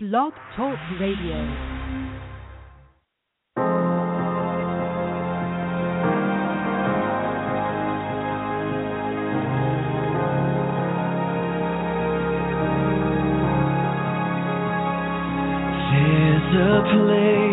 Blog Talk Radio. There's a place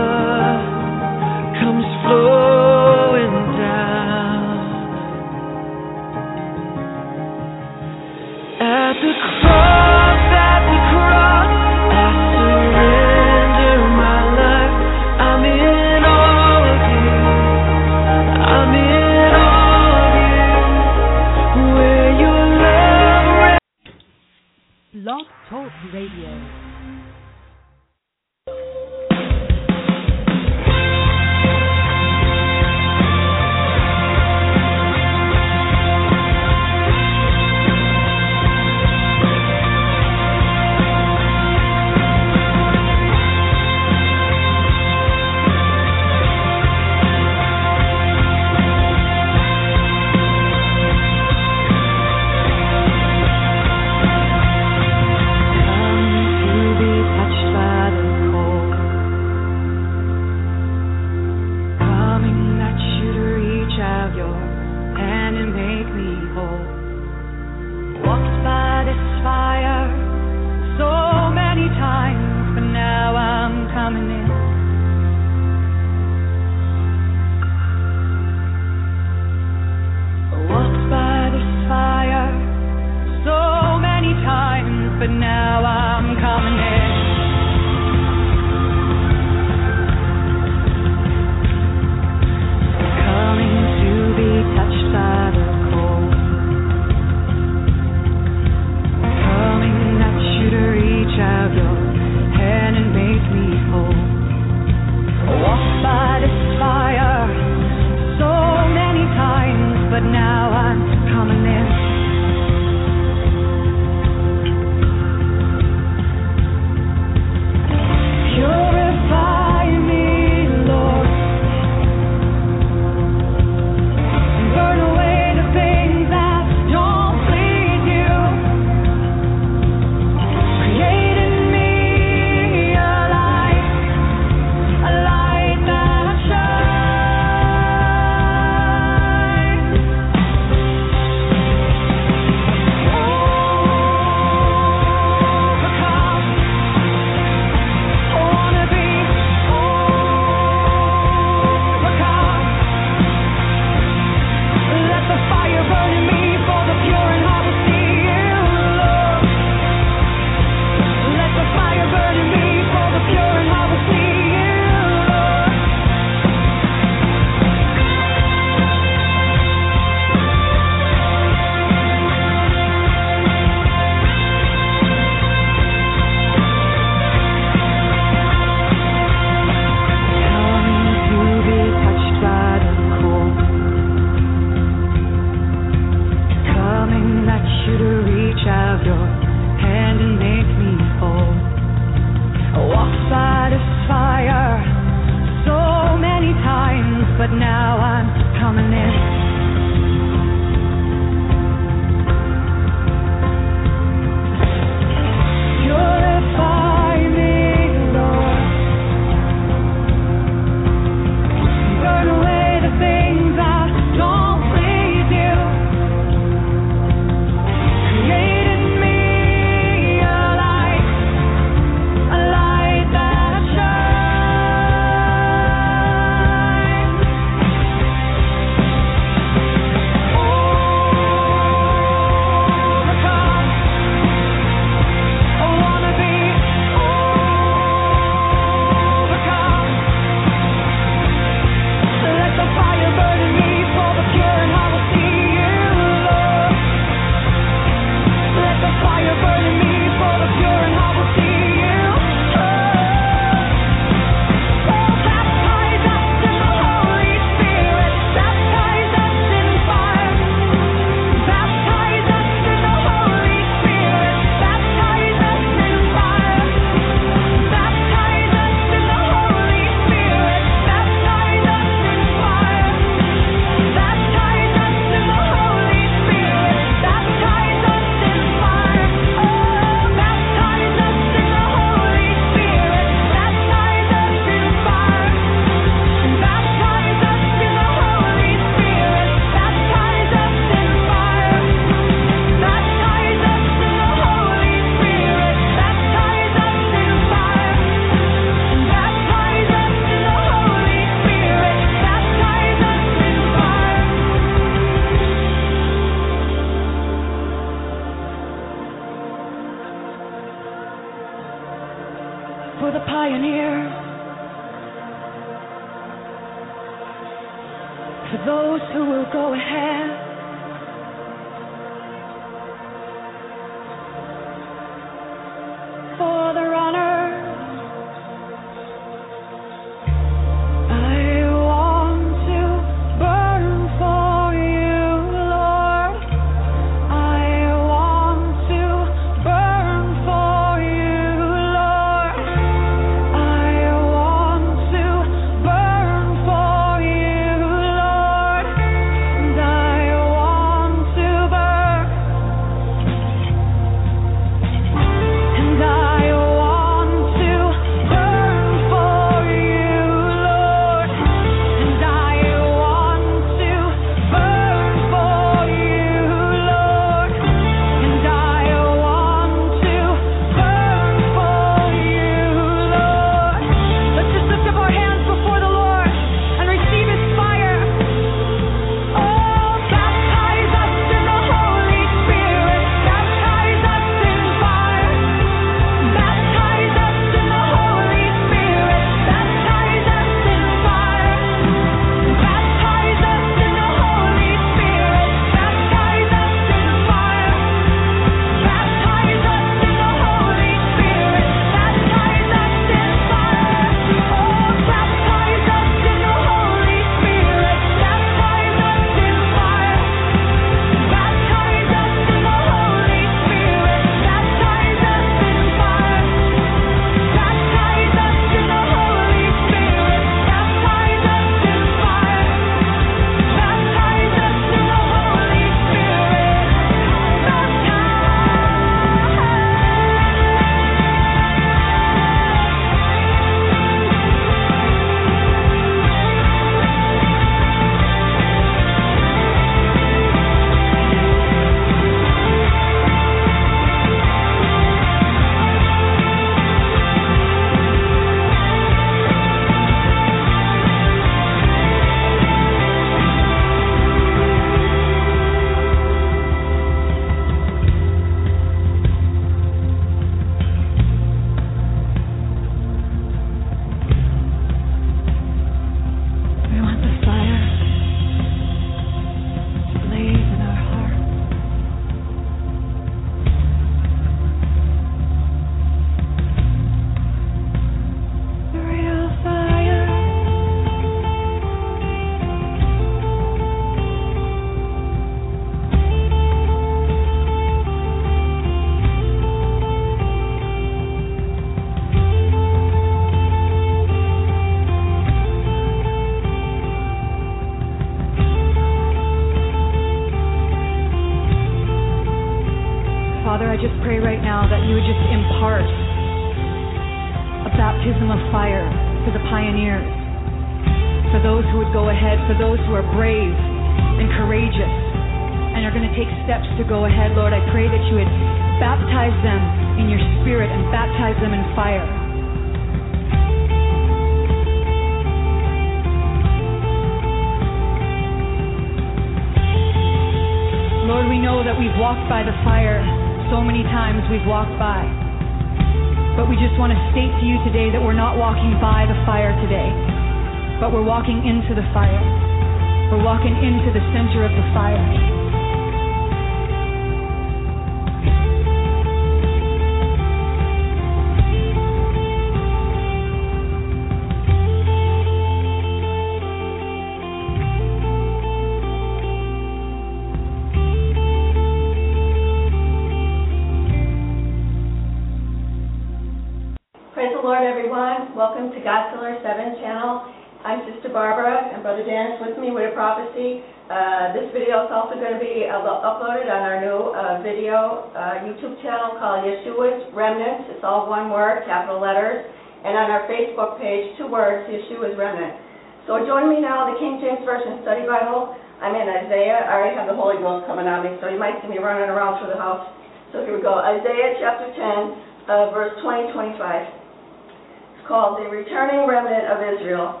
called the returning remnant of Israel.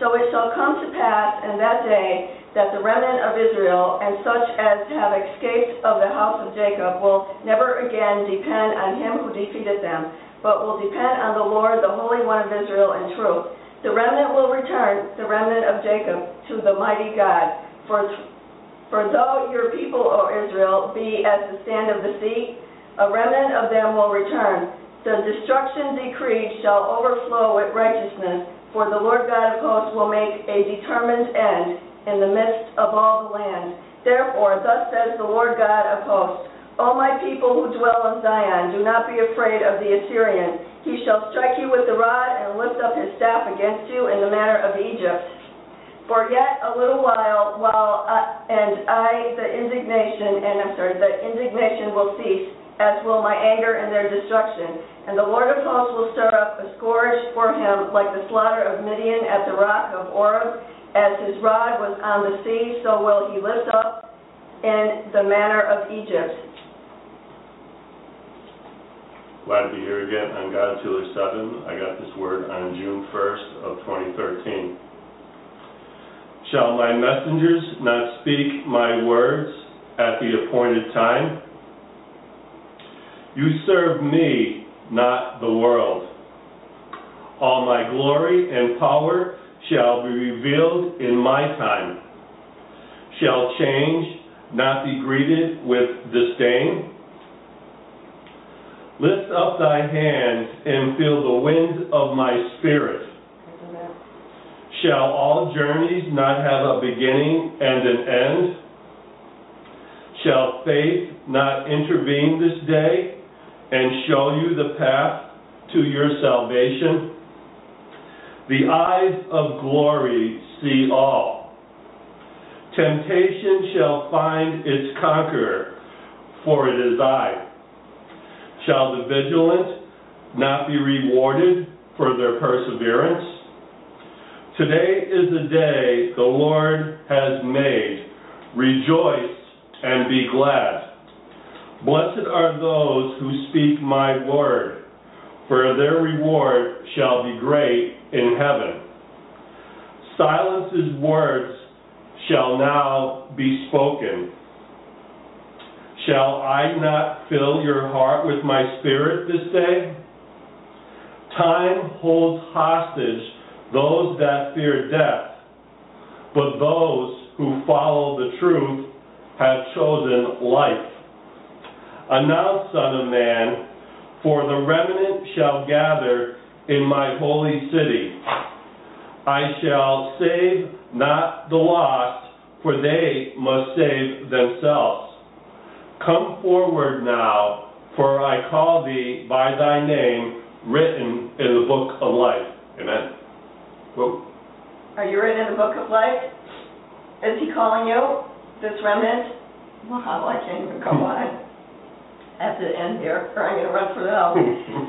So it shall come to pass in that day that the remnant of Israel and such as have escaped of the house of Jacob will never again depend on him who defeated them, but will depend on the Lord, the Holy One of Israel, in truth. The remnant will return, the remnant of Jacob, to the mighty God. For, for though your people, O Israel, be as the sand of the sea, a remnant of them will return. The destruction decreed shall overflow with righteousness, for the Lord God of hosts will make a determined end in the midst of all the land. Therefore, thus says the Lord God of hosts, O my people who dwell in Zion, do not be afraid of the Assyrian. He shall strike you with the rod and lift up his staff against you in the manner of Egypt. For yet a little while, while I, and I, the indignation, and I'm sorry, the indignation will cease, as will my anger and their destruction. And the Lord of hosts will stir up a scourge for him, like the slaughter of Midian at the rock of Oreb. As his rod was on the sea, so will he lift up in the manner of Egypt. Glad to be here again on God's Healer 7. I got this word on June 1st of 2013. Shall my messengers not speak my words at the appointed time? You serve me, not the world. All my glory and power shall be revealed in my time. Shall change not be greeted with disdain? Lift up thy hands and feel the wind of my spirit. Shall all journeys not have a beginning and an end? Shall faith not intervene this day and show you the path to your salvation? The eyes of glory see all. Temptation shall find its conqueror, for it is I. Shall the vigilant not be rewarded for their perseverance? Today is the day the Lord has made. Rejoice and be glad. Blessed are those who speak my word, for their reward shall be great in heaven. Silence's words shall now be spoken. Shall I not fill your heart with my spirit this day? Time holds hostage those that fear death, but those who follow the truth have chosen life. Announce, Son of Man, for the remnant shall gather in my holy city. I shall save not the lost, for they must save themselves. Come forward now, for I call thee by thy name written in the book of life. Amen. Whoa. Are you written in the book of life? Is he calling you, this remnant? Wow, I can't even go on. I the end here, or I'm going to run for the house.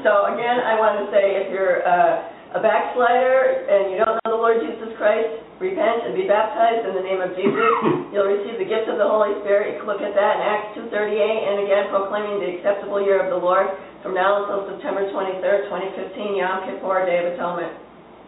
so again, I want to say, if you're uh, a backslider and you don't know the Lord Jesus Christ, repent and be baptized in the name of Jesus. You'll receive the gift of the Holy Spirit. You can look at that in Acts 2.38, and again, proclaiming the acceptable year of the Lord from now until September 23rd, 2015, Yom Kippur, Day of Atonement.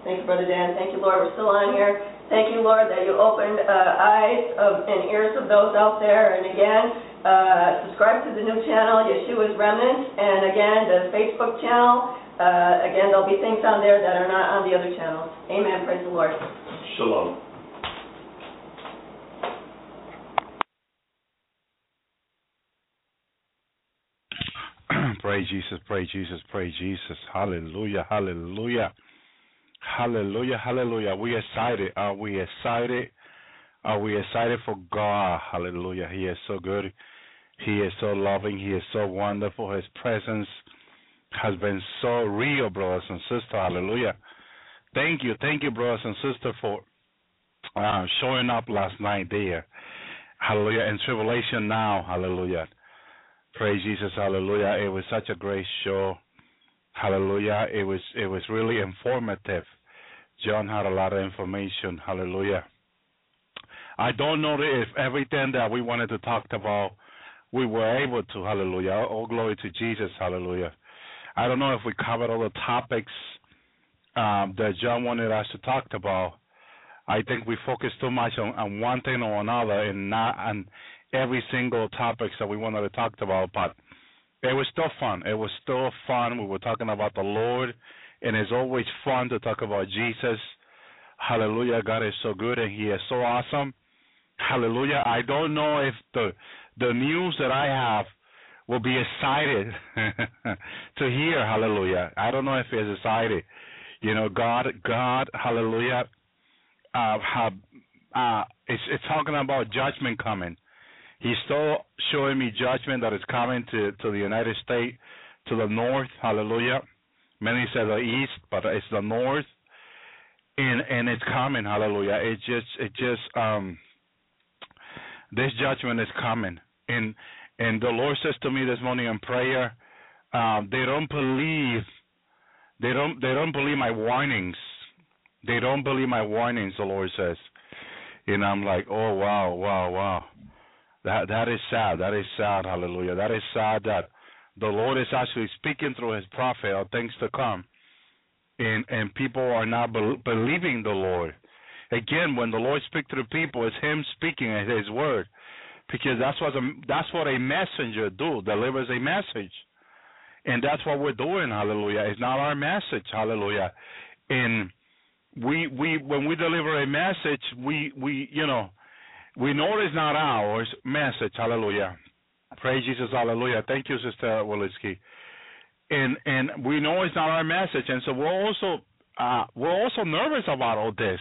Thank you, Brother Dan. Thank you, Lord. We're still on here. Thank you, Lord, that you opened uh, eyes of, and ears of those out there. And again, uh, subscribe to the new channel, Yeshua's Remnant. And again, the Facebook channel. Uh, again, there'll be things on there that are not on the other channels. Amen. Praise the Lord. Shalom. praise Jesus, praise Jesus, praise Jesus. Hallelujah, hallelujah. Hallelujah, hallelujah. We excited. Are we excited? Are we excited for God? Hallelujah. He is so good. He is so loving. He is so wonderful. His presence has been so real, brothers and sisters. Hallelujah. Thank you. Thank you, brothers and sisters, for uh, showing up last night there. Hallelujah. In tribulation now. Hallelujah. Praise Jesus. Hallelujah. It was such a great show. Hallelujah. It was it was really informative. John had a lot of information. Hallelujah. I don't know if everything that we wanted to talk about we were able to. Hallelujah. All glory to Jesus. Hallelujah. I don't know if we covered all the topics um, that John wanted us to talk about. I think we focused too much on, on one thing or another and not on every single topics that we wanted to talk about. But it was still fun. It was still fun. We were talking about the Lord, and it's always fun to talk about Jesus. Hallelujah. God is so good and He is so awesome. Hallelujah. I don't know if the the news that I have will be excited to hear. Hallelujah. I don't know if it's excited. You know, God, God, Hallelujah. Uh, have, uh, it's it's talking about judgment coming. He's still showing me judgment that is coming to to the United States, to the north. Hallelujah. Many say the east, but it's the north, and and it's coming. Hallelujah. It just it just um this judgment is coming. And and the Lord says to me this morning in prayer, um, they don't believe they don't they don't believe my warnings. They don't believe my warnings, the Lord says. And I'm like, Oh wow, wow, wow. That that is sad. That is sad, hallelujah. That is sad that the Lord is actually speaking through his prophet of things to come. And and people are not bel believing the Lord again, when the Lord speaks to the people, it's Him speaking at His word, because that's what a, that's what a messenger do delivers a message, and that's what we're doing. Hallelujah! It's not our message. Hallelujah! And we we when we deliver a message, we we you know we know it's not ours message. Hallelujah! Praise Jesus. Hallelujah! Thank you, Sister Walensky. And and we know it's not our message, and so we're also uh, we're also nervous about all this.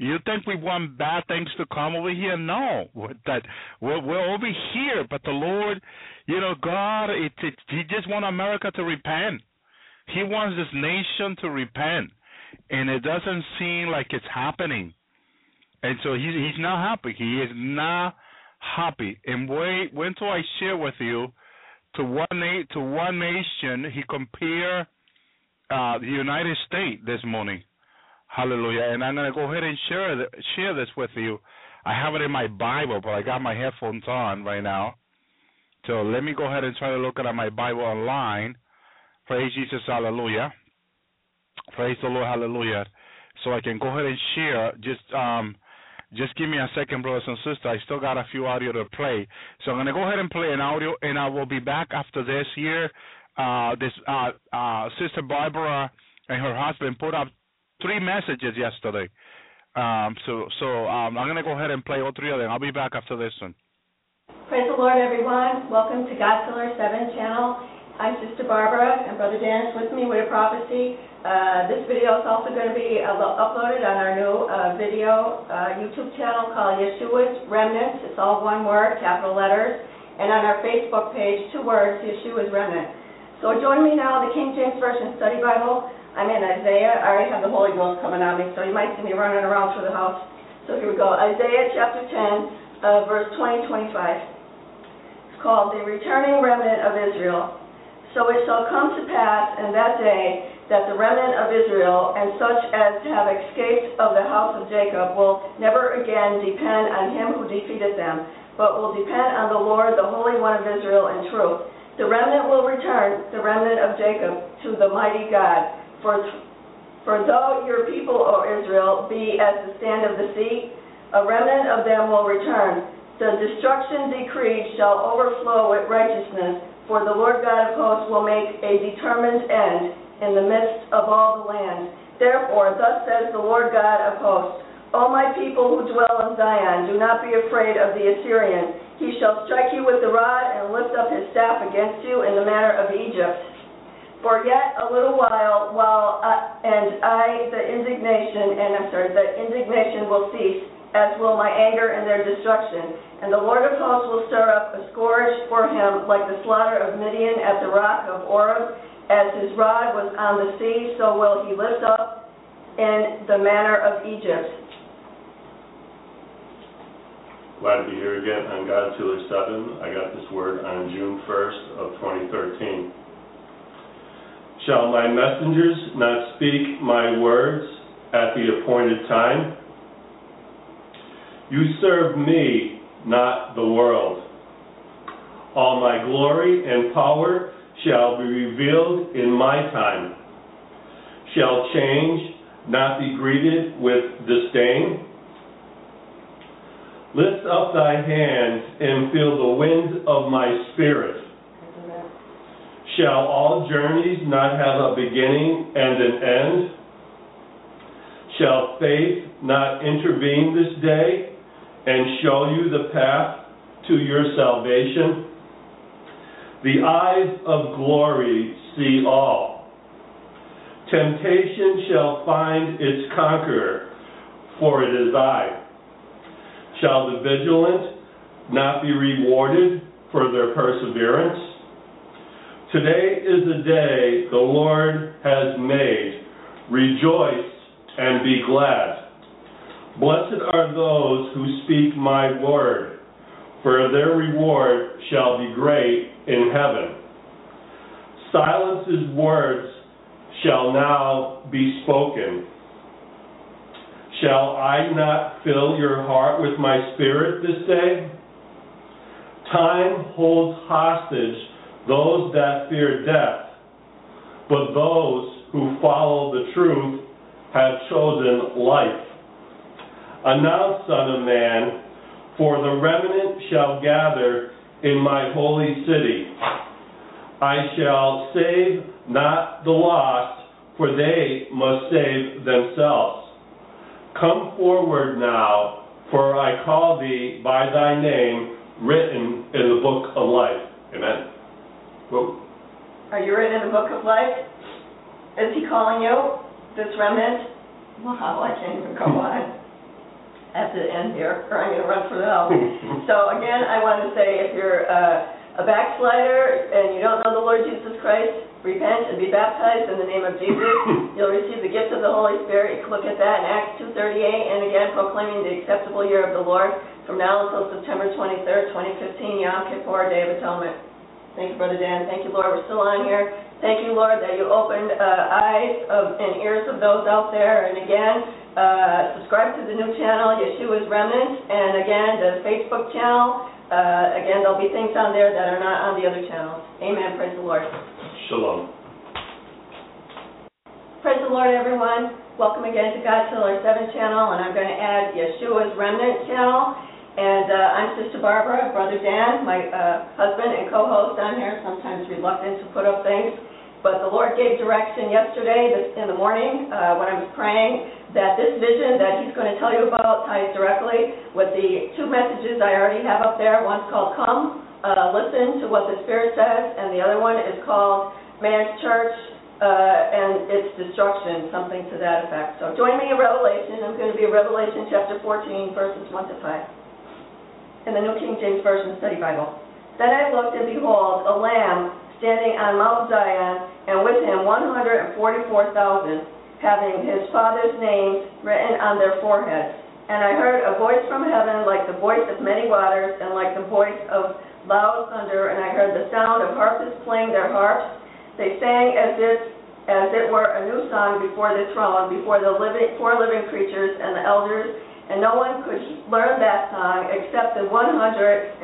You think we want bad things to come over here? No, that we're, we're over here, but the Lord, you know, God, it, it, He just wants America to repent. He wants this nation to repent, and it doesn't seem like it's happening. And so he's he's not happy. He is not happy. And wait, when till I share with you, to one na- to one nation, he compare uh, the United States this morning. Hallelujah. And I'm going to go ahead and share th- share this with you. I have it in my Bible, but I got my headphones on right now. So let me go ahead and try to look at my Bible online. Praise Jesus, hallelujah. Praise the Lord, hallelujah. So I can go ahead and share. Just um just give me a second, brothers and sisters. I still got a few audio to play. So I'm gonna go ahead and play an audio and I will be back after this here. Uh this uh uh Sister Barbara and her husband put up three messages yesterday. Um, so so um, I'm gonna go ahead and play all three of them. I'll be back after this one. Praise the Lord, everyone. Welcome to God's Pillar 7 channel. I'm Sister Barbara, and Brother Dan is with me with a prophecy. Uh, this video is also going to be uh, uploaded on our new uh, video uh, YouTube channel called Yeshua's Remnant. It's all one word, capital letters. And on our Facebook page, two words, Yeshua's Remnant. So join me now, the King James Version Study Bible. I'm in Isaiah. I already have the Holy Ghost coming on me, so you might see me running around through the house. So here we go. Isaiah chapter 10, uh, verse 20, 25. It's called The Returning Remnant of Israel. So it shall come to pass in that day that the remnant of Israel and such as have escaped of the house of Jacob will never again depend on him who defeated them, but will depend on the Lord, the Holy One of Israel, in truth. The remnant will return, the remnant of Jacob, to the mighty God. For, for though your people, O Israel, be as the sand of the sea, a remnant of them will return. The destruction decreed shall overflow with righteousness, for the Lord God of hosts will make a determined end in the midst of all the land. Therefore, thus says the Lord God of hosts, O my people who dwell in Zion, do not be afraid of the Assyrian. He shall strike you with the rod and lift up his staff against you in the manner of Egypt. For yet a little while, while I, and I, the indignation, and I'm sorry, the indignation will cease, as will my anger and their destruction. And the Lord of hosts will stir up a scourge for him, like the slaughter of Midian at the rock of Oreb. As his rod was on the sea, so will he lift up in the manner of Egypt. Glad to be here again on God's Pillar 7. I got this word on June 1st of 2013. Shall my messengers not speak my words at the appointed time? You serve me, not the world. All my glory and power shall be revealed in my time. Shall change not be greeted with disdain? Lift up thy hands and feel the wind of my spirit. Shall all journeys not have a beginning and an end? Shall faith not intervene this day and show you the path to your salvation? The eyes of glory see all. Temptation shall find its conqueror, for it is I. Shall the vigilant not be rewarded for their perseverance? Today is the day the Lord has made. Rejoice and be glad. Blessed are those who speak my word, for their reward shall be great in heaven. Silence's words shall now be spoken. Shall I not fill your heart with my spirit this day? Time holds hostage those that fear death, but those who follow the truth have chosen life. Announce, Son of Man, for the remnant shall gather in my holy city. I shall save not the lost, for they must save themselves. Come forward now, for I call thee by thy name written in the book of life. Amen. Whoa. Are you written in the book of life? Is he calling you, this remnant? Wow, I can't even go on. At the end here, or I'm gonna run for the help. So again, I want to say, if you're uh, a backslider and you don't know the Lord Jesus Christ, repent and be baptized in the name of Jesus. You'll receive the gift of the Holy Spirit. You can look at that in Acts 2:38, and again, proclaiming the acceptable year of the Lord from now until September 23rd, 2015, Yom Kippur, Day of Atonement. Thank you, Brother Dan. Thank you, Lord. We're still on here. Thank you, Lord, that you opened uh, eyes of, and ears of those out there. And again, uh, subscribe to the new channel, Yeshua's Remnant. And again, the Facebook channel. Uh, again, there'll be things on there that are not on the other channels. Amen. Praise the Lord. Shalom. Praise the Lord, everyone. Welcome again to God's Pillar 7 channel, and I'm going to add Yeshua's Remnant channel. And uh, I'm Sister Barbara, Brother Dan, my uh, husband and co-host on here, sometimes reluctant to put up things. But the Lord gave direction yesterday in the morning uh, when I was praying that this vision that He's going to tell you about ties directly with the two messages I already have up there. One's called Come, uh, Listen to What the Spirit Says, and the other one is called Man's Church uh, and its Destruction, something to that effect. So join me in Revelation. I'm going to be Revelation chapter 14, verses 1 to 5 in the New King James Version Study Bible. Then I looked, and behold, a lamb standing on Mount Zion, and with him 144,000, having his father's name written on their foreheads. And I heard a voice from heaven like the voice of many waters, and like the voice of loud thunder, and I heard the sound of harpists playing their harps. They sang as if as it were a new song before the throne, before the living four living creatures and the elders, and no one could learn that song except the 144,000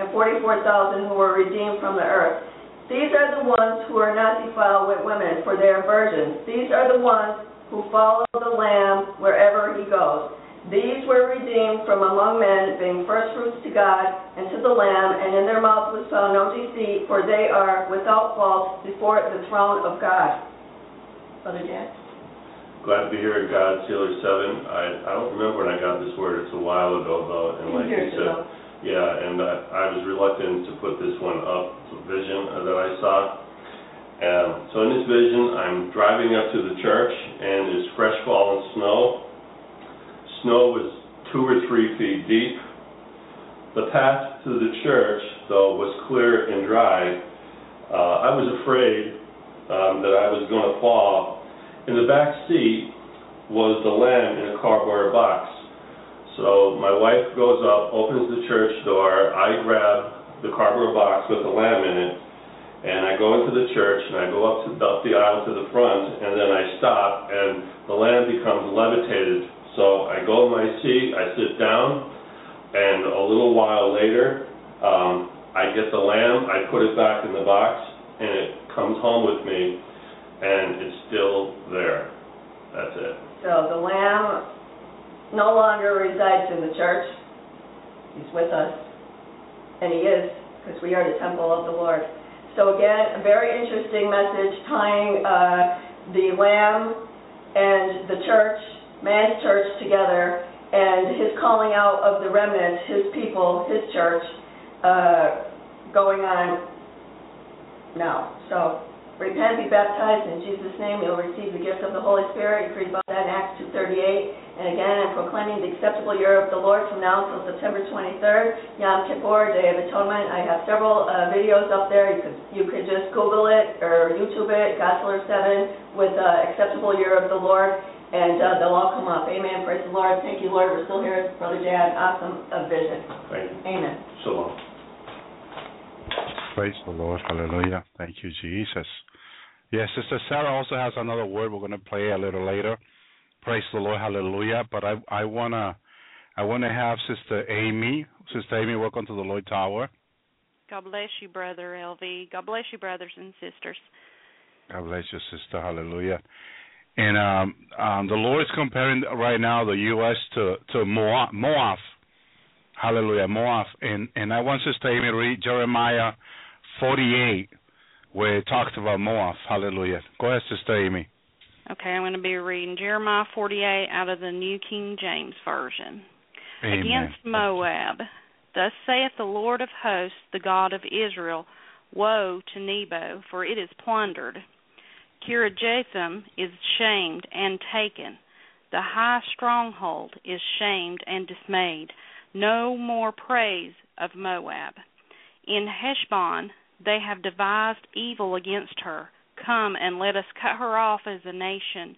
who were redeemed from the earth. These are the ones who are not defiled with women, for they are virgins. These are the ones who follow the Lamb wherever he goes. These were redeemed from among men, being firstfruits to God and to the Lamb, and in their mouth was found no deceit, for they are without fault before the throne of God. Brother Dan? Glad to be here at God's Healer 7. I, I don't remember when I got this word. It's a while ago, though. And like you said, ago. yeah, and I, I was reluctant to put this one up, the vision that I saw. Um, so in this vision, I'm driving up to the church, and there's fresh fallen snow. Snow was two or three feet deep. The path to the church, though, was clear and dry. Uh, I was afraid um, that I was going to fall. In the back seat was the lamb in a cardboard box. So my wife goes up, opens the church door. I grab the cardboard box with the lamb in it, and I go into the church and I go up, to, up the aisle to the front, and then I stop, and the lamb becomes levitated. So I go in my seat, I sit down, and a little while later, um, I get the lamb, I put it back in the box, and it comes home with me, and it's still there. That's it. So the Lamb no longer resides in the church. He's with us. And he is, because we are the temple of the Lord. So again, a very interesting message tying uh, the Lamb and the church, man's church together, and his calling out of the remnant, his people, his church, uh, going on now. So repent, be baptized in Jesus' name, you'll receive the gift of the Holy Spirit. You read about that in Acts 2.38. And again, I'm proclaiming the acceptable year of the Lord from now until September 23rd, Yom Kippur, Day of Atonement. I have several uh, videos up there. You could you could just Google it or YouTube it, Gospel 7 with uh, acceptable year of the Lord, and uh, they'll all come up. Amen. Praise the Lord. Thank you, Lord. We're still here, Brother Dan. Awesome uh, vision. Thank you. Amen. Shalom. Praise the Lord. Hallelujah. Thank you, Jesus. Yes, Sister Sarah also has another word we're going to play a little later. Praise the Lord. Hallelujah. But I I wanna I wanna have Sister Amy. Sister Amy, welcome to the Lord's Hour. God bless you, Brother Elvi. God bless you, brothers and sisters. God bless you, sister. Hallelujah. And um, um, the Lord is comparing right now the U.S. to to Moab. Moab. Hallelujah, Moab. And and I want Sister Amy to read Jeremiah 48, where it talks about Moab. Hallelujah. Go ahead, Sister Amy. Okay, I'm going to be reading Jeremiah 48 out of the New King James Version. Amen. Against Moab, thus saith the Lord of hosts, the God of Israel, Woe to Nebo, for it is plundered. Kirjathaim is shamed and taken. The high stronghold is shamed and dismayed. No more praise of Moab. In Heshbon they have devised evil against her. Come and let us cut her off as a nation.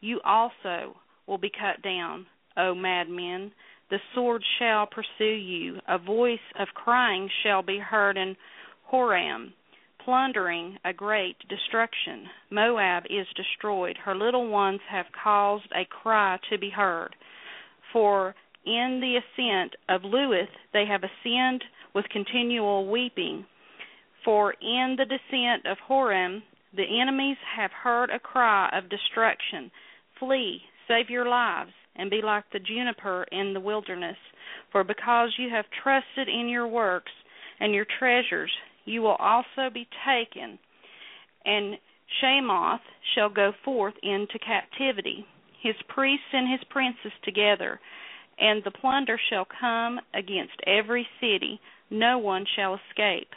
You also will be cut down, O madmen. The sword shall pursue you. A voice of crying shall be heard in Horonaim, plundering a great destruction. Moab is destroyed. Her little ones have caused a cry to be heard. For in the ascent of Luhith they have ascended with continual weeping. For in the descent of Horonaim the enemies have heard a cry of destruction. Flee, save your lives, and be like the juniper in the wilderness. For because you have trusted in your works and your treasures, you will also be taken. And Chemosh shall go forth into captivity, his priests and his princes together. And the plunder shall come against every city, no one shall escape.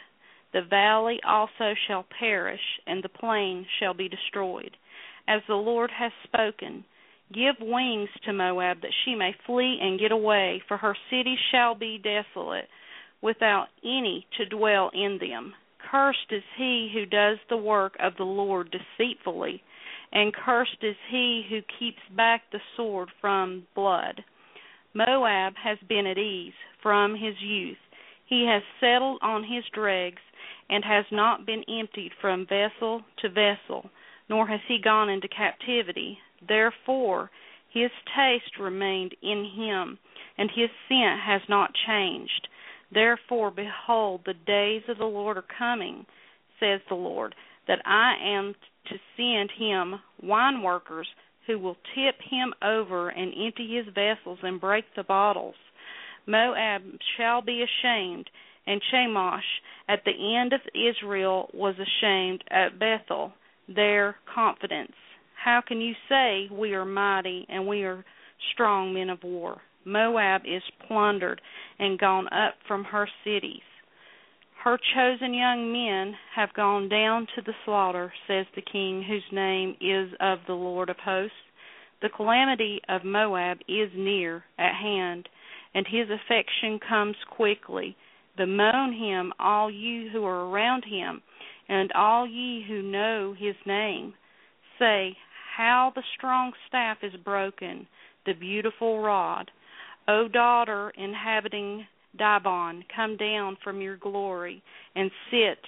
The valley also shall perish, and the plain shall be destroyed. As the Lord has spoken, give wings to Moab that she may flee and get away, for her cities shall be desolate, without any to dwell in them. Cursed is he who does the work of the Lord deceitfully, and cursed is he who keeps back the sword from blood. Moab has been at ease from his youth. He has settled on his dregs and has not been emptied from vessel to vessel, nor has he gone into captivity. Therefore his taste remained in him, and his scent has not changed. Therefore, behold, the days of the Lord are coming, says the Lord, that I am to send him wine workers who will tip him over and empty his vessels and break the bottles. Moab shall be ashamed, and Chemosh at the end of Israel was ashamed at Bethel, their confidence. How can you say we are mighty and we are strong men of war? Moab is plundered and gone up from her cities. Her chosen young men have gone down to the slaughter, says the king, whose name is of the Lord of hosts. The calamity of Moab is near at hand, and his affection comes quickly. Bemoan him, all you who are around him, and all ye who know his name. Say, How the strong staff is broken, the beautiful rod. O daughter inhabiting Dibon, come down from your glory and sit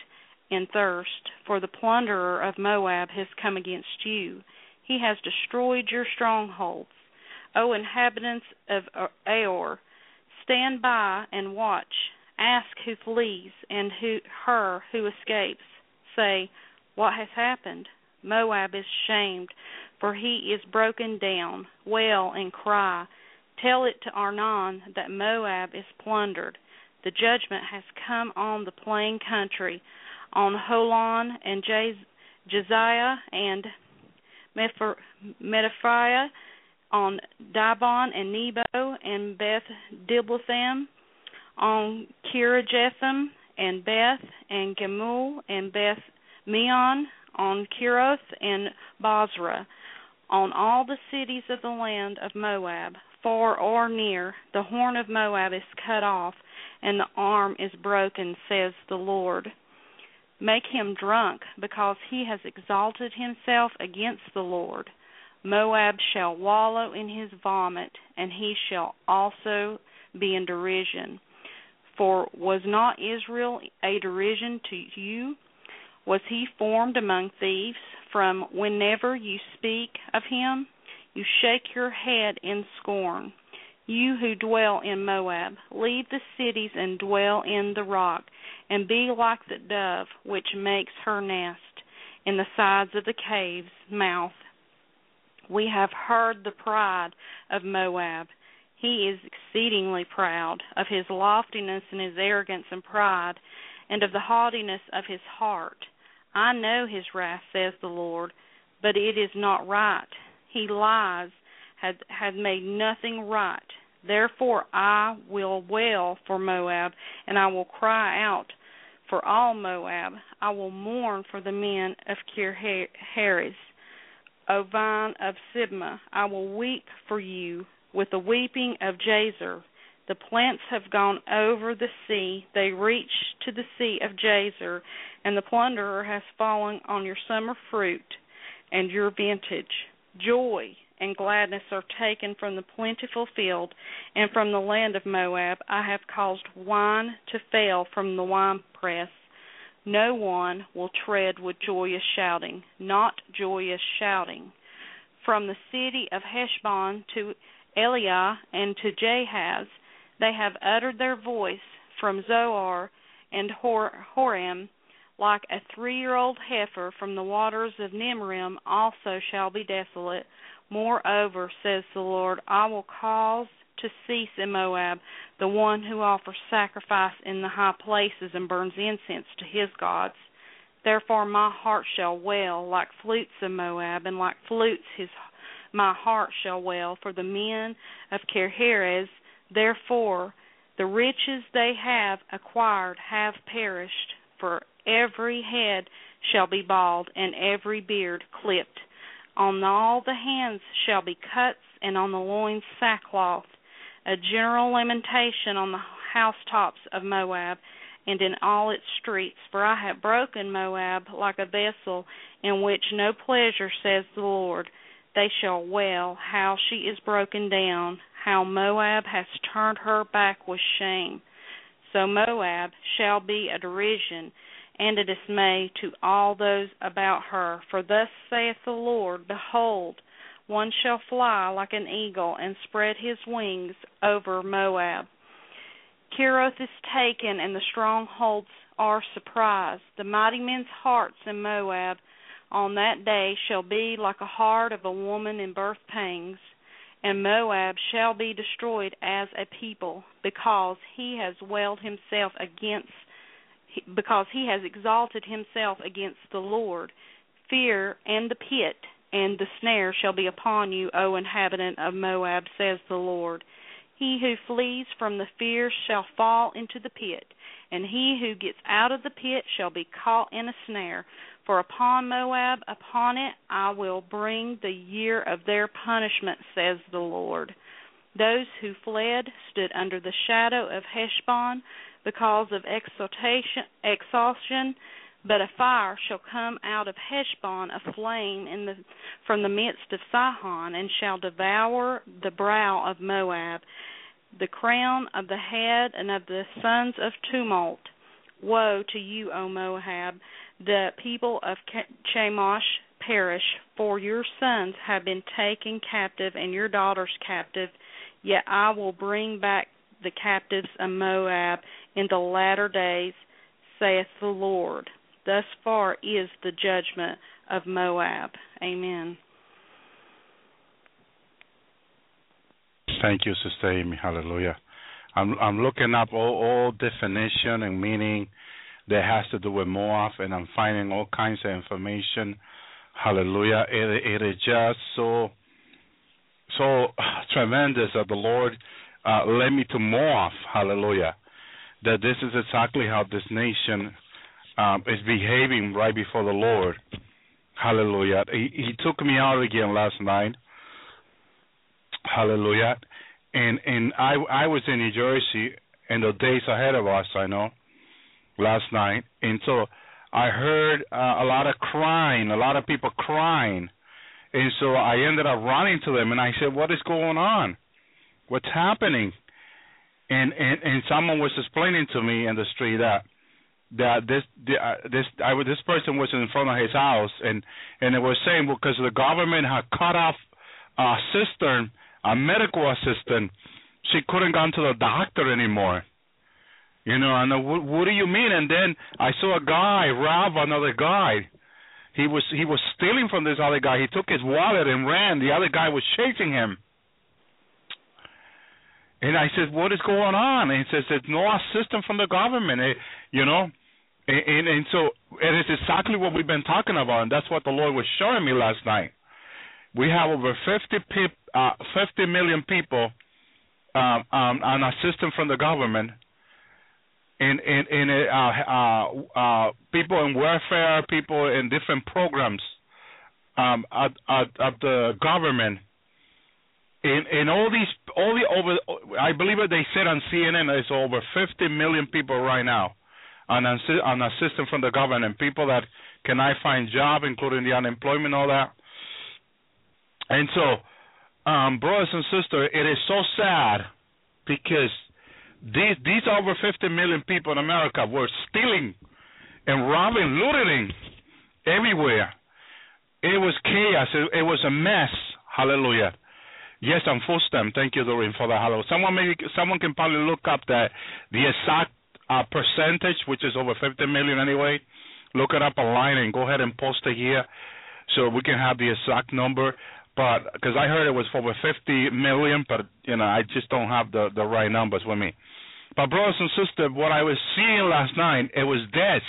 in thirst, for the plunderer of Moab has come against you. He has destroyed your strongholds. O inhabitants of Aroer, stand by and watch. Ask who flees and who her who escapes. Say, What has happened? Moab is shamed, for he is broken down. Wail and cry. Tell it to Arnon that Moab is plundered. The judgment has come on the plain country, on Holon and Jez- Jeziah and Mepher- Metaphriah, on Dibon and Nebo and Beth Diblathaim, on Kirjathaim and Beth and Gemul and Beth Meon, on Kiroth and Basra, on all the cities of the land of Moab, far or near, the horn of Moab is cut off, and the arm is broken, says the Lord. Make him drunk, because he has exalted himself against the Lord. Moab shall wallow in his vomit, and he shall also be in derision. For was not Israel a derision to you? Was he formed among thieves? From whenever you speak of him, you shake your head in scorn. You who dwell in Moab, leave the cities and dwell in the rock, and be like the dove which makes her nest in the sides of the cave's mouth. We have heard the pride of Moab. He is exceedingly proud of his loftiness and his arrogance and pride, and of the haughtiness of his heart. I know his wrath, says the Lord, but it is not right. He lies, had had made nothing right. Therefore I will wail for Moab, and I will cry out for all Moab. I will mourn for the men of Kirhares. O vine of Sibmah, I will weep for you with the weeping of Jazer. The plants have gone over the sea, they reach to the sea of Jazer, and the plunderer has fallen on your summer fruit and your vintage. Joy and gladness are taken from the plentiful field, and from the land of Moab I have caused wine to fail from the winepress. No one will tread with joyous shouting, not joyous shouting. From the city of Heshbon to Elealeh and to Jahaz, they have uttered their voice from Zoar and Hor- Horem, like a three-year-old heifer from the waters of Nimrim also shall be desolate. Moreover, says the Lord, I will cause to cease in Moab the one who offers sacrifice in the high places and burns incense to his gods. Therefore my heart shall wail like flutes in Moab, and like flutes his my heart shall wail for the men of Kirhares. Therefore the riches they have acquired have perished, for every head shall be bald, and every beard clipped. On all the hands shall be cuts, and on the loins sackcloth. A general lamentation on the housetops of Moab, and in all its streets. For I have broken Moab like a vessel in which no pleasure, says the Lord. They shall wail how she is broken down, how Moab has turned her back with shame. So Moab shall be a derision and a dismay to all those about her. For thus saith the Lord Behold, one shall fly like an eagle and spread his wings over Moab. Kiroth is taken, and the strongholds are surprised. The mighty men's hearts in Moab on that day shall be like a heart of a woman in birth pangs, and Moab shall be destroyed as a people, because he has wailed himself against because he has exalted himself against the Lord. Fear and the pit and the snare shall be upon you, O inhabitant of Moab, says the Lord. He who flees from the fear shall fall into the pit, and he who gets out of the pit shall be caught in a snare. For upon Moab, upon it, I will bring the year of their punishment, says the Lord. Those who fled stood under the shadow of Heshbon because of exhaustion, but a fire shall come out of Heshbon, a flame the, from the midst of Sihon, and shall devour the brow of Moab, the crown of the head and of the sons of tumult. Woe to you, O Moab! The people of Chemosh perish, for your sons have been taken captive and your daughters captive. Yet I will bring back the captives of Moab in the latter days, saith the Lord. Thus far is the judgment of Moab. Amen. Thank you, Sister Amy. Hallelujah. I'm I'm looking up all, all definition and meaning that has to do with Moab, and I'm finding all kinds of information. Hallelujah! It, it is just so so tremendous that the Lord uh, led me to Moab. Hallelujah! That this is exactly how this nation um, is behaving right before the Lord. Hallelujah! He, he took me out again last night. Hallelujah! And and I I was in New Jersey in the days ahead of us. I know last night, and so I heard uh, a lot of crying, a lot of people crying, and so I ended up running to them, and I said, "What is going on? What's happening?" And and and someone was explaining to me in the street that that this uh, this I this person was in front of his house, and and it was saying because the government had cut off a cistern, a medical assistant, she couldn't go to the doctor anymore. You know, and uh, what, what do you mean? And then I saw a guy rob another guy. He was he was stealing from this other guy. He took his wallet and ran. The other guy was chasing him. And I said, "What is going on?" And he says, "There's no assistance from the government." Eh, you know, and, and and so it is exactly what we've been talking about, and that's what the Lord was showing me last night. We have over 50 peop, uh, 50 million people um, um, on assistance from the government, and and and uh, uh, uh, people in welfare, people in different programs um, at, at at the government. In in all these all the over, I believe what they said on CNN there's over 50 million people right now on on assistance from the government, people that cannot find job, including the unemployment, all that. And so, um, brothers and sisters, it is so sad because these these over 50 million people in America were stealing and robbing, looting everywhere. It was chaos. It, it was a mess. Hallelujah. Yes, I'm full stem. Thank you, Doreen, for that. Hello. Someone maybe someone can probably look up that the exact uh, percentage, which is over 50 million anyway. Look it up online and go ahead and post it here, so we can have the exact number. But because I heard it was over 50 million, but you know I just don't have the the right numbers with me. But brothers and sisters, what I was seeing last night, it was this.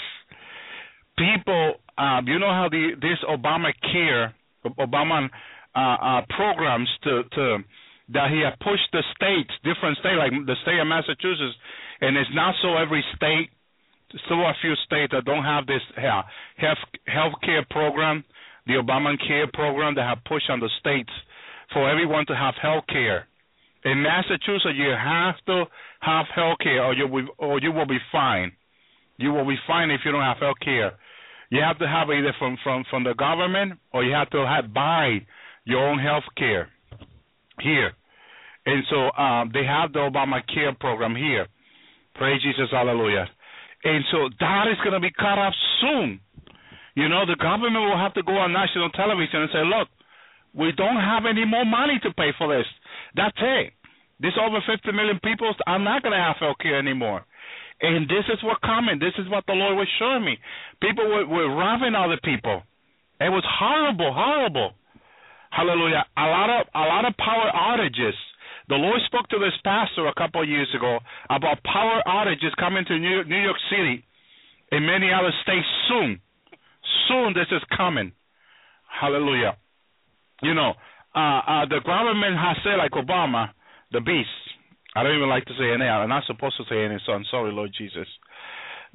People, uh, you know how the this Obamacare, Obama uh, uh, programs to to that he had pushed the states, different states, like the state of Massachusetts, and it's not so every state. so a few states that don't have this uh, health care program, the Obamacare program that have pushed on the states for everyone to have health care. In Massachusetts, you have to have health care, or you will, or you will be fine. You will be fine if you don't have health care. You have to have either from from from the government, or you have to have buy your own health care here. And so um, they have the Obamacare program here. Praise Jesus, hallelujah. And so that is going to be cut off soon. You know, the government will have to go on national television and say, look, we don't have any more money to pay for this. That's it. This over 50 million people are not going to have health care anymore. And this is what coming. This is what the Lord was showing me. People were, were robbing other people. It was horrible, horrible. Hallelujah. A lot of a lot of power outages. The Lord spoke to this pastor a couple of years ago about power outages coming to New, New York City and many other states soon. Soon this is coming. Hallelujah. You know, uh, uh, the government has said, like Obama, the beast. I don't even like to say any. I'm not supposed to say any, so I'm sorry, Lord Jesus.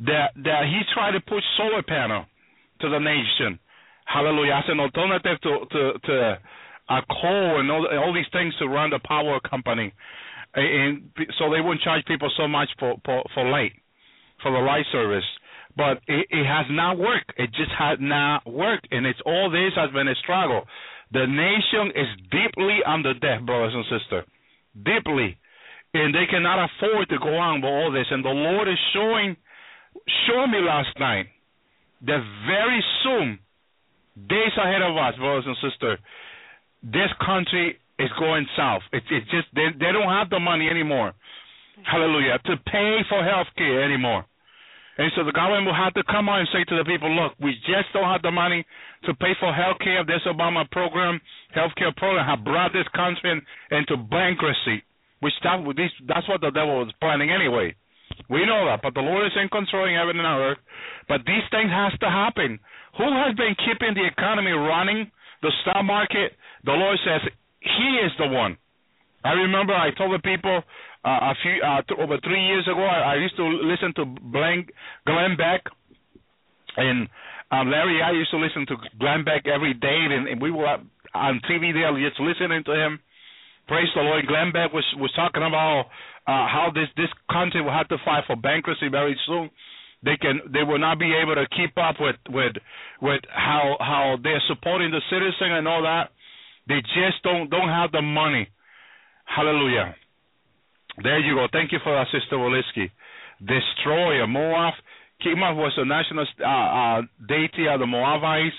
That that he tried to push solar panel to the nation. Hallelujah. As an alternative to to, to uh, coal and all, all these things to run the power company, and so they wouldn't charge people so much for for, for light, for the light service. But it, it has not worked. It just has not worked, and it's all this has been a struggle. The nation is deeply under debt, brothers and sisters, deeply, and they cannot afford to go on with all this. And the Lord is showing, showing me last night that very soon, days ahead of us, brothers and sisters, this country is going south. It's it's just they they don't have the money anymore. Hallelujah. To pay for health care anymore. And so the government will have to come out and say to the people, look, we just don't have the money to pay for health care. This Obama program, health care program, have brought this country in, into bankruptcy. Which that, that's what the devil was planning anyway. We know that, but the Lord is in control in heaven and earth. But these things has to happen. Who has been keeping the economy running, the stock market? The Lord says He is the one. I remember I told the people uh, a few uh, th- over three years ago. I, I used to listen to Glenn, Glenn Beck, and um, Larry. I used to listen to Glenn Beck every day, and, and we were on TV there just listening to him. Praise the Lord. Glenn Beck was was talking about uh, how this this country will have to file for bankruptcy very soon. They can they will not be able to keep up with with with how how they're supporting the citizen and all that. They just don't don't have the money. Hallelujah. There you go. Thank you for that, Sister Woliski. Destroyer Moab. Chemosh was a national uh, uh, deity of the Moabites,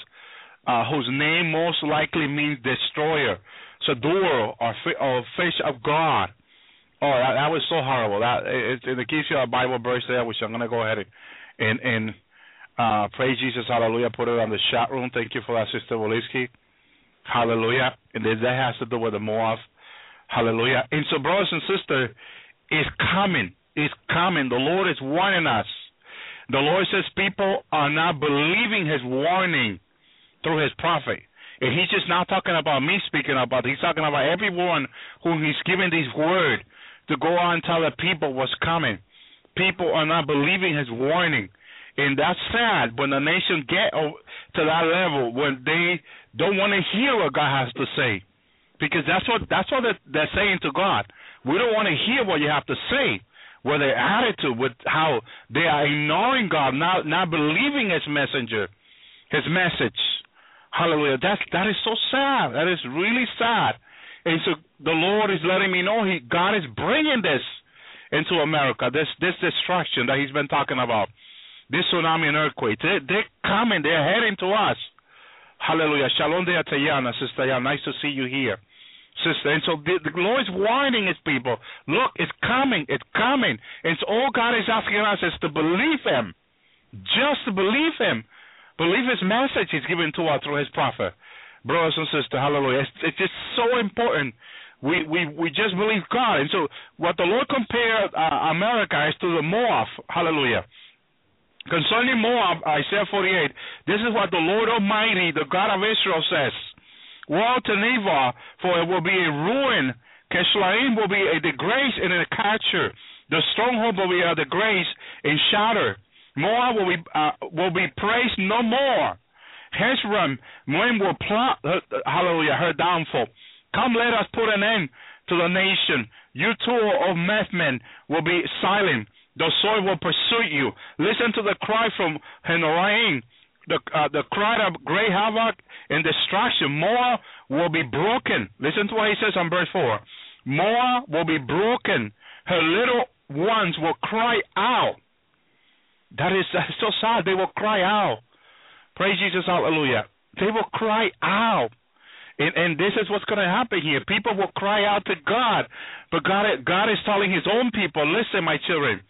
uh, whose name most likely means destroyer. Sador or, or fish of God. Oh, that, that was so horrible. That it, it, it gives a Bible verse there, which I'm gonna go ahead and and, uh, praise Jesus, Hallelujah. Put it on the chat room. Thank you for that, Sister Woliski. Hallelujah. And that has to do with the Moab. Hallelujah. And so, brothers and sisters, it's coming. It's coming. The Lord is warning us. The Lord says people are not believing His warning through His prophet. And He's just not talking about me speaking about. It. He's talking about everyone whom He's giving this word to go out and tell the people what's coming. People are not believing His warning, and that's sad when the nation get to that level when they don't want to hear what God has to say, because that's what that's what they're, they're saying to God. We don't want to hear what you have to say. With their attitude, with how they are ignoring God, not not believing His messenger, His message. Hallelujah. That's that is so sad. That is really sad. And so the Lord is letting me know He God is bringing this into America. This this destruction that He's been talking about, this tsunami and earthquake. They, they're coming. They're heading to us. Hallelujah. Shalom de Atayana, Sister Yan. Nice to see you here. Sister, and so the, the Lord is warning His people. Look, it's coming, it's coming. So all God is asking us is to believe Him, just to believe Him, believe His message He's given to us through His prophet. Brothers and sisters, hallelujah. It's, it's just so important. We we we just believe God, and so what the Lord compared uh, America is to the Moab. Hallelujah. Concerning Moab, Isaiah 48, this is what the Lord Almighty, the God of Israel, says. Woe to Nineveh, for it will be a ruin. Keshlaim will be a disgrace and a capture. The stronghold will be a disgrace and shatter. Moab will be uh, will be praised no more. Hezron, Moab will plot, uh, hallelujah, her downfall. Come, let us put an end to the nation. You too of men will be silent. The sword will pursue you. Listen to the cry from Horonaim the uh, the cry of great havoc and destruction. Moab will be broken. Listen to what he says on verse four. Moab will be broken. Her little ones will cry out. That is so sad. They will cry out. Praise Jesus, hallelujah. They will cry out. And, and this is what's going to happen here. People will cry out to God, but God, God is telling His own people, "Listen, my children,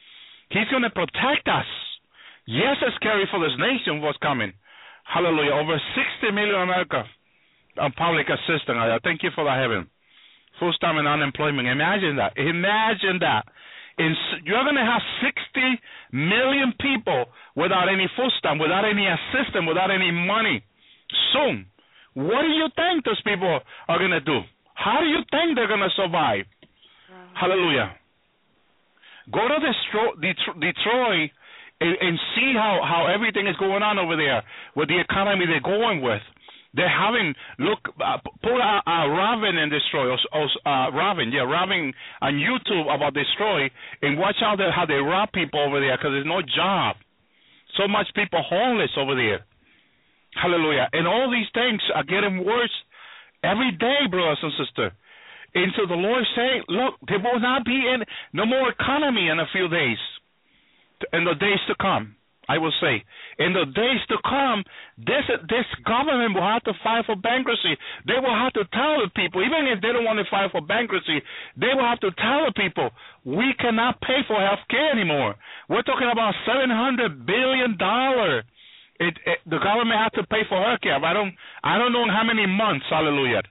He's going to protect us." Yes, it's scary for this nation what's coming. Hallelujah. Over 60 million America on public assistance. I thank you for that heaven. Full time and unemployment. Imagine that. Imagine that. In, you're going to have 60 million people without any food time, without any assistance, without any money soon. What do you think those people are going to do? How do you think they're going to survive? Hallelujah. Go to the show Detroit and, and see how how everything is going on over there with the economy they're going with. They're having look uh, pull out uh, Robin and destroy us, uh, Robin yeah Raven on YouTube about destroy and watch out how they rob people over there because there's no job. So much people homeless over there. Hallelujah! And all these things are getting worse every day, brothers and sisters. And so the Lord is saying, look, there will not be any, no more economy in a few days in the days to come. I will say, in the days to come, this this government will have to file for bankruptcy. They will have to tell the people, even if they don't want to file for bankruptcy, they will have to tell the people, we cannot pay for health care anymore. We're talking about seven hundred billion dollar. It, it, the government has to pay for health care. I don't I don't know how many months. Hallelujah.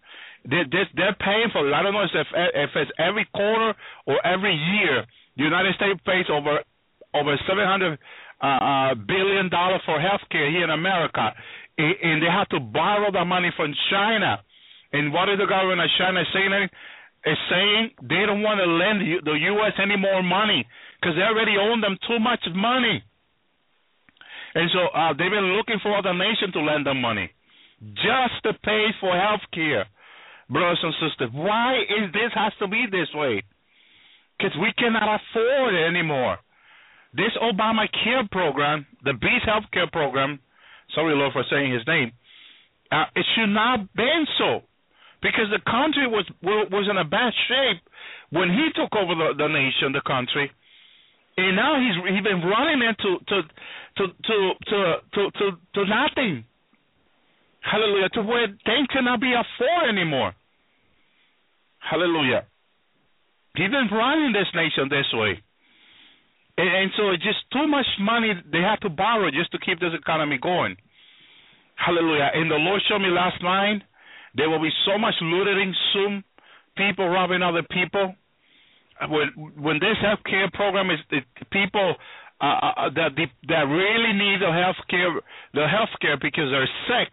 They, they, they're paying for it. I don't know if if it's every quarter or every year. The United States pays over over seven hundred uh, billion dollar for healthcare here in America, A- and they have to borrow the money from China. And what is the government of China saying? Is saying they don't want to lend the U.S. any more money because they already own them too much money. And so uh, they've been looking for other nation to lend them money just to pay for health care, brothers and sisters. Why is this has to be this way? Because we cannot afford it anymore. This Obamacare program, the Beast Health Care program, sorry, Lord, for saying his name, uh, it should not have been so. Because the country was was in a bad shape when he took over the, the nation, the country, and now he's he's been running into to to to to to to, to nothing. Hallelujah. To where things cannot be afforded anymore. Hallelujah. He's been running this nation this way. And, and so it's just too much money they have to borrow just to keep this economy going. Hallelujah. And the Lord showed me last night there will be so much looting soon, people robbing other people. When when this health care program is it, people uh, uh, that that really need the health care the health care because they're sick,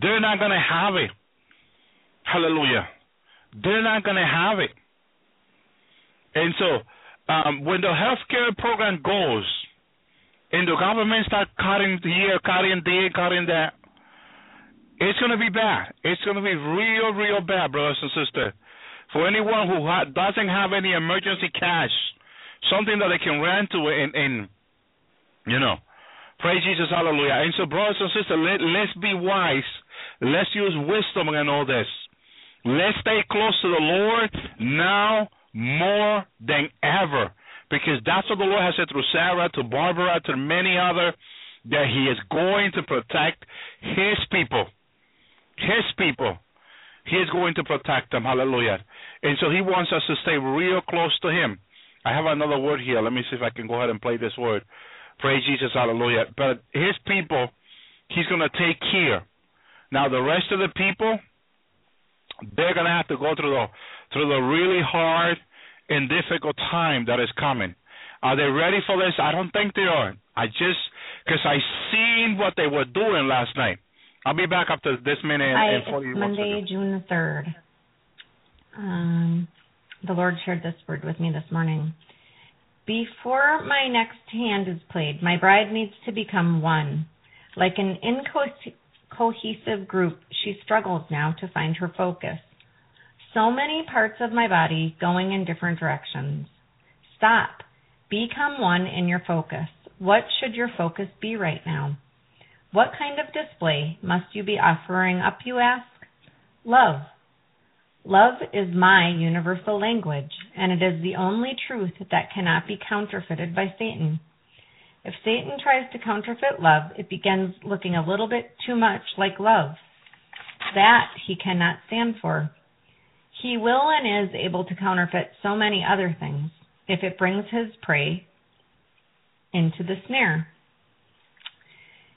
they're not gonna have it. Hallelujah. They're not gonna have it. And so um, when the health care program goes, and the government start cutting here, cutting there, cutting that, it's going to be bad. It's going to be real, real bad, brothers and sisters. For anyone who ha- doesn't have any emergency cash, something that they can run to and, and you know, praise Jesus, hallelujah. And so, brothers and sisters, let, let's be wise. Let's use wisdom in all this. Let's stay close to the Lord now more than ever. Because that's what the Lord has said through Sarah, to Barbara, to many other, that He is going to protect His people. His people. He is going to protect them. Hallelujah. And so He wants us to stay real close to Him. I have another word here. Let me see if I can go ahead and play this word. Praise Jesus. Hallelujah. But His people, He's going to take care. Now, the rest of the people, they're going to have to go through the through the really hard and difficult time that is coming. Are they ready for this? I don't think they are. I just because I seen what they were doing last night. I'll be back after this minute and forty it's Monday, June the third. Um, the Lord shared this word with me this morning. Before my next hand is played, my bride needs to become one. Like an incohesive group, she struggles now to find her focus. So many parts of my body going in different directions. Stop. Become one in your focus. What should your focus be right now? What kind of display must you be offering up, you ask? Love. Love is my universal language, and it is the only truth that cannot be counterfeited by Satan. If Satan tries to counterfeit love, it begins looking a little bit too much like love. That he cannot stand for. He will and is able to counterfeit so many other things if it brings his prey into the snare.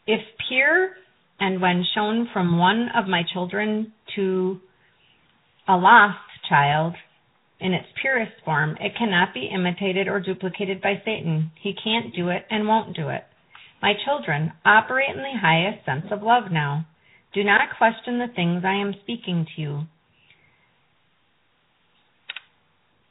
If pure and when shown from one of my children to a lost child in its purest form, it cannot be imitated or duplicated by Satan. He can't do it and won't do it. My children, operate in the highest sense of love now. Do not question the things I am speaking to you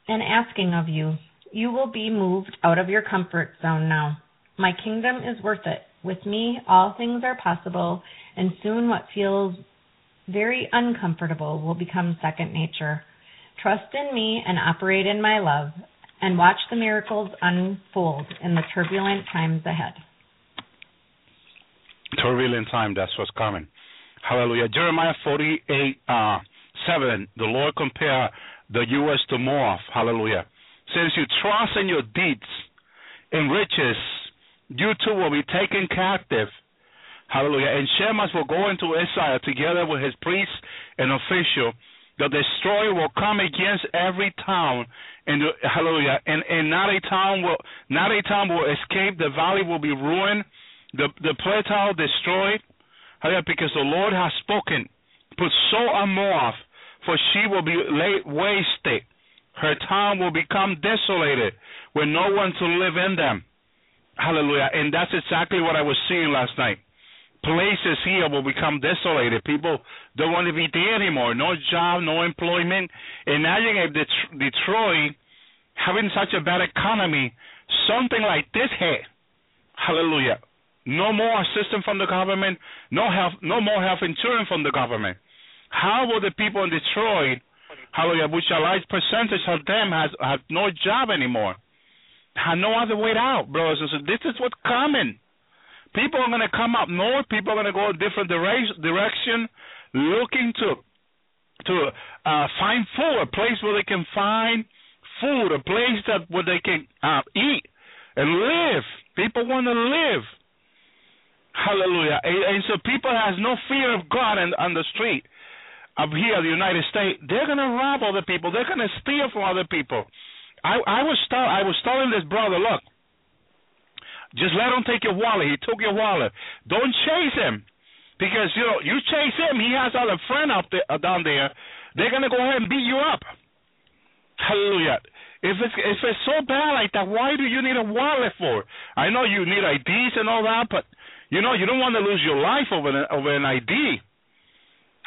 and asking of you. You will be moved out of your comfort zone now. My kingdom is worth it. With me, all things are possible, and soon what feels very uncomfortable will become second nature. Trust in me and operate in my love, and watch the miracles unfold in the turbulent times ahead. turbulent time. That's what's coming. Hallelujah. Jeremiah 48, uh, 7. The Lord compare the U.S. to Moab. Hallelujah. Since you trust in your deeds and riches, you too will be taken captive. Hallelujah. And Chemosh will go into Israel together with his priests and official. The destroyer will come against every town, and hallelujah. And and not a town will not a town will escape. The valley will be ruined. The the plateau destroyed. Hallelujah. Because the Lord has spoken. Put so Moab, for she will be laid wasted. Her town will become desolated, with no one to live in them. Hallelujah. And that's exactly what I was seeing last night. Places here will become desolated. People don't want to be there anymore. No job, no employment. Imagine if Det- Detroit, having such a bad economy, something like this hit. Hallelujah. No more assistance from the government. No health. No more health insurance from the government. How will the people in Detroit, hallelujah, which a large percentage of them has have no job anymore, have no other way out, brothers and sisters. This is what's coming. People are going to come up north. People are going to go a different direc- direction, looking to to uh, find food, a place where they can find food, a place that where they can uh, eat and live. People want to live. Hallelujah. And, and so people has no fear of God on the street up here the United States. They're going to rob other people. They're going to steal from other people. I, I was tell, I was telling this brother, look, just let him take your wallet. He took your wallet. Don't chase him, because you know you chase him. He has other friend up there uh, down there. They're gonna go ahead and beat you up. Hallelujah. If it's if it's so bad like that, why do you need a wallet for? I know you need IDs and all that, but you know you don't want to lose your life over an, over an ID.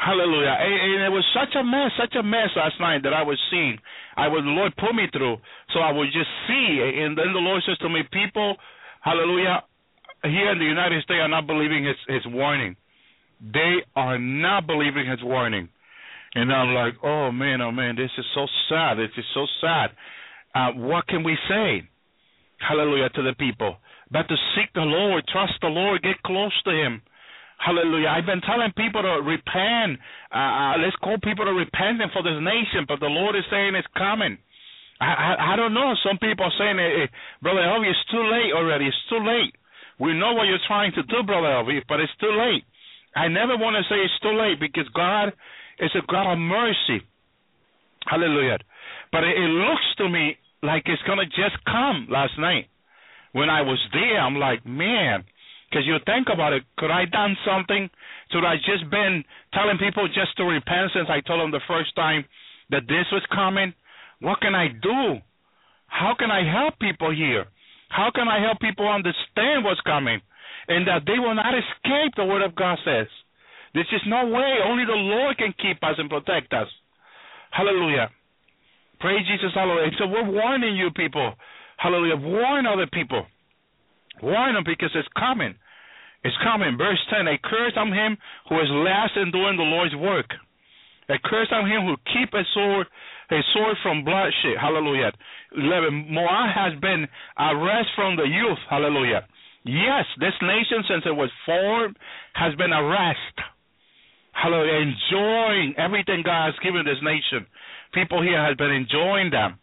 Hallelujah. And, it was such a mess, such a mess last night that I was seeing. I was the Lord put me through, so I would just see. And then the Lord says to me, people, hallelujah, here in the United States are not believing His His warning. They are not believing His warning. And I'm like, oh man, oh man, this is so sad. This is so sad. Uh, what can we say? Hallelujah to the people. But to seek the Lord, trust the Lord, get close to Him. Hallelujah. I've been telling people to repent. Uh, uh, let's call people to repent for this nation, but the Lord is saying it's coming. I, I, I don't know. Some people are saying, hey, Brother Elvi, it's too late already. It's too late. We know what you're trying to do, Brother Elvi, but it's too late. I never want to say it's too late because God is a God of mercy. Hallelujah. But it, it looks to me like it's going to just come last night. When I was there, I'm like, man, because you think about it, could I done something? Should I just been telling people just to repent since I told them the first time that this was coming? What can I do? How can I help people here? How can I help people understand what's coming? And that they will not escape the word of God says. This is no way. Only the Lord can keep us and protect us. Hallelujah. Praise Jesus. Hallelujah. So we're warning you people. Hallelujah. Warn other people. Warn them because it's coming. It's coming. Verse 10 A curse on him who is last in doing the Lord's work. A curse on him who keep a sword, a sword from bloodshed. Hallelujah. 11. Moab has been arrested from the youth. Hallelujah. Yes, this nation, since it was formed, has been arrested. Hallelujah. Enjoying everything God has given this nation. People here have been enjoying them.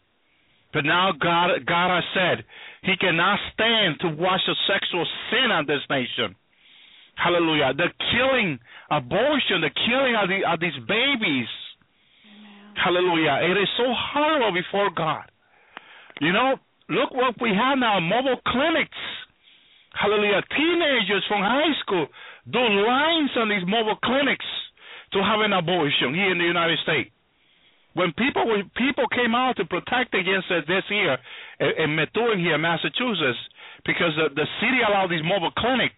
But now God, God has said He cannot stand to watch the sexual sin on this nation. Hallelujah. The killing, abortion, the killing of, the, of these babies. Hallelujah. It is so horrible before God. You know, look what we have now mobile clinics. Hallelujah. Teenagers from high school do lines on these mobile clinics to have an abortion here in the United States. When people when people came out to protect against it this year in Methuen here, Massachusetts, because the, the city allowed these mobile clinics,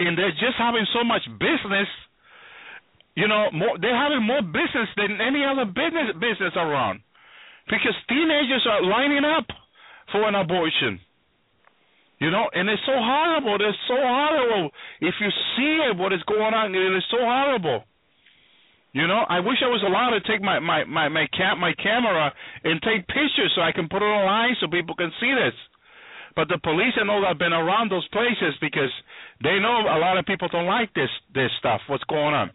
and they're just having so much business. You know, more, they're having more business than any other business business around, because teenagers are lining up for an abortion. You know, and it's so horrible. It's so horrible. If you see it, what is going on, it is so horrible. You know, I wish I was allowed to take my my my my, cam- my camera and take pictures so I can put it online so people can see this. But the police and all have been around those places because they know a lot of people don't like this this stuff. What's going on?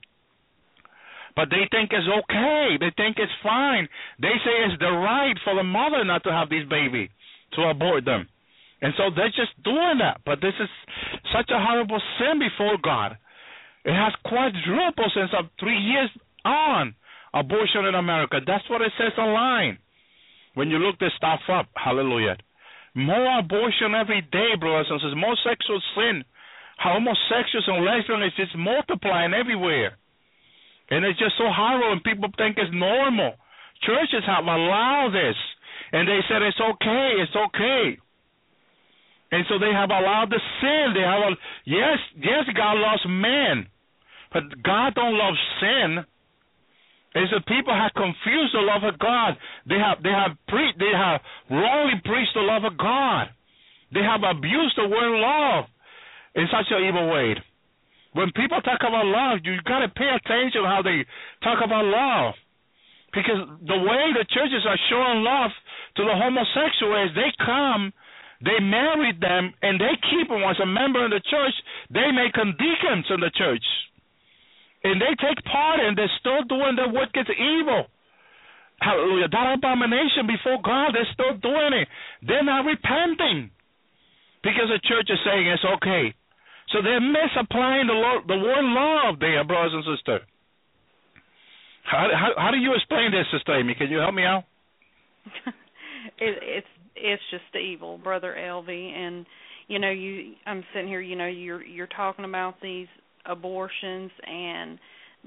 But they think it's okay. They think it's fine. They say it's the right for the mother not to have these baby, to abort them. And so they're just doing that. But this is such a horrible sin before God. It has quadrupled since uh, three years on abortion in America. That's what it says online. When you look this stuff up, hallelujah. More abortion every day, brothers and sisters. More sexual sin. Homosexuals and lesbians is just multiplying everywhere. And it's just so horrible, and people think it's normal. Churches have allowed this, and they said it's okay, it's okay. And so they have allowed the sin. They have a, yes, yes, God loves man, but God don't love sin. It's the people have confused the love of God. They have they have pre- they have wrongly preached the love of God. They have abused the word love in such an evil way. When people talk about love, you got to pay attention how they talk about love. Because the way the churches are showing love to the homosexuals, they come, they marry them, and they keep them as a member of the church. They make them deacons in the church. And they take part and they're still doing the wicked evil. Hallelujah. That abomination before God, they're still doing it. They're not repenting. Because the church is saying it's okay. So they're misapplying the, Lord, the word love there, brothers and sisters. How, how, how do you explain this, Sister Amy? Can you help me out? it, it's it's just evil, brother Elvi, and you know you. I'm sitting here, you know, you're you're talking about these abortions and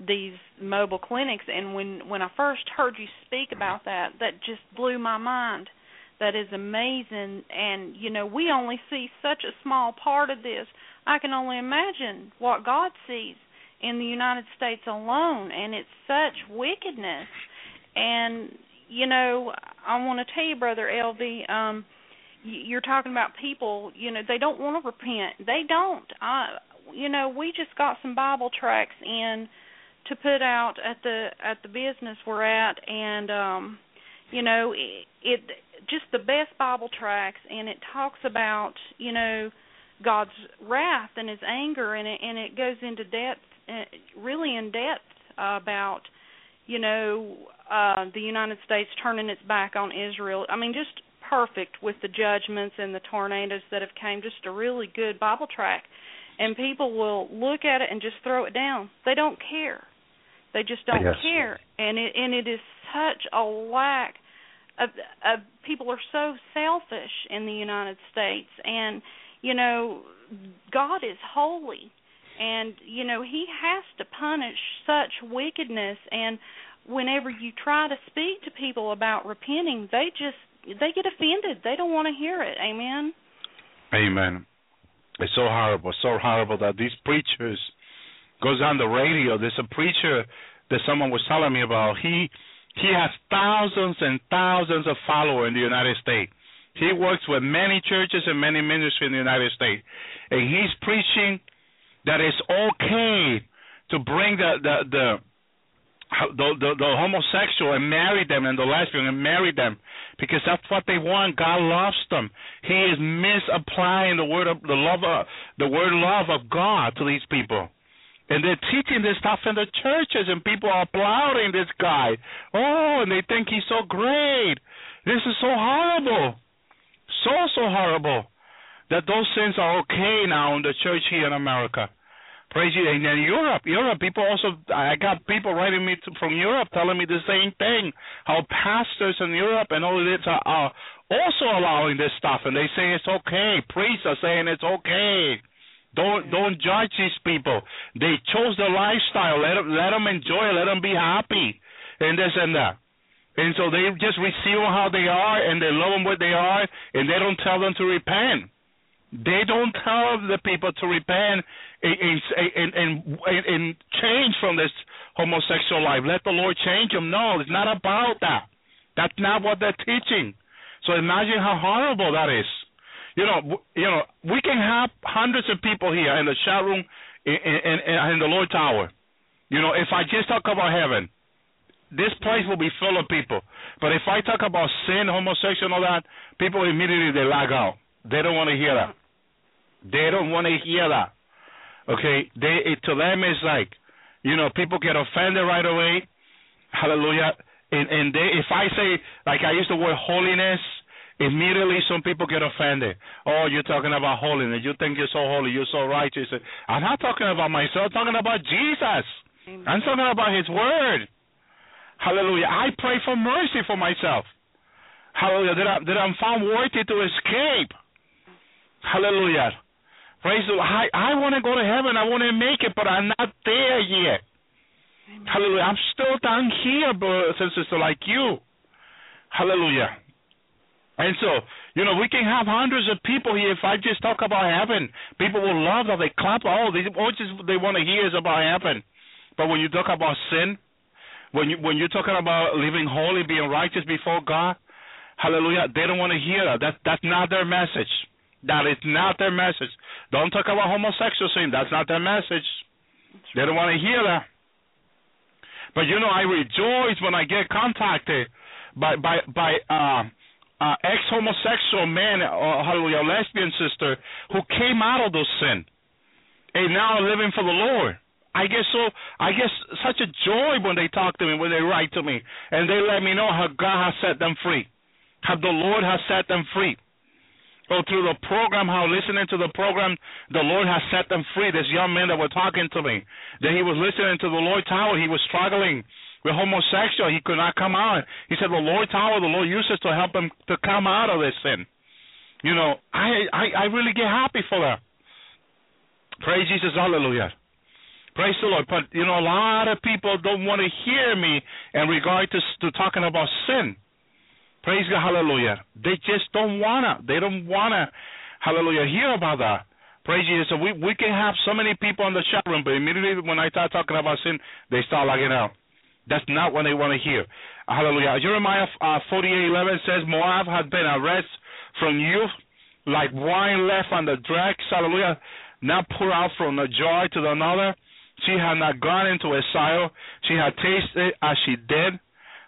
these mobile clinics, and when when I first heard you speak about that, that just blew my mind. That is amazing, and you know we only see such a small part of this. I can only imagine what God sees in the United States alone, and it's such wickedness. And you know, I want to tell you, brother Elvi, um, you're talking about people. You know, they don't want to repent. They don't. I, you know, we just got some Bible tracts in to put out at the at the business we're at, and um, you know, it, it just the best Bible tracts, and it talks about you know God's wrath and His anger, and it and it goes into depth, uh, really in depth about you know uh the United States turning its back on Israel. I mean, just perfect with the judgments and the tornadoes that have came. Just a really good Bible tract, and people will look at it and just throw it down. They don't care. They just don't Yes. care, and it and it is such a lack of, of people are so selfish in the United States, and you know God is holy, and you know He has to punish such wickedness. And whenever you try to speak to people about repenting, they just they get offended. They don't want to hear it. Amen. Amen. It's so horrible, so horrible that these preachers goes on the radio. There's a preacher that someone was telling me about. He he has thousands and thousands of followers in the United States. He works with many churches and many ministries in the United States, and he's preaching that it's okay to bring the the the the, the, the homosexual and marry them and the lesbian and marry them because that's what they want. God loves them. He is misapplying the word of the love of, the word love of God to these people. And they're teaching this stuff in the churches, and people are applauding this guy. Oh, and they think he's so great. This is so horrible. So, so horrible that those sins are okay now in the church here in America. Praise you. And in Europe, Europe, people also, I got people writing me to, from Europe telling me the same thing. How pastors in Europe and all this are, are also allowing this stuff, and they say it's okay. Priests are saying it's okay. Don't don't judge these people. They chose the lifestyle. Let them let them enjoy. Let them be happy, and this and that. And so they just receive them how they are, and they love them what they are, and they don't tell them to repent. They don't tell the people to repent and and and, and, change from this homosexual life. Let the Lord change them. No, it's not about that. That's not what they're teaching. So imagine how horrible that is. You know, you know, we can have hundreds of people here in the chat room in, in, in, in the Lord's Hour. You know, if I just talk about heaven, this place will be full of people. But if I talk about sin, homosexual, and all that, people immediately they lag out. They don't want to hear that. They don't want to hear that. Okay, they it, to them it's like, you know, people get offended right away. Hallelujah. And and they if I say like I use the word holiness, immediately some people get offended. Oh, you're talking about holiness. You think you're so holy, you're so righteous. I'm not talking about myself, I'm talking about Jesus. I'm talking about his word. Hallelujah. I pray for mercy for myself. Hallelujah. That, I, that I'm found worthy to escape. Hallelujah. Praise the Lord. I, I want to go to heaven. I want to make it, but I'm not there yet. Hallelujah. I'm still down here, brothers and sisters, like you. Hallelujah. And so, you know, we can have hundreds of people here. If I just talk about heaven, people will love that. They clap. Oh, they all just they want to hear is about heaven. But when you talk about sin, when you when you're talking about living holy, being righteous before God, hallelujah, they don't want to hear that. That that's not their message. That is not their message. Don't talk about homosexual sin. That's not their message. They don't want to hear that. But you know, I rejoice when I get contacted by by by uh, uh, ex homosexual man, uh, hallelujah, lesbian sister who came out of those sin and now living for the Lord. I get so I get such a joy when they talk to me, when they write to me, and they let me know how God has set them free, how the Lord has set them free. Or through the program, how listening to the program, the Lord has set them free. This young man that was talking to me, that he was listening to the Lord's Hour, he was struggling with homosexual, he could not come out. He said the Lord's Hour, the Lord uses to help him to come out of this sin. You know, I I, I really get happy for that. Praise Jesus, hallelujah. Praise the Lord. But you know, a lot of people don't want to hear me in regard to to talking about sin. Praise God, hallelujah. They just don't wanna. They don't wanna, hallelujah, hear about that. Praise Jesus. So we we can have so many people in the chat room, but immediately when I start talking about sin, they start logging out. That's not what they want to hear. Hallelujah. Jeremiah uh, 48:11 says, Moab had been arrested from youth, like wine left on the dregs. Hallelujah. Now pour out from the jar to the another. She had not gone into exile. She had tasted as she did.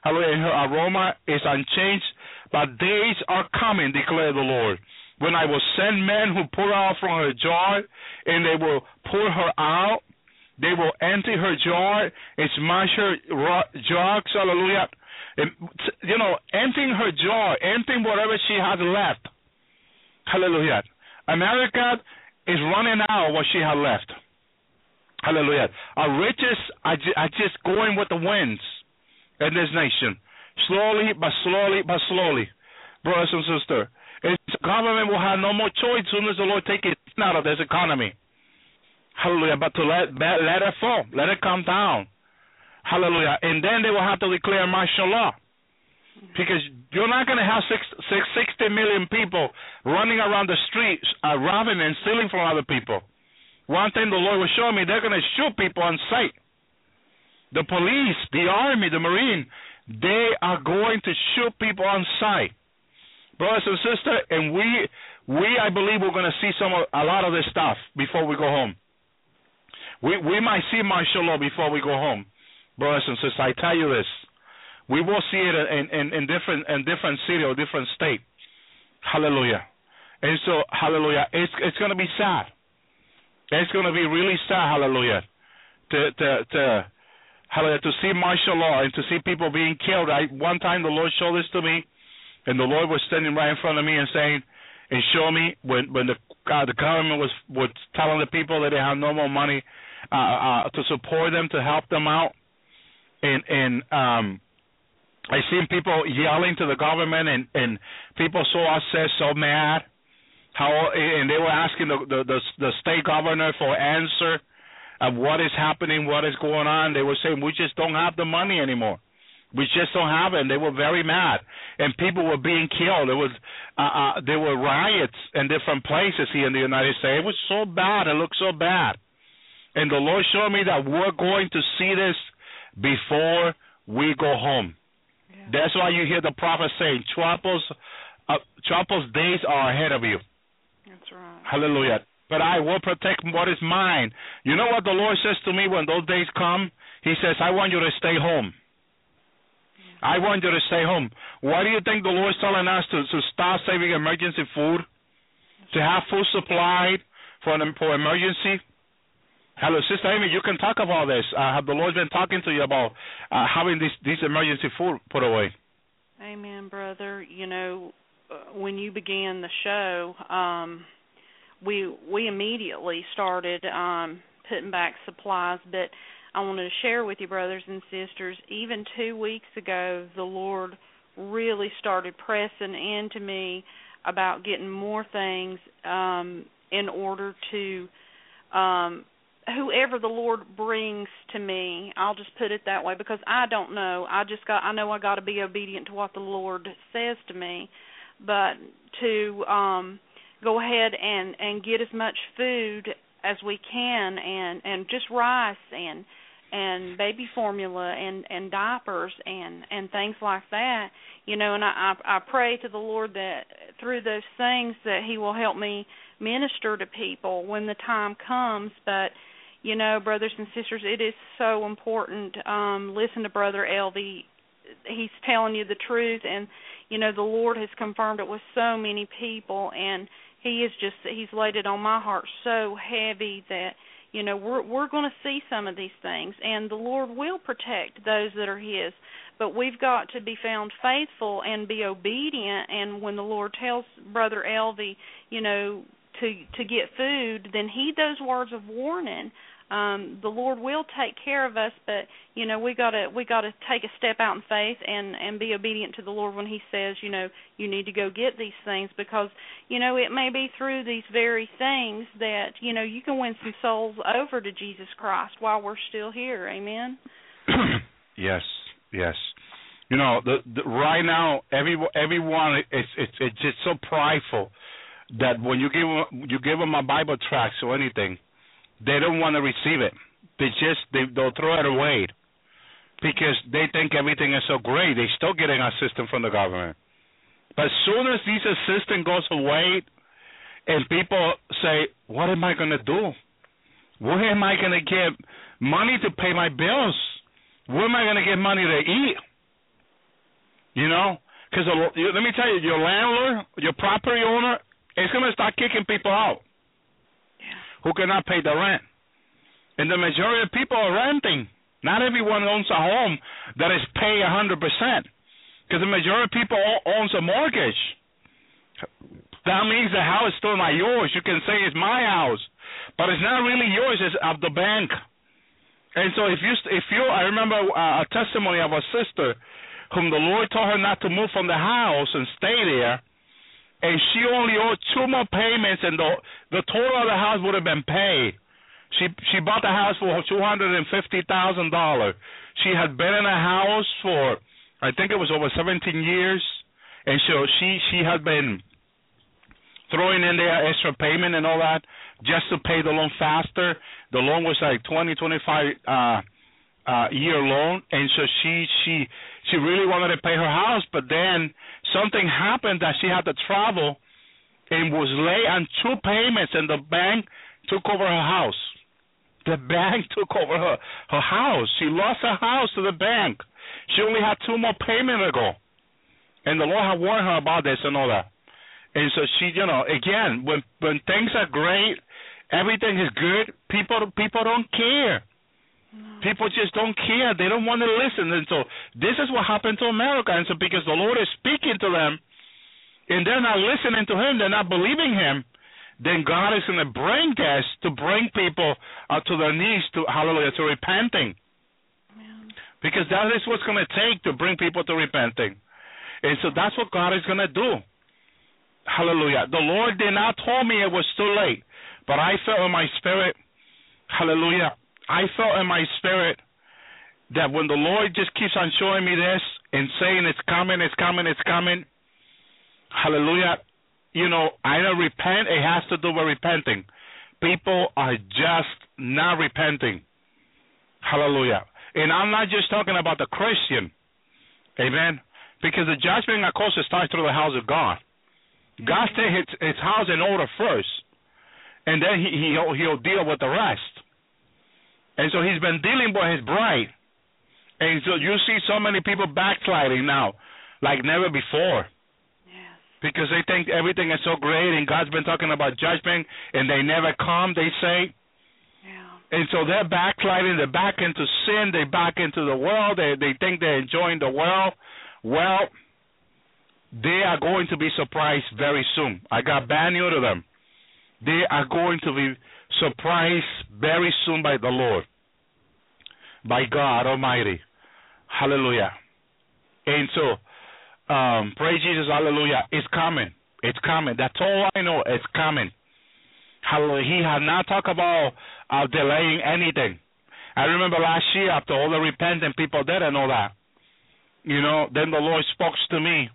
Hallelujah. Her aroma is unchanged. But days are coming, declared the Lord, when I will send men who pour out from her jar, and they will pour her out. They will empty her jar and smash her jugs. Hallelujah. And, you know, emptying her jar, emptying whatever she has left. Hallelujah. America is running out what she had left. Hallelujah. Our riches are, ju- are just going with the winds in this nation. Slowly, but slowly, but slowly. Brothers and sisters. Its government will have no more choice as soon as the Lord take it out of this economy. Hallelujah. But to let let it fall, let it come down. Hallelujah. And then they will have to declare martial law. Because you're not going to have six, six, 60 million people running around the streets, uh, robbing and stealing from other people. One thing the Lord was showing me, they're going to shoot people on sight. The police, the army, the marine, they are going to shoot people on sight. Brothers and sisters, and we, we, I believe, we're going to see some, a lot of this stuff before we go home. We, we might see martial law before we go home, brothers and sisters. I tell you this, we will see it in, in, in different, in different city or different state. Hallelujah. And so, hallelujah, it's, it's going to be sad. It's going to be really sad, hallelujah, to, to, to, hallelujah, to see martial law and to see people being killed. I, one time the Lord showed this to me, and the Lord was standing right in front of me and saying, and show me when when the uh, the government was was telling the people that they have no more money uh, uh, to support them to help them out, and and um, I seen people yelling to the government and and people so upset, so mad, how and they were asking the the the, the state governor for answer of what is happening, what is going on. They were saying we just don't have the money anymore. We just don't have it. And they were very mad, and people were being killed. It was uh, uh, there were riots in different places here in the United States. It was so bad. It looked so bad, and the Lord showed me that we're going to see this before we go home. That's why you hear the prophet saying, "Troubles, uh, troubles days are ahead of you." That's right. Hallelujah. But I will protect what is mine. You know what the Lord says to me when those days come? He says, I want you to stay home. I want you to stay home. Why do you think the Lord is telling us to, to start saving emergency food? To have food supplied for an for emergency? Hello, Sister Amy, you can talk about this. Uh, have the Lord been talking to you about uh, having this, this emergency food put away? Amen, brother. You know, when you began the show, um, we we immediately started um, putting back supplies, but I wanted to share with you, brothers and sisters, even two weeks ago, the Lord really started pressing into me about getting more things um, in order to um, whoever the Lord brings to me. I'll just put it that way because I don't know. I just got I know I got to be obedient to what the Lord says to me. But to um go ahead and and get as much food as we can and and just rice and and baby formula and and diapers and and things like that you know and i i, pray to the lord that through those things that he will help me minister to people when the time comes. But you know brothers and sisters it is so important um listen to brother Elvi he's telling you the truth and you know the lord has confirmed it with so many people and he is just he's laid it on my heart so heavy that you know we're we're going to see some of these things and the lord will protect those that are his. But we've got to be found faithful and be obedient and when the lord tells brother Elvi you know to to get food then heed those words of warning um the lord will take care of us but you know we got to we got to take a step out in faith and and be obedient to the lord when he says you know you need to go get these things because you know it may be through these very things that you know you can win some souls over to jesus christ while we're still here amen yes, yes. You know, the, the right now, every everyone it's it's it's just so prideful that when you give you give them a Bible tract or anything, they don't want to receive it. They just they they'll throw it away because they think everything is so great. They're still getting assistance from the government, but as soon as this assistance goes away, and people say, "What am I going to do? Where am I going to get money to pay my bills? Where am I going to get money to eat?" You know, because let me tell you, your landlord, your property owner, is going to start kicking people out who cannot pay the rent. And the majority of people are renting. Not everyone owns a home that is paid a 100%. Because the majority of people owns a mortgage. That means the house is still not yours. You can say it's my house, but it's not really yours. It's of the bank. And so if you if you I remember uh, a testimony of a sister whom the Lord told her not to move from the house and stay there, and she only owed two more payments, and the the total of the house would have been paid. She she bought the house for two hundred and fifty thousand dollars. She had been in a house for I think it was over seventeen years, and so she she had been throwing in there extra payment and all that just to pay the loan faster. The loan was like twenty twenty five uh uh year loan and so she she she really wanted to pay her house but then something happened that she had to travel and was late on two payments and the bank took over her house. The bank took over her her house. She lost her house to the bank. She only had two more payments to go. And the Lord had warned her about this and all that. And so she, you know, again, when when things are great, everything is good, people people don't care. People just don't care. They don't want to listen. And so this is what happened to America. And so because the Lord is speaking to them and they're not listening to him, they're not believing him, then God is going to bring this to bring people uh, to their knees to hallelujah to repenting. Because that is what's going to take to bring people to repenting. And so that's what God is going to do. Hallelujah. The Lord did not tell me it was too late, but I felt in my spirit, hallelujah. I felt in my spirit that when the Lord just keeps on showing me this and saying it's coming, it's coming, it's coming, hallelujah. You know, I don't repent, it has to do with repenting. People are just not repenting. Hallelujah. And I'm not just talking about the Christian. Amen. Because the judgment, of course, starts through the house of God. God takes his, his house in order first, and then he, he'll, he'll deal with the rest. And so he's been dealing with his bride. And so you see so many people backsliding now, like never before. Because they think everything is so great, and God's been talking about judgment, and they never come, they say. And so they're backsliding, they're back into sin, they're back into the world, they they think they're enjoying the world. Well, they are going to be surprised very soon. I got bad news to them. They are going to be surprised very soon by the Lord, by God Almighty. Hallelujah. And so, um, praise Jesus, hallelujah. It's coming. It's coming. That's all I know. It's coming. Hallelujah. He has not talked about uh, delaying anything. I remember last year after all the repentant people did and all that. You know, then the Lord spoke to me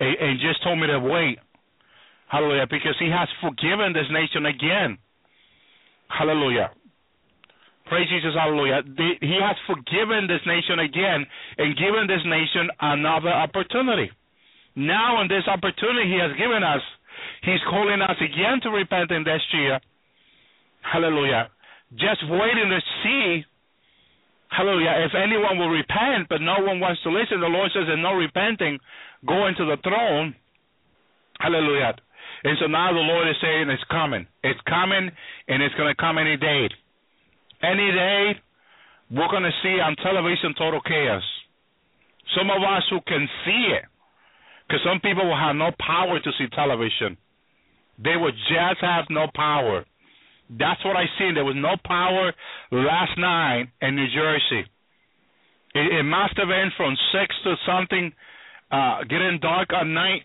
and, and just told me to wait. Hallelujah. Because he has forgiven this nation again. Hallelujah. Praise Jesus, hallelujah. He has forgiven this nation again and given this nation another opportunity. Now, in this opportunity He has given us, He's calling us again to repent in this year. Hallelujah. Just waiting to see, hallelujah, if anyone will repent, but no one wants to listen. The Lord says, and no repenting, go into the throne. Hallelujah. And so now the Lord is saying it's coming. It's coming, and it's going to come any day. Any day, we're going to see on television total chaos. Some of us who can see it, because some people will have no power to see television. They will just have no power. That's what I seen. There was no power last night in New Jersey. It, it must have been from six to something, uh, getting dark at night,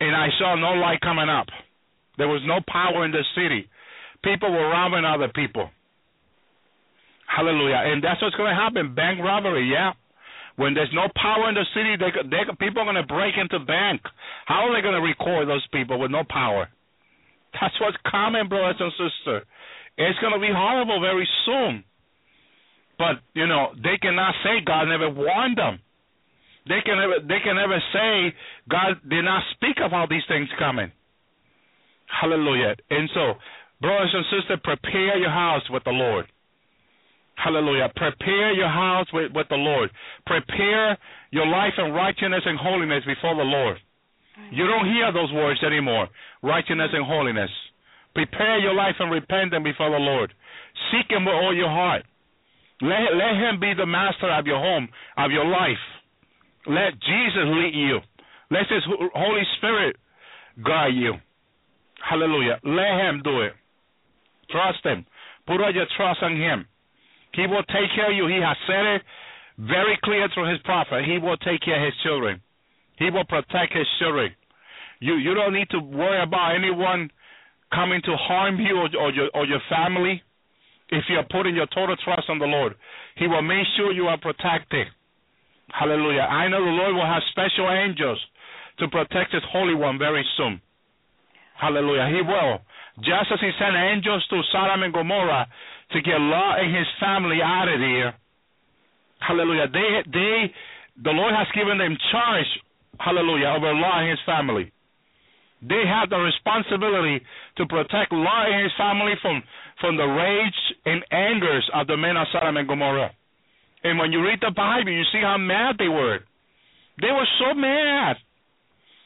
and I saw no light coming up. There was no power in the city. People were robbing other people. Hallelujah. And that's what's going to happen. Bank robbery, yeah. When there's no power in the city, they, they, people are going to break into bank. How are they going to record those people with no power? That's what's coming, brothers and sisters. It's going to be horrible very soon. But you know they cannot say God never warned them. They can never they can never say God did not speak of all these things coming. Hallelujah. And so, brothers and sisters, prepare your house with the Lord. Hallelujah. Prepare your house with, with the Lord. Prepare your life in righteousness and holiness before the Lord. You don't hear those words anymore. Righteousness and holiness. Prepare your life and repent repentance before the Lord. Seek Him with all your heart. Let, let Him be the master of your home, of your life. Let Jesus lead you. Let His Holy Spirit guide you. Hallelujah. Let Him do it. Trust Him. Put all your trust in Him. He will take care of you. He has said it very clear through His prophet. He will take care of His children. He will protect His children. You you don't need to worry about anyone coming to harm you or, or your or your family. If you are putting your total trust on the Lord, He will make sure you are protected. Hallelujah. I know the Lord will have special angels to protect His Holy One very soon. Hallelujah. He will. Just as He sent angels to Sodom and Gomorrah to get Lot and his family out of there. Hallelujah. They they the Lord has given them charge, hallelujah, over Lot and his family. They have the responsibility to protect Lot and his family from, from the rage and angers of the men of Sodom and Gomorrah. And when you read the Bible, you see how mad they were. They were so mad.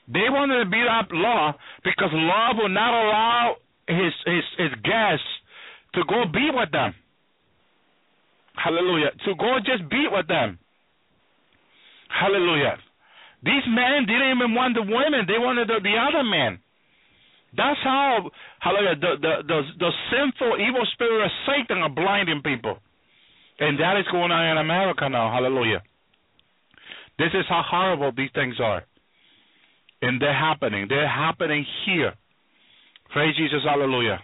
They wanted to beat up Lot because Lot would not allow his his his guests to go be with them. Hallelujah. To go just be with them. Hallelujah. These men didn't even want the women; they wanted the, the other men. That's how, hallelujah, the, the the the sinful, evil spirit of Satan are blinding people, and that is going on in America now. Hallelujah. This is how horrible these things are, and they're happening. They're happening here. Praise Jesus, hallelujah.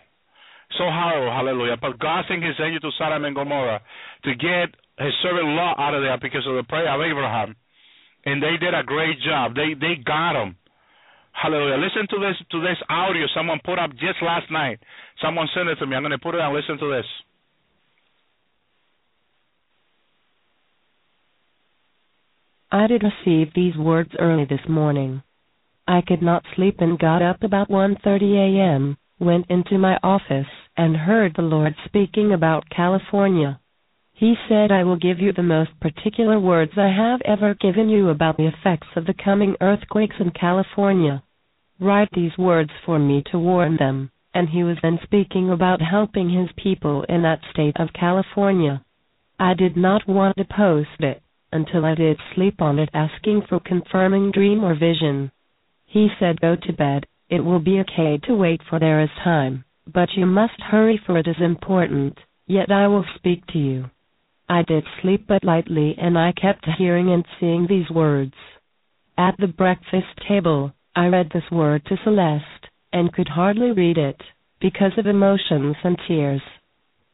So horrible, hallelujah. But God sent His angel to Sodom and Gomorrah to get His servant Lot out of there because of the prayer of Abraham and they did a great job. They they got him. Hallelujah. Listen to this to this audio someone put up just last night. Someone sent it to me. I'm going to put it on. Listen to this. I did receive these words early this morning. I could not sleep and got up about 1:30 a.m., went into my office and heard the Lord speaking about California. He said, I will give you the most particular words I have ever given you about the effects of the coming earthquakes in California. Write these words for me to warn them. And he was then speaking about helping his people in that state of California. I did not want to post it until I did sleep on it asking for confirming dream or vision. He said, Go to bed, it will be okay to wait for there is time, but you must hurry for it is important, yet I will speak to you. I did sleep but lightly and I kept hearing and seeing these words. At the breakfast table, I read this word to Celeste, and could hardly read it, because of emotions and tears.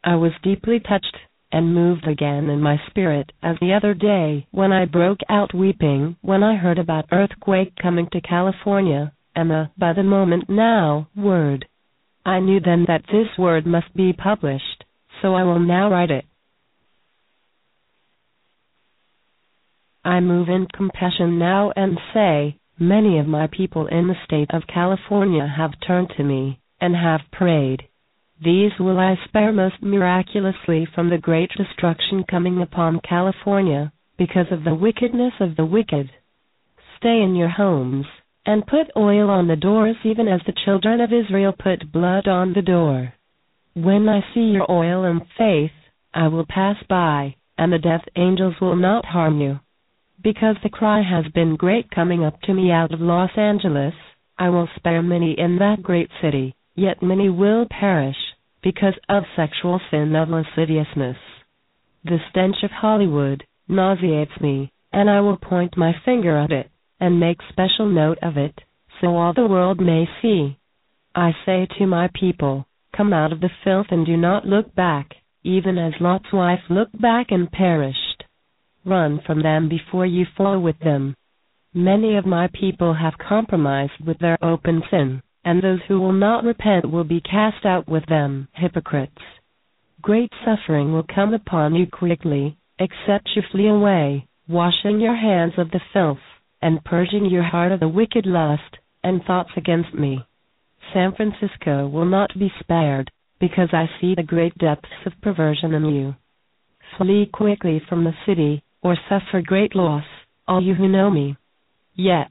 I was deeply touched, and moved again in my spirit as the other day when I broke out weeping when I heard about earthquake coming to California and by the moment now word. I knew then that this word must be published, so I will now write it. I move in compassion now and say, many of my people in the state of California have turned to me and have prayed. These will I spare most miraculously from the great destruction coming upon California because of the wickedness of the wicked. Stay in your homes and put oil on the doors even as the children of Israel put blood on the door. When I see your oil and faith, I will pass by, and the death angels will not harm you. Because the cry has been great coming up to me out of Los Angeles, I will spare many in that great city, yet many will perish, because of sexual sin of lasciviousness. The stench of Hollywood nauseates me, and I will point my finger at it, and make special note of it, so all the world may see. I say to my people, Come out of the filth and do not look back, even as Lot's wife looked back and perished. Run from them before you fall with them. Many of my people have compromised with their open sin, and those who will not repent will be cast out with them, hypocrites. Great suffering will come upon you quickly, except you flee away, washing your hands of the filth, and purging your heart of the wicked lust and thoughts against me. San Francisco will not be spared, because I see the great depths of perversion in you. Flee quickly from the city, or suffer great loss, all you who know me. Yet,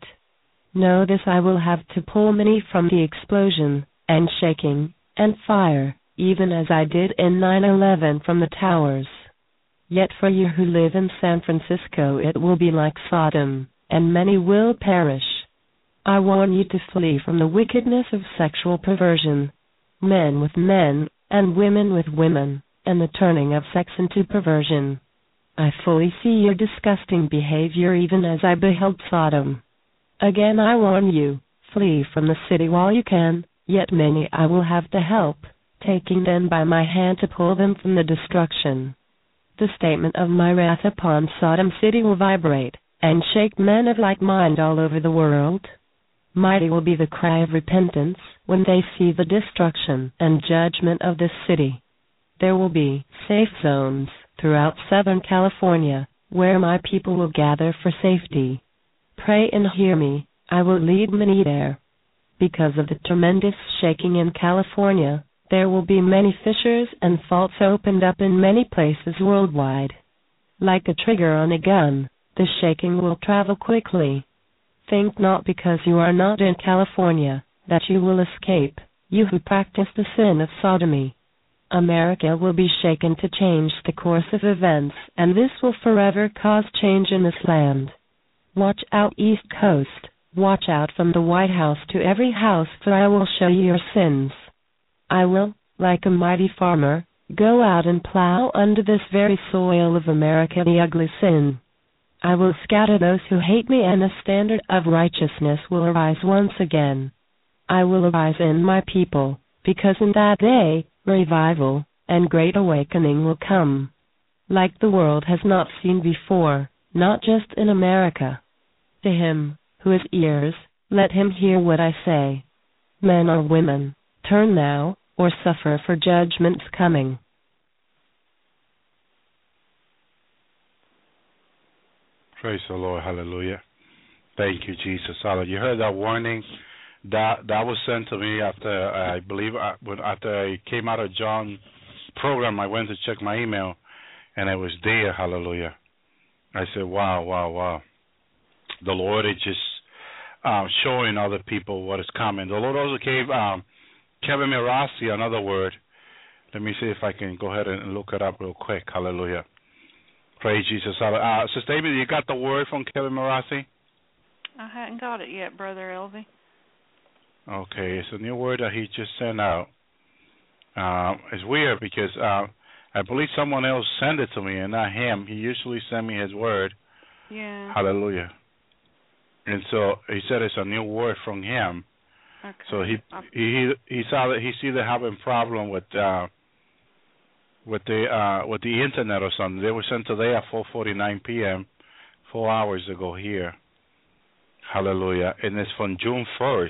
know this I will have to pull many from the explosion, and shaking, and fire, even as I did in 9 11 from the towers. Yet for you who live in San Francisco, it will be like Sodom, and many will perish. I warn you to flee from the wickedness of sexual perversion, men with men, and women with women, and the turning of sex into perversion. I fully see your disgusting behavior even as I beheld Sodom. Again I warn you, flee from the city while you can, yet many I will have to help, taking them by my hand to pull them from the destruction. The statement of my wrath upon Sodom City will vibrate, and shake men of like mind all over the world. Mighty will be the cry of repentance when they see the destruction and judgment of this city. There will be safe zones throughout Southern California where my people will gather for safety. Pray and hear me, I will lead many there. Because of the tremendous shaking in California, there will be many fissures and faults opened up in many places worldwide. Like a trigger on a gun, the shaking will travel quickly. Think not because you are not in California that you will escape, you who practice the sin of sodomy. America will be shaken to change the course of events, and this will forever cause change in this land. Watch out, East Coast, watch out from the White House to every house, for I will show you your sins. I will, like a mighty farmer, go out and plow under this very soil of America the ugly sin. I will scatter those who hate me, and a standard of righteousness will arise once again. I will arise in my people, because in that day, revival and great awakening will come. Like the world has not seen before, not just in America. To him who has ears, let him hear what I say. Men or women, turn now, or suffer for judgment's coming. Praise the Lord. Hallelujah. Thank you, Jesus. Hallelujah. You heard that warning that that was sent to me after I believe uh, when after I came out of John's program. I went to check my email, and it was there. Hallelujah. I said, "Wow, wow, wow." The Lord is just uh, showing other people what is coming. The Lord also gave um, Kevin Mirasi another word. Let me see if I can go ahead and look it up real quick. Hallelujah. Praise Jesus. Uh, Sister David, you got the word from Kevin Marassi? I hadn't got it yet, Brother Elvi. Okay, it's a new word that he just sent out. Uh, it's weird because uh, I believe someone else sent it to me and not him. He usually send me his word. Yeah. Hallelujah. And so he said it's a new word from him. Okay. So he I'll- he he saw that he's either having problem with uh with the uh with the internet or something. They were sent today at 4:49 p.m. four hours ago here. Hallelujah. And it's from June 1st.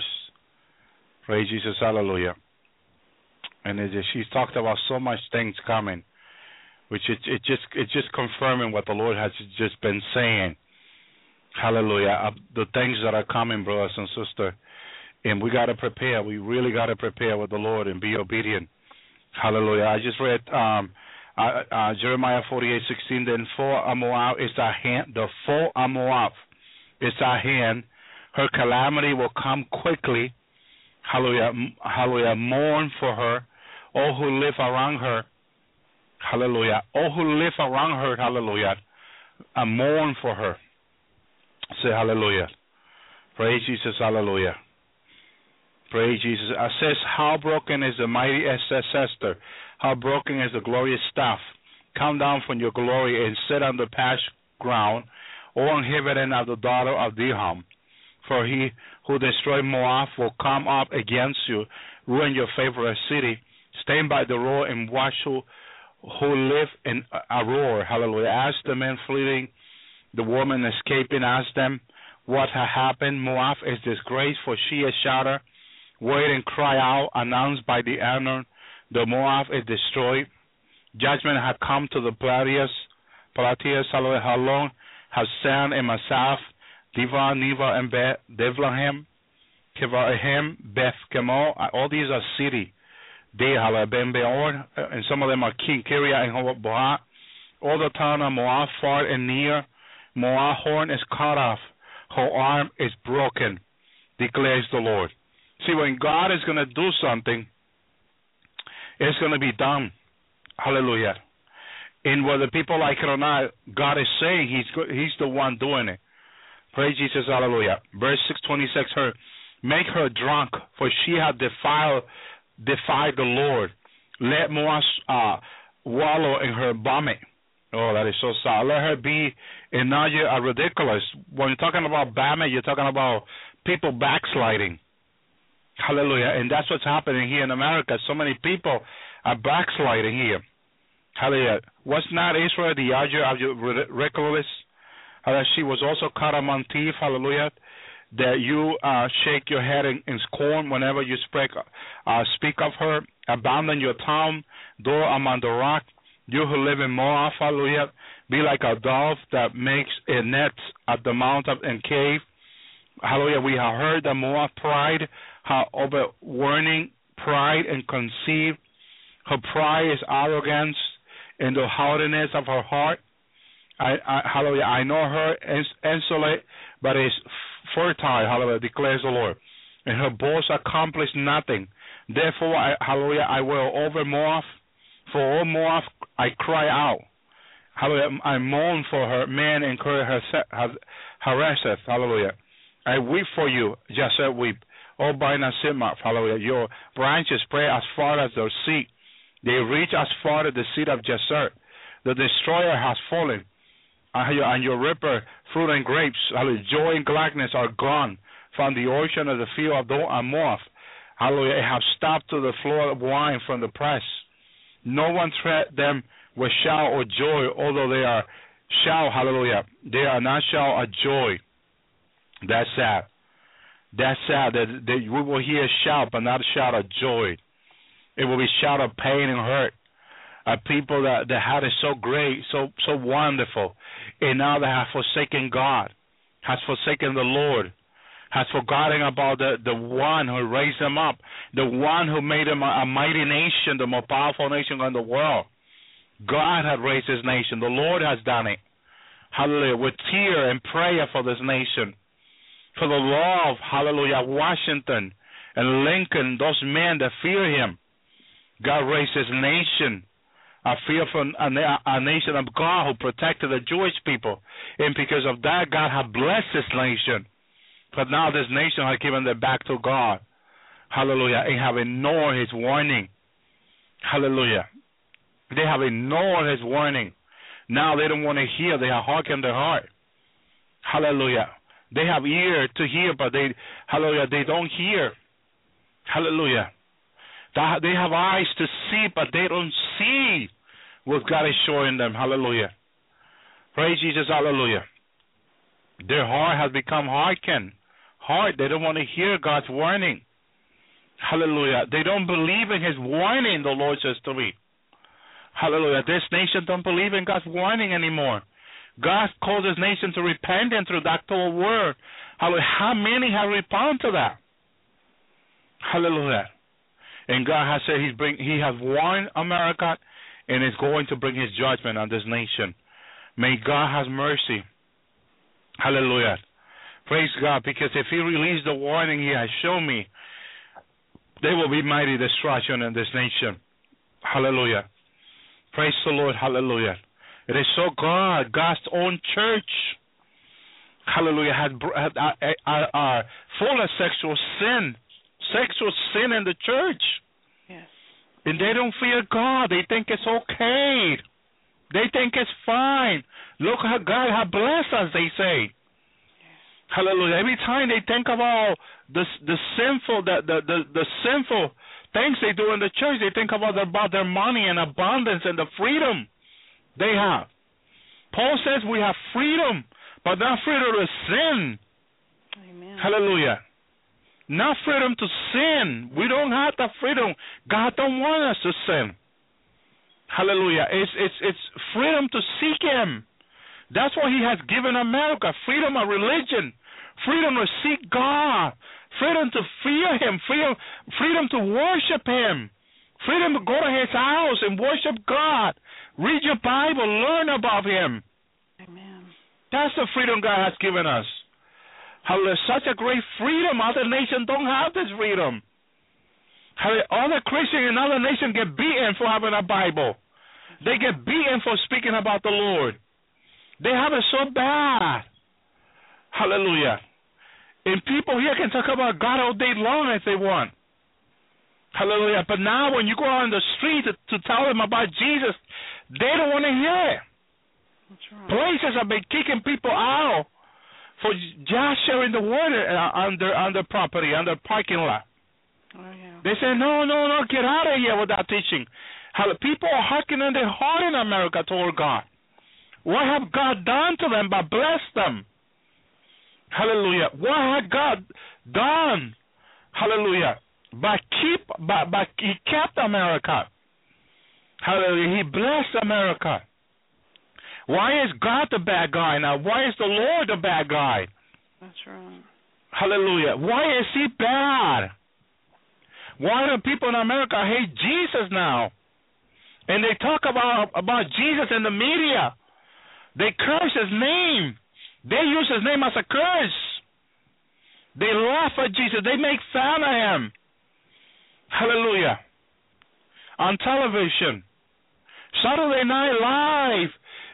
Praise Jesus. Hallelujah. And it, she's talked about so much things coming, which it, it just it's just confirming what the Lord has just been saying. Hallelujah. Uh, the things that are coming, brothers and sisters. And we got to prepare. We really got to prepare with the Lord and be obedient. Hallelujah. I just read um, uh, uh, Jeremiah 48:16. Then for Moab is thy hand. The for Moab is thy hand. Her calamity will come quickly. Hallelujah. Hallelujah. Mourn for her. All who live around her. Hallelujah. All who live around her. Hallelujah. and mourn for her. Say hallelujah. Praise Jesus. Hallelujah. Praise Jesus. It says, How broken is the mighty ancestor? How broken is the glorious staff? Come down from your glory and sit on the patch ground, O inhabitant of the daughter of Diham. For he who destroyed Moab will come up against you, ruin your favorite city. Stand by the road and watch who, who live in Aroer. Hallelujah. Ask the men fleeing, the woman escaping, ask them what had happened. Moab is disgraced, for she is shattered. Wait and cry out, announced by the Arnon, the Moab is destroyed. Judgment had come to the Platias, Platias, hallelujah, how long have San and Masaf, Diva, Neva, and Devlahem, Kevahem, Beth Kemal, all these are city. Hallelujah, Ben Beor, and some of them are King Kiria and Hoboah. All the town of Moab, far and near. Moab horn is cut off, her arm is broken, declares the Lord. See, when God is going to do something, it's going to be done. Hallelujah. And whether people like it or not, God is saying He's He's the one doing it. Praise Jesus, Hallelujah. Verse six twenty six. Her make her drunk, for she hath defiled defied the Lord. Let Moab uh, wallow in her vomit. Oh, that is so sad. Let her be in a ridiculous. When you're talking about vomit, you're talking about people backsliding. Hallelujah. And that's what's happening here in America. So many people are backsliding here. Hallelujah. Was not Israel the archer of your ridiculous? Hallelujah. She was also caught among. Hallelujah. That you uh, shake your head in, in scorn whenever you speak, uh, speak of her. Abandon your town, door among the rock. You who live in Moab, hallelujah, be like a dove that makes a net at the mountain and cave. Hallelujah. We have heard that Moab pride, her overweening pride and conceit. Her pride is arrogance and the haughtiness of her heart. I, I, hallelujah. I know her insolent, but is fertile. Hallelujah. Declares the Lord. And her boasts accomplish nothing. Therefore, I, hallelujah, I will over Moab. For all Moab, I cry out. Hallelujah. I mourn for her. Man incur her harasseth. Hallelujah. I weep for you, just weep. O Bina hallelujah. Your branches spread as far as the sea. They reach as far as the seat of Jesser. The destroyer has fallen. And your ripper, fruit and grapes, hallelujah. Joy and gladness are gone from the ocean of the field of and Moab. Hallelujah. It have stopped to the floor of wine from the press. No one tread them with shout or joy, although they are shout, hallelujah. They are not shout of joy. That's sad. That's sad that, that we will hear shout, but not shout of joy. It will be shout of pain and hurt. Uh, people that, that had it so great, so so wonderful, and now they have forsaken God, has forsaken the Lord, has forgotten about the, the one who raised them up, the one who made them a, a mighty nation, the most powerful nation in the world. God had raised his nation. The Lord has done it. Hallelujah. With tear and prayer for this nation for the love, of hallelujah Washington and Lincoln, those men that fear him. God raised his nation, a fearful a, a nation of God who protected the Jewish people, and because of that, God had blessed this nation. But now this nation has given their back to God, Hallelujah, and have ignored His warning. Hallelujah. They have ignored His warning. Now they don't want to hear. They have hardened their heart. Hallelujah. They have ear to hear, but they, hallelujah, they don't hear. Hallelujah. They have eyes to see, but they don't see. what God is showing them. Hallelujah. Praise Jesus. Hallelujah. Their heart has become hardened. Hard. They don't want to hear God's warning. Hallelujah. They don't believe in His warning. The Lord says to me. Hallelujah. This nation don't believe in God's warning anymore. God calls this nation to repent repentance through that whole word. Hallelujah. How many have repented to that? Hallelujah. And God has said He's bring He has warned America and is going to bring his judgment on this nation. May God have mercy. Hallelujah. Praise God, because if he released the warning he has shown me, there will be mighty destruction in this nation. Hallelujah. Praise the Lord. Hallelujah. It is so God, God's own church. Hallelujah. Had, had uh, uh, uh, full of sexual sin, sexual sin in the church. Yes. And they don't fear God. They think it's okay. They think it's fine. Look how God has blessed us, they say. Hallelujah. Every time they think about the the sinful the the the, the sinful things they do in the church, they think about about their money and abundance and the freedom they have. Paul says we have freedom, but not freedom to sin. Amen. Hallelujah. Not freedom to sin. We don't have that freedom. God don't want us to sin. Hallelujah. It's it's it's freedom to seek him. That's what he has given America. Freedom of religion. Freedom to seek God. Freedom to fear him. Freedom freedom to worship him. Freedom to go to his house and worship God. Read your Bible, learn about him. Amen. That's the freedom God has given us. Hallelujah. Such a great freedom. Other nations don't have this freedom. Other Christians in other nations get beaten for having a Bible. They get beaten for speaking about the Lord. They have it so bad. Hallelujah. And people here can talk about God all day long if they want. Hallelujah. But now when you go out on the street to, to tell them about Jesus, they don't want to hear it. Right. Places have been kicking people out for just sharing the water uh, on their on their property, on their parking lot. Oh yeah. They say, no, no, no, get out of here with that teaching. How people are harkening their heart in America toward God. What have God done to them but blessed them? Hallelujah. What had God done? Hallelujah. But keep but but he kept America. Hallelujah. He blessed America. Why is God the bad guy now? Why is the Lord the bad guy? That's right. Hallelujah. Why is he bad? Why do people in America hate Jesus now? And they talk about about Jesus in the media. They curse his name. They use his name as a curse. They laugh at Jesus. They make fun of him. Hallelujah. On television. Saturday Night Live.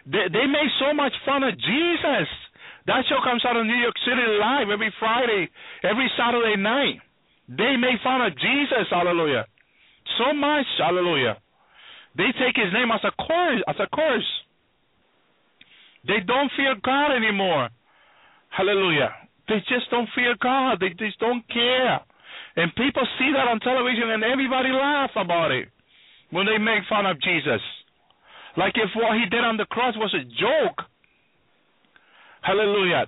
They, they make so much fun of Jesus. That show comes out of New York City Live every Friday, every Saturday night. They make fun of Jesus. Hallelujah. So much. Hallelujah. They take his name as a curse. As a curse. They don't fear God anymore. Hallelujah. They just don't fear God. They just don't care. And people see that on television and everybody laughs about it when they make fun of Jesus. Like if what he did on the cross was a joke. Hallelujah.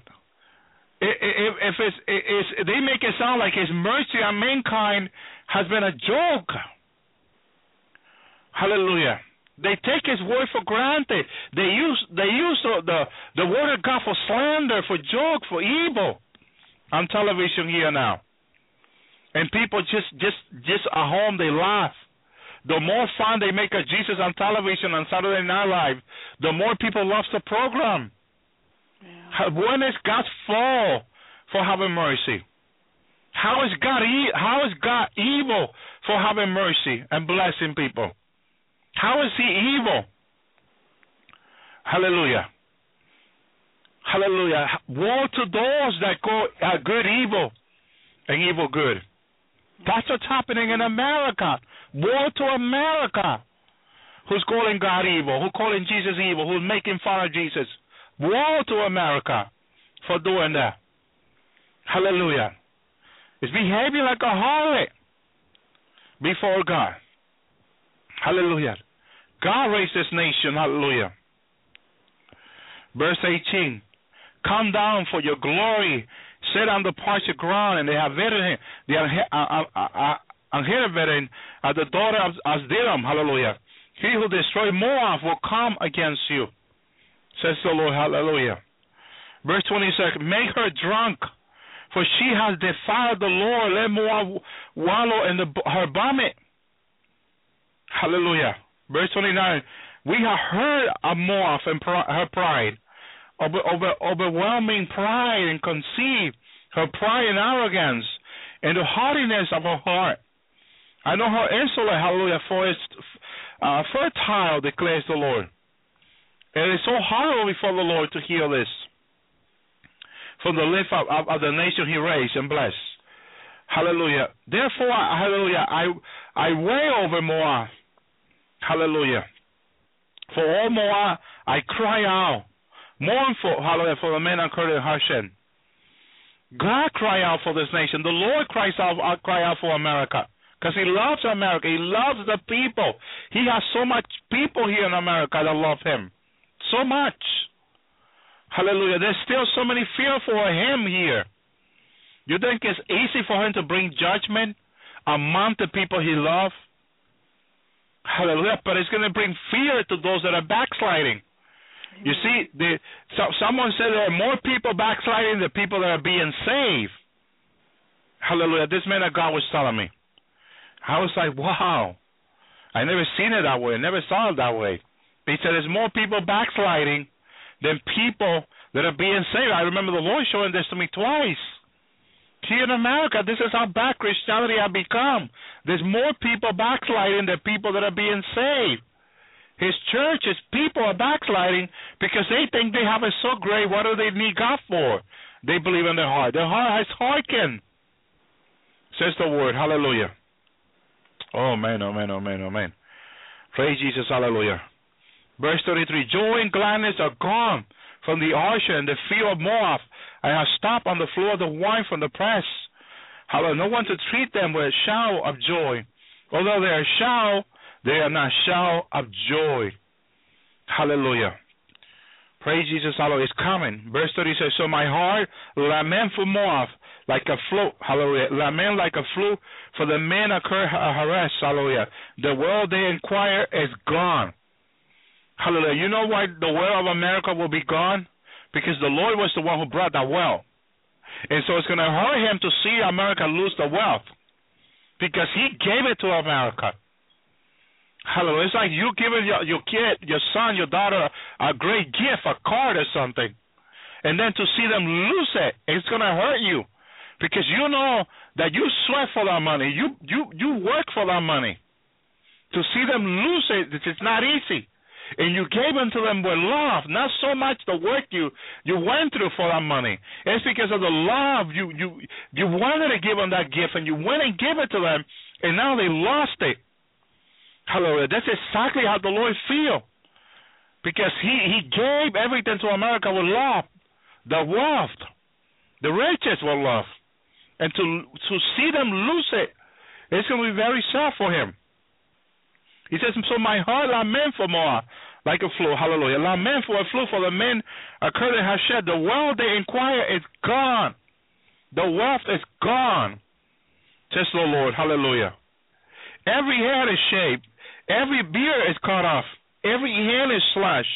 If, if it's, it's, they make it sound like his mercy on mankind has been a joke. Hallelujah. They take his word for granted. They use they use the, the word of God for slander, for joke, for evil on television here now. And people just just just at home they laugh. The more fun they make of Jesus on television on Saturday Night Live, the more people love the program. Yeah. When is God's fault for having mercy? How is God e- how is God evil for having mercy and blessing people? How is he evil? Hallelujah. Hallelujah. Woe to those that go uh, good evil and evil good. That's what's happening in America. War to America. Who's calling God evil? Who's calling Jesus evil? Who's making fun of Jesus? War to America for doing that. Hallelujah. It's behaving like a harlot before God. Hallelujah. God raised this nation. Hallelujah. Verse 18. Come down for your glory. Sit on the parched ground, and they have veteran, the Anhiraverin, uh, uh, uh, uh, the daughter of Asdiram. Hallelujah. He who destroyed Moab will come against you, says the Lord. Hallelujah. Verse 26 Make her drunk, for she has defiled the Lord. Let Moab wallow in the, her vomit. Hallelujah. Verse 29 We have heard of Moab and her pride, over, over, overwhelming pride and conceit, her pride and arrogance, and the haughtiness of her heart. I know her insolent, hallelujah, for it's uh, fertile, declares the Lord. And It is so horrible before the Lord to hear this from the lips of, of, of the nation he raised and blessed. Hallelujah. Therefore, hallelujah, I I weigh over Moab. Hallelujah. For all Moab, I cry out. Mournful, hallelujah, for the men incurred in Hashem. God cry out for this nation. The Lord cries out, uh, cry out for America. Because he loves America. He loves the people. He has so much people here in America that love him. So much. Hallelujah. There's still so many fear for him here. You think it's easy for him to bring judgment among the people he loves? Hallelujah. But it's going to bring fear to those that are backsliding. You see, the, so, someone said there are more people backsliding than people that are being saved. Hallelujah. This man of God was telling me. I was like, wow. I never seen it that way. I never saw it that way. He said there's more people backsliding than people that are being saved. I remember the Lord showing this to me twice. Here in America, this is how bad Christianity has become. There's more people backsliding than people that are being saved. His church, his people are backsliding because they think they have it so great. What do they need God for? They believe in their heart. Their heart has hearkened, says the word. Hallelujah. Oh, man, oh, man, oh, man, oh, man. Praise Jesus. Hallelujah. Verse 33 Joy and gladness are gone from the Arsha and the field of Moab. I have stopped on the floor of the wine from the press. Hallelujah. No one to treat them with a shout of joy. Although they are shout, they are not shout of joy. Hallelujah. Praise Jesus, hallelujah. It's coming. Verse 30 says, So my heart lament for Moab like a flute, hallelujah. Lament like a flute for the men of Kir Hareseth, hallelujah. The world they inquire is gone. Hallelujah. You know why the wealth of America will be gone? Because the Lord was the one who brought that wealth. And so it's going to hurt him to see America lose the wealth. Because he gave it to America. Hallelujah. It's like you giving your, your kid, your son, your daughter a great gift, a card or something. And then to see them lose it, it's to hurt you. Because you know that you sweat for that money. You you you work for that money. To see them lose it, it's not easy and you gave unto them with love, not so much the work you you went through for that money. It's because of the love you you you wanted to give them that gift, and you went and gave it to them, and now they lost it. Hallelujah. That's exactly how the Lord feel, because He He gave everything to America with love, the wealth, the riches with love, and to to see them lose it, it's to be very sad for Him. He says, So my heart lament for more, like a flute. Hallelujah. Lament for a flute for the men of Kir Hareseth. The wealth they inquire is gone. The wealth is gone. Says the Lord. Hallelujah. Every head is shaved. Every beard is cut off. Every hand is slashed.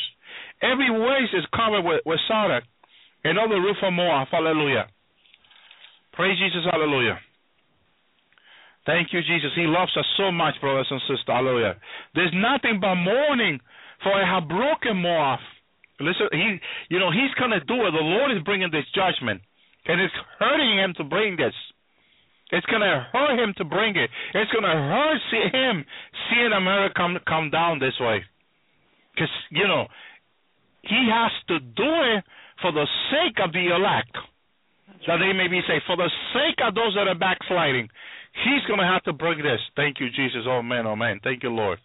Every waist is covered with, with solder. And all the roof of Moab. Hallelujah. Praise Jesus. Hallelujah. Thank you, Jesus. He loves us so much, brothers and sisters. Hallelujah. There's nothing but mourning for I have broken Moab. Listen, he, you know, he's to do it. The Lord is bringing this judgment, and it's hurting him to bring this. It's going to hurt him to bring it. It's going to hurt see him seeing America come, come down this way. Because, you know, he has to do it for the sake of the elect. That they may be saved. For the sake of those that are backsliding. He's going to have to bring this. Thank you, Jesus. Oh, man, oh, man. Thank you, Lord.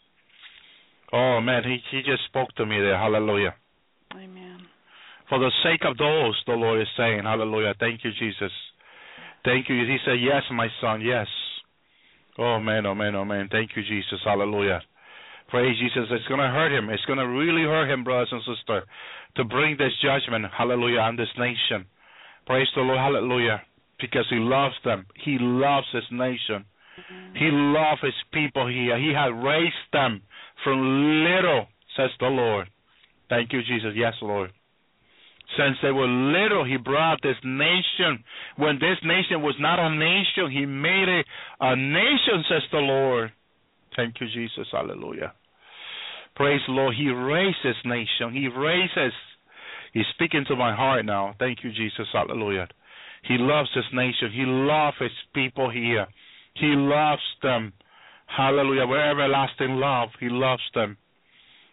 Oh, man, he, he just spoke to me there. Hallelujah. Amen. For the sake of those, the Lord is saying, Hallelujah. Thank you, Jesus. Thank you. He said, Yes, my son, yes. Oh, man, oh, man, oh, man. Thank you, Jesus. Hallelujah. Praise Jesus. It's going to hurt him. It's going to really hurt him, brothers and sisters, to bring this judgment, hallelujah, on this nation. Praise the Lord, hallelujah, because he loves them. He loves his nation. He loves his people here. He has raised them from little, says the Lord. Thank you, Jesus. Yes, Lord. Since they were little, he brought this nation. When this nation was not a nation, he made it a nation, says the Lord. Thank you, Jesus. Hallelujah. Praise the Lord. He raised this nation. He raises. He's speaking to my heart now. Thank you, Jesus. Hallelujah. He loves this nation. He loves his people here. He loves them. Hallelujah. With everlasting love, he loves them.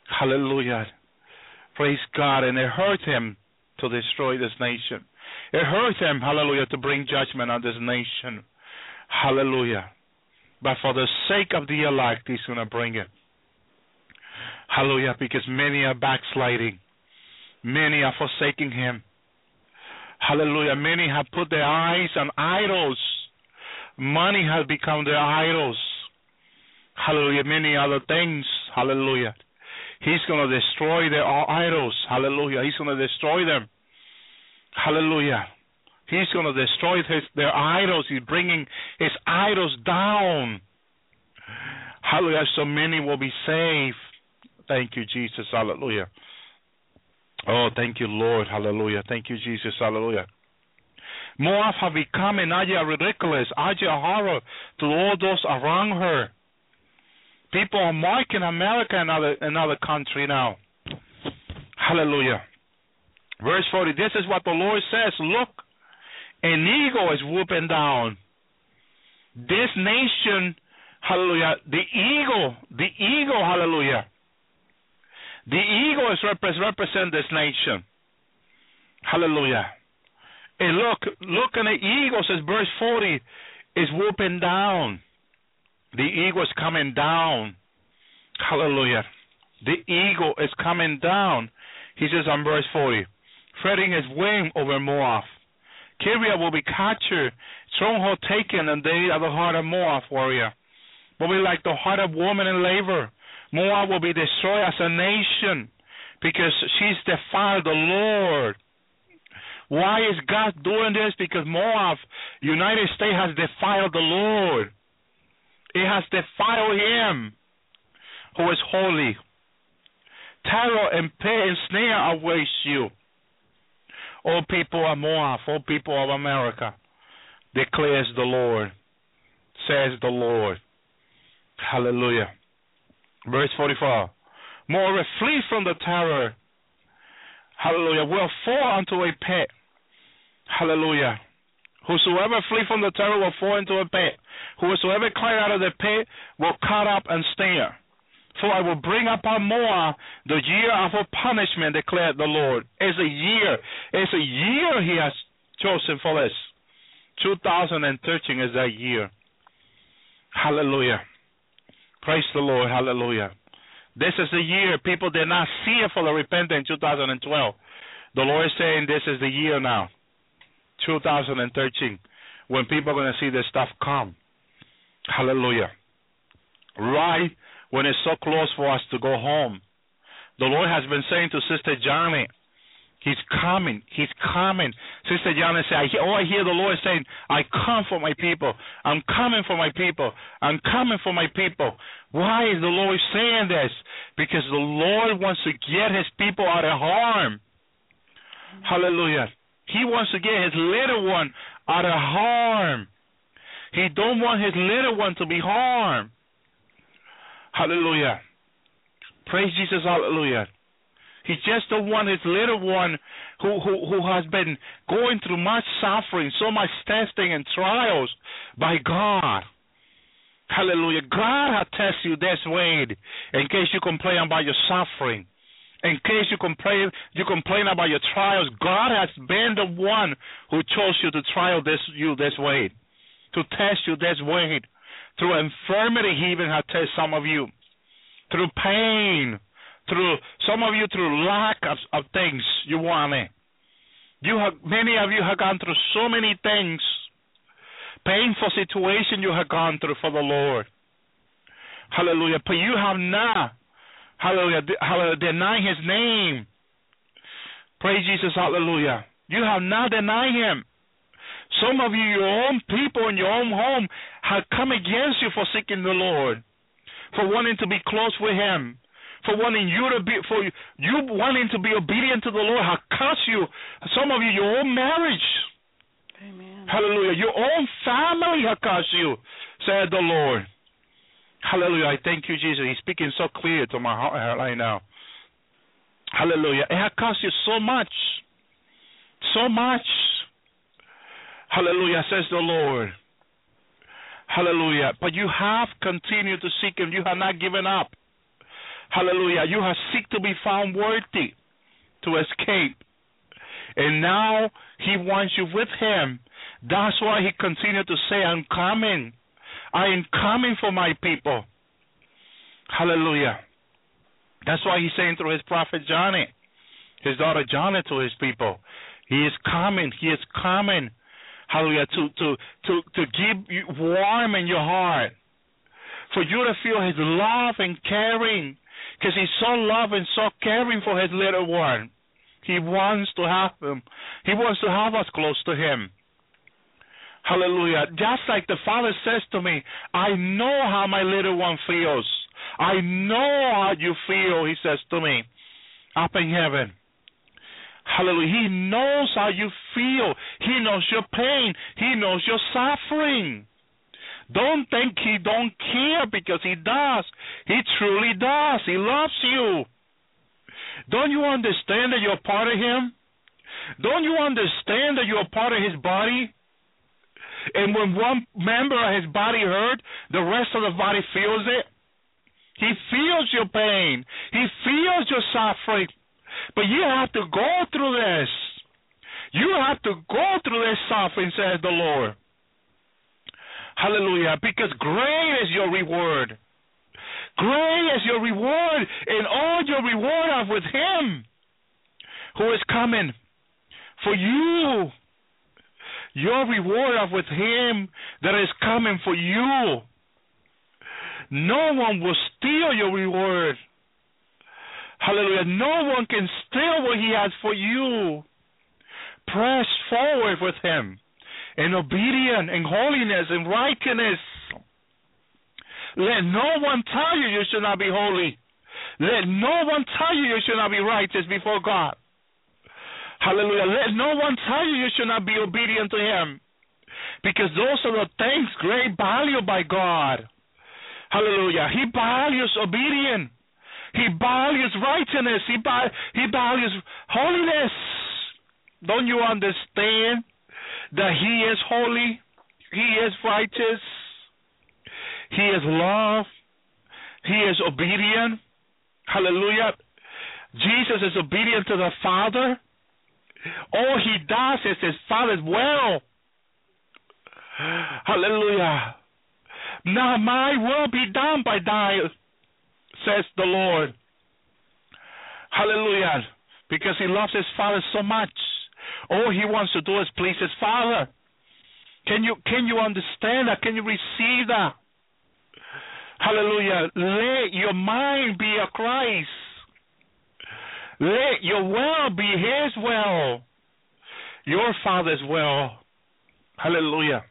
Hallelujah. Praise God. And it hurt him to destroy this nation. It hurt him, hallelujah, to bring judgment on this nation. Hallelujah. But for the sake of the elect, he's going to bring it. Hallelujah. Because many are backsliding, many are forsaking him. Hallelujah. Many have put their eyes on idols. Money has become their idols. Hallelujah. Many other things. Hallelujah. He's going to destroy their idols. Hallelujah. He's going to destroy them. Hallelujah. He's going to destroy his, their idols. He's bringing his idols down. Hallelujah. So many will be saved. Thank you, Jesus. Hallelujah. Oh, thank you, Lord. Hallelujah. Thank you, Jesus. Hallelujah. Moab have become an idea ridiculous, idea horror to all those around her. People are marking America another another country now. Hallelujah. Verse 40, this is what the Lord says. Look, an eagle is whooping down. This nation, hallelujah, the eagle, the eagle, hallelujah. The eagle is repre- represent this nation. Hallelujah. And look, look, and the eagle says, verse 40, is whooping down. The eagle is coming down. Hallelujah. The eagle is coming down. He says on verse 40, spreading his wing over Moab. Kerioth will be captured, stronghold taken, and they are the heart of Moab warrior. Will be like the heart of woman in labor. Moab will be destroyed as a nation because she's defiled the Lord. Why is God doing this? Because Moab, United States, has defiled the Lord. It has defiled Him who is holy. Terror and pain and snare awaits you. O people of Moab, O people of America, declares the Lord, says the Lord. Hallelujah. Verse 44. Moreover, flee from the terror. Hallelujah. Will fall into a pit. Hallelujah. Whosoever flee from the terror will fall into a pit. Whosoever climb out of the pit will cut up and snare. For I will bring upon Moab the year of her punishment, declared the Lord. It's a year. It's a year he has chosen for this. 2013 is that year. Hallelujah. Praise the Lord. Hallelujah. This is the year people did not see it for the repentance in 2012. The Lord is saying this is the year now, 2013, when people are going to see this stuff come. Hallelujah. Right when it's so close for us to go home. The Lord has been saying to Sister Johnny, He's coming. He's coming. Sister Johnny said, I hear, Oh, I hear the Lord saying, I come for my people. I'm coming for my people. I'm coming for my people. Why is the Lord saying this? Because the Lord wants to get his people out of harm. Hallelujah. He wants to get his little one out of harm. He don't want his little one to be harmed. Hallelujah. Praise Jesus. Hallelujah. He just don't want his little one who, who, who has been going through much suffering, so much testing and trials by God. Hallelujah. God has tested you this way in case you complain about your suffering. In case you complain you complain about your trials, God has been the one who chose you to trial this you this way. To test you this way. Through infirmity he even has tested some of you. Through pain through some of you through lack of, of things you wanted. You have many of you have gone through so many things, painful situation you have gone through for the Lord. Hallelujah. But you have not Hallelujah. Hallelujah. Deny his name. Praise Jesus. Hallelujah. You have not denied him. Some of you, your own people in your own home, have come against you for seeking the Lord, for wanting to be close with Him, for wanting you to be, for you you wanting to be obedient to the Lord, have cost you. Some of you, your own marriage. Amen. Hallelujah. Your own family have cost you, said the Lord. Hallelujah. I thank you, Jesus. He's speaking so clear to my heart right now. Hallelujah. It has cost you so much. So much. Hallelujah, says the Lord. Hallelujah. But you have continued to seek Him. You have not given up. Hallelujah. You have seek to be found worthy to escape. And now He wants you with Him. That's why He continued to say, I'm coming. I am coming for my people. Hallelujah. That's why He's saying through His prophet Johnny, His daughter Johnny to His people, He is coming. He is coming hallelujah, to to to to keep you warm in your heart, for you to feel His love and caring, because He's so loving, so caring for His little one. He wants to have him. He wants to have us close to Him. Hallelujah. Just like the Father says to me, I know how my little one feels. I know how you feel, He says to me, up in heaven. Hallelujah. He knows how you feel. He knows your pain. He knows your suffering. Don't think he don't care because he does. He truly does. He loves you. Don't you understand that you're part of him? Don't you understand that you're part of his body? And when one member of his body hurt, the rest of the body feels it. He feels your pain. He feels your suffering. But you have to go through this. You have to go through this suffering, says the Lord. Hallelujah. Because great is your reward. Great is your reward, and all your reward are with Him who is coming for you. Your reward are with Him that is coming for you. No one will steal your reward. Hallelujah. No one can steal what He has for you. Press forward with Him in obedience, in holiness, in righteousness. Let no one tell you you should not be holy. Let no one tell you you should not be righteous before God. Hallelujah. Let no one tell you you should not be obedient to Him. Because those are the things great value by God. Hallelujah. He values obedience. He values righteousness. He, he values holiness. Don't you understand that He is holy? He is righteous. He is love. He is obedient. Hallelujah. Jesus is obedient to the Father. All he does is his Father's will. Hallelujah. Now my will be done by thy, says the Lord. Hallelujah. Because he loves his Father so much. All he wants to do is please his Father. Can you can you understand that? Can you receive that? Hallelujah. Let your mind be a Christ. Let your will be his will. Your Father's will. Hallelujah.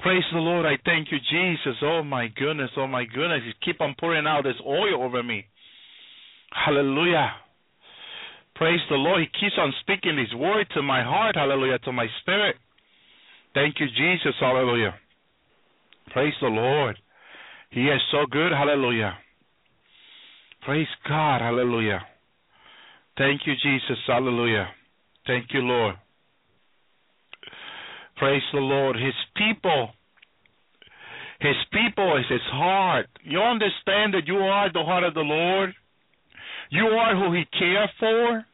Praise the Lord. I thank you, Jesus. Oh my goodness. Oh my goodness. You keep on pouring out this oil over me. Hallelujah. Praise the Lord. He keeps on speaking His word to my heart. Hallelujah. To my spirit. Thank you, Jesus. Hallelujah. Praise the Lord. He is so good. Hallelujah. Praise God. Hallelujah. Thank you, Jesus. Hallelujah. Thank you, Lord. Praise the Lord. His people. His people is his heart. You understand that you are the heart of the Lord? You are who he cares for?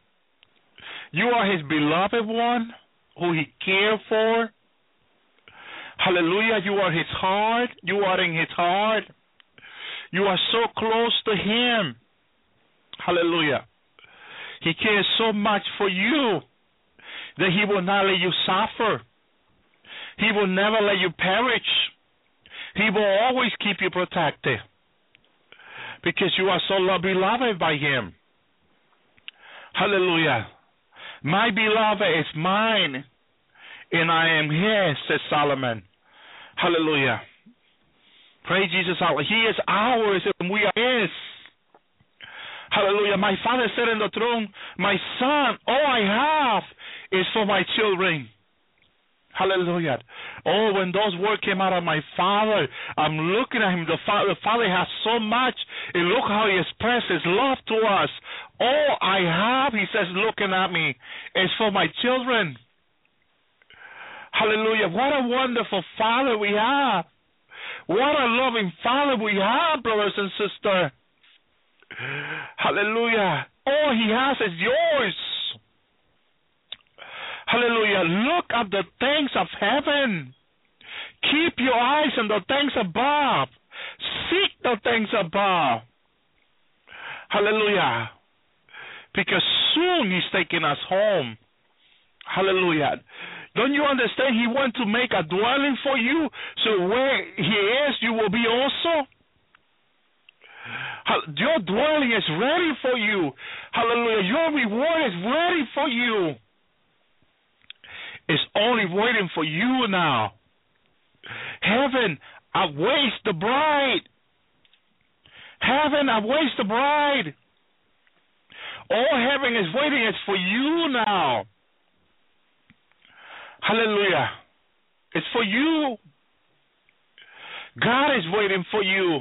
You are his beloved one who he cares for? Hallelujah. You are his heart. You are in his heart. You are so close to him. Hallelujah. He cares so much for you that he will not let you suffer. He will never let you perish. He will always keep you protected. because you are so lo- beloved by Him. Hallelujah. My beloved is mine, and I am His, says Solomon. Hallelujah. Praise Jesus. He is ours, and we are His. Hallelujah. My Father said in the throne, My Son, all I have is for my children. Hallelujah. Oh, when those words came out of my father, I'm looking at him. The father, the father has so much. And look how he expresses love to us. All I have, he says, looking at me, is for my children. Hallelujah. What a wonderful father we have. What a loving father we have, brothers and sisters. Hallelujah. All he has is yours. Hallelujah. Look at the things of heaven. Keep your eyes on the things above. Seek the things above. Hallelujah. Because soon he's taking us home. Hallelujah. Don't you understand? He wants to make a dwelling for you. So where he is, you will be also. Your dwelling is ready for you. Hallelujah. Your reward is ready for you. It's only waiting for you now. Heaven awaits the bride. Heaven awaits the bride. All heaven is waiting is for you now. Hallelujah. It's for you. God is waiting for you.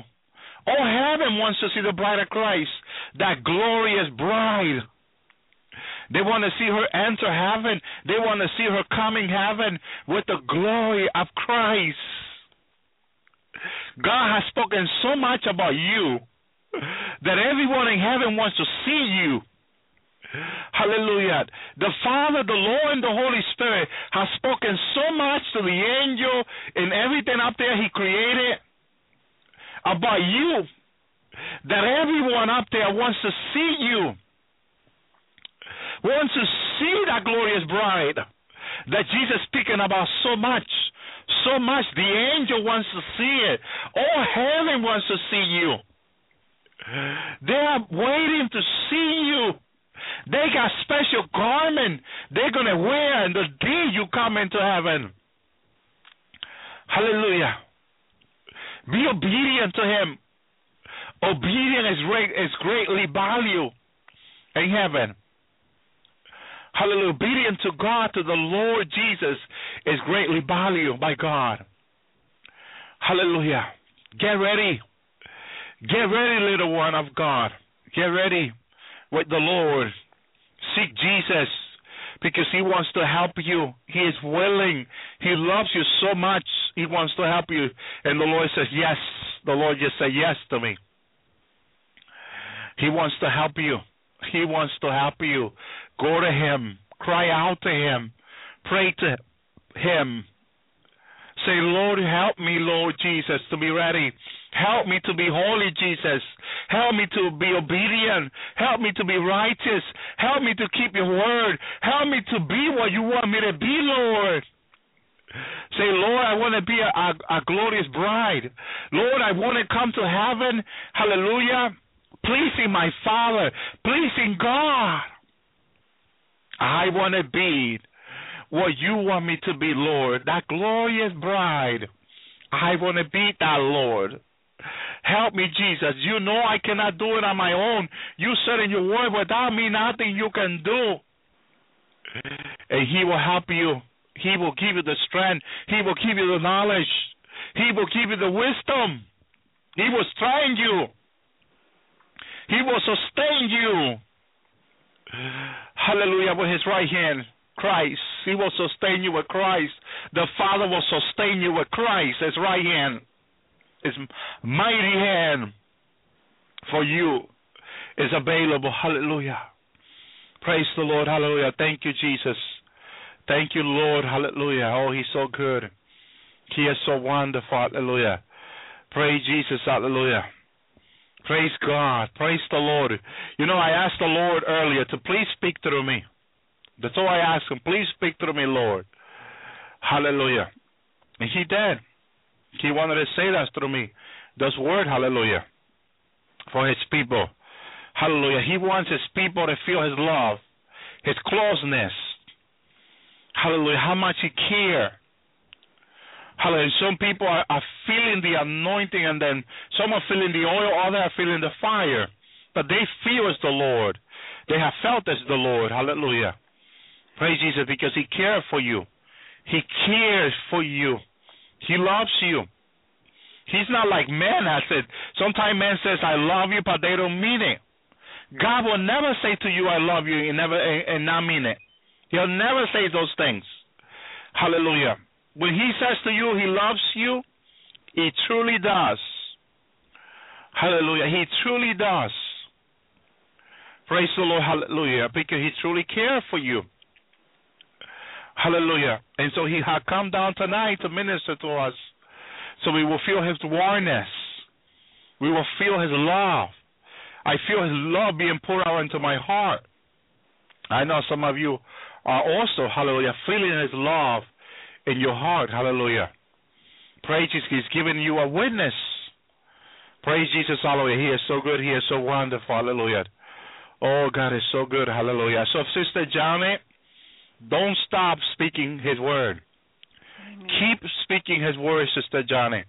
All heaven wants to see the bride of Christ, that glorious bride. They want to see her enter heaven. They want to see her coming heaven with the glory of Christ. God has spoken so much about you that everyone in heaven wants to see you. Hallelujah. The Father, the Lord, and the Holy Spirit have spoken so much to the angel and everything up there He created about you that everyone up there wants to see you, wants to see that glorious bride that Jesus speaking about so much. So much. The angel wants to see it. All heaven wants to see you. They are waiting to see you. They got special garment they're gonna wear on the day you come into heaven. Hallelujah. Be obedient to him. Obedience is, is greatly valued in heaven. Hallelujah. Obedience to God, to the Lord Jesus, is greatly valued by God. Hallelujah. Get ready. Get ready, little one of God. Get ready with the Lord. Seek Jesus because He wants to help you. He is willing. He loves you so much. He wants to help you. And the Lord says, Yes. The Lord just said yes to me. He wants to help you. He wants to help you. Go to Him. Cry out to Him. Pray to Him. Say, Lord, help me, Lord Jesus, to be ready. Help me to be holy, Jesus. Help me to be obedient. Help me to be righteous. Help me to keep your word. Help me to be what you want me to be, Lord. Say, Lord, I want to be a, a, a glorious bride. Lord, I want to come to heaven. Hallelujah. Pleasing my Father. Pleasing God. I want to be what you want me to be, Lord. That glorious bride. I want to be that, Lord. Help me, Jesus. You know I cannot do it on my own. You said in your word, without me, nothing you can do. And He will help you. He will give you the strength. He will give you the knowledge. He will give you the wisdom. He will strengthen you. He will sustain you. Hallelujah. With His right hand, Christ. He will sustain you with Christ. The Father will sustain you with Christ. His right hand. His mighty hand for you is available. Hallelujah. Praise the Lord. Hallelujah. Thank you, Jesus. Thank you, Lord. Hallelujah. Oh, He's so good. He is so wonderful. Hallelujah. Praise Jesus. Hallelujah. Praise God. Praise the Lord. You know, I asked the Lord earlier to please speak through me. That's all I asked him. Please speak through me, Lord. Hallelujah. And he did. He wanted to say that through me. This word, hallelujah. for his people. Hallelujah. He wants his people to feel his love, his closeness. Hallelujah. How much he cares. Hallelujah. Some people are, are feeling the anointing, and then some are feeling the oil, others are feeling the fire. But they feel as the Lord. They have felt as the Lord. Hallelujah. Praise Jesus because He cares for you. He cares for you. He loves you. He's not like man has said. Sometimes man says, "I love you," but they don't mean it. God will never say to you, "I love you," and never and, and not mean it. He'll never say those things. Hallelujah. When He says to you, He loves you, He truly does. Hallelujah. He truly does. Praise the Lord. Hallelujah. Because He truly cares for you. Hallelujah. And so He had come down tonight to minister to us. So we will feel His warmness. We will feel His love. I feel His love being poured out into my heart. I know some of you are also, hallelujah, feeling His love in your heart. Hallelujah. Praise Jesus. He's giving you a witness. Praise Jesus. Hallelujah. He is so good. He is so wonderful. Hallelujah. Oh, God is so good. Hallelujah. So, Sister Janet, don't stop speaking His word. Keep speaking His word, Sister Janet.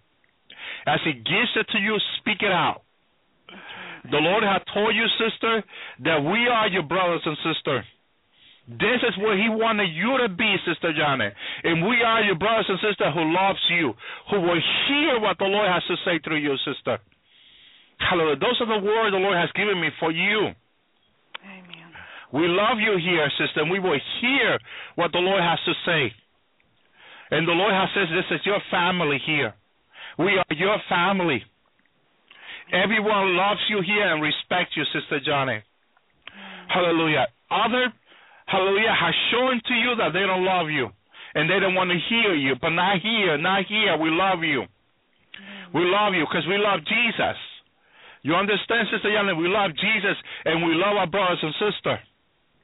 As He gives it to you, speak it out. The Lord has told you, sister, that we are your brothers and sisters. This is where He wanted you to be, Sister Janet. And we are your brothers and sisters who loves you, who will hear what the Lord has to say through you, sister. Hallelujah. Those are the words the Lord has given me for you. Amen. We love you here, sister, and we will hear what the Lord has to say. And the Lord has said, This is your family here. We are your family. Everyone loves you here and respects you, Sister Johnny. Hallelujah. Other, hallelujah, has shown to you that they don't love you and they don't want to hear you, but not here, not here. We love you. We love you because we love Jesus. You understand, Sister Johnny? We love Jesus and we love our brothers and sisters.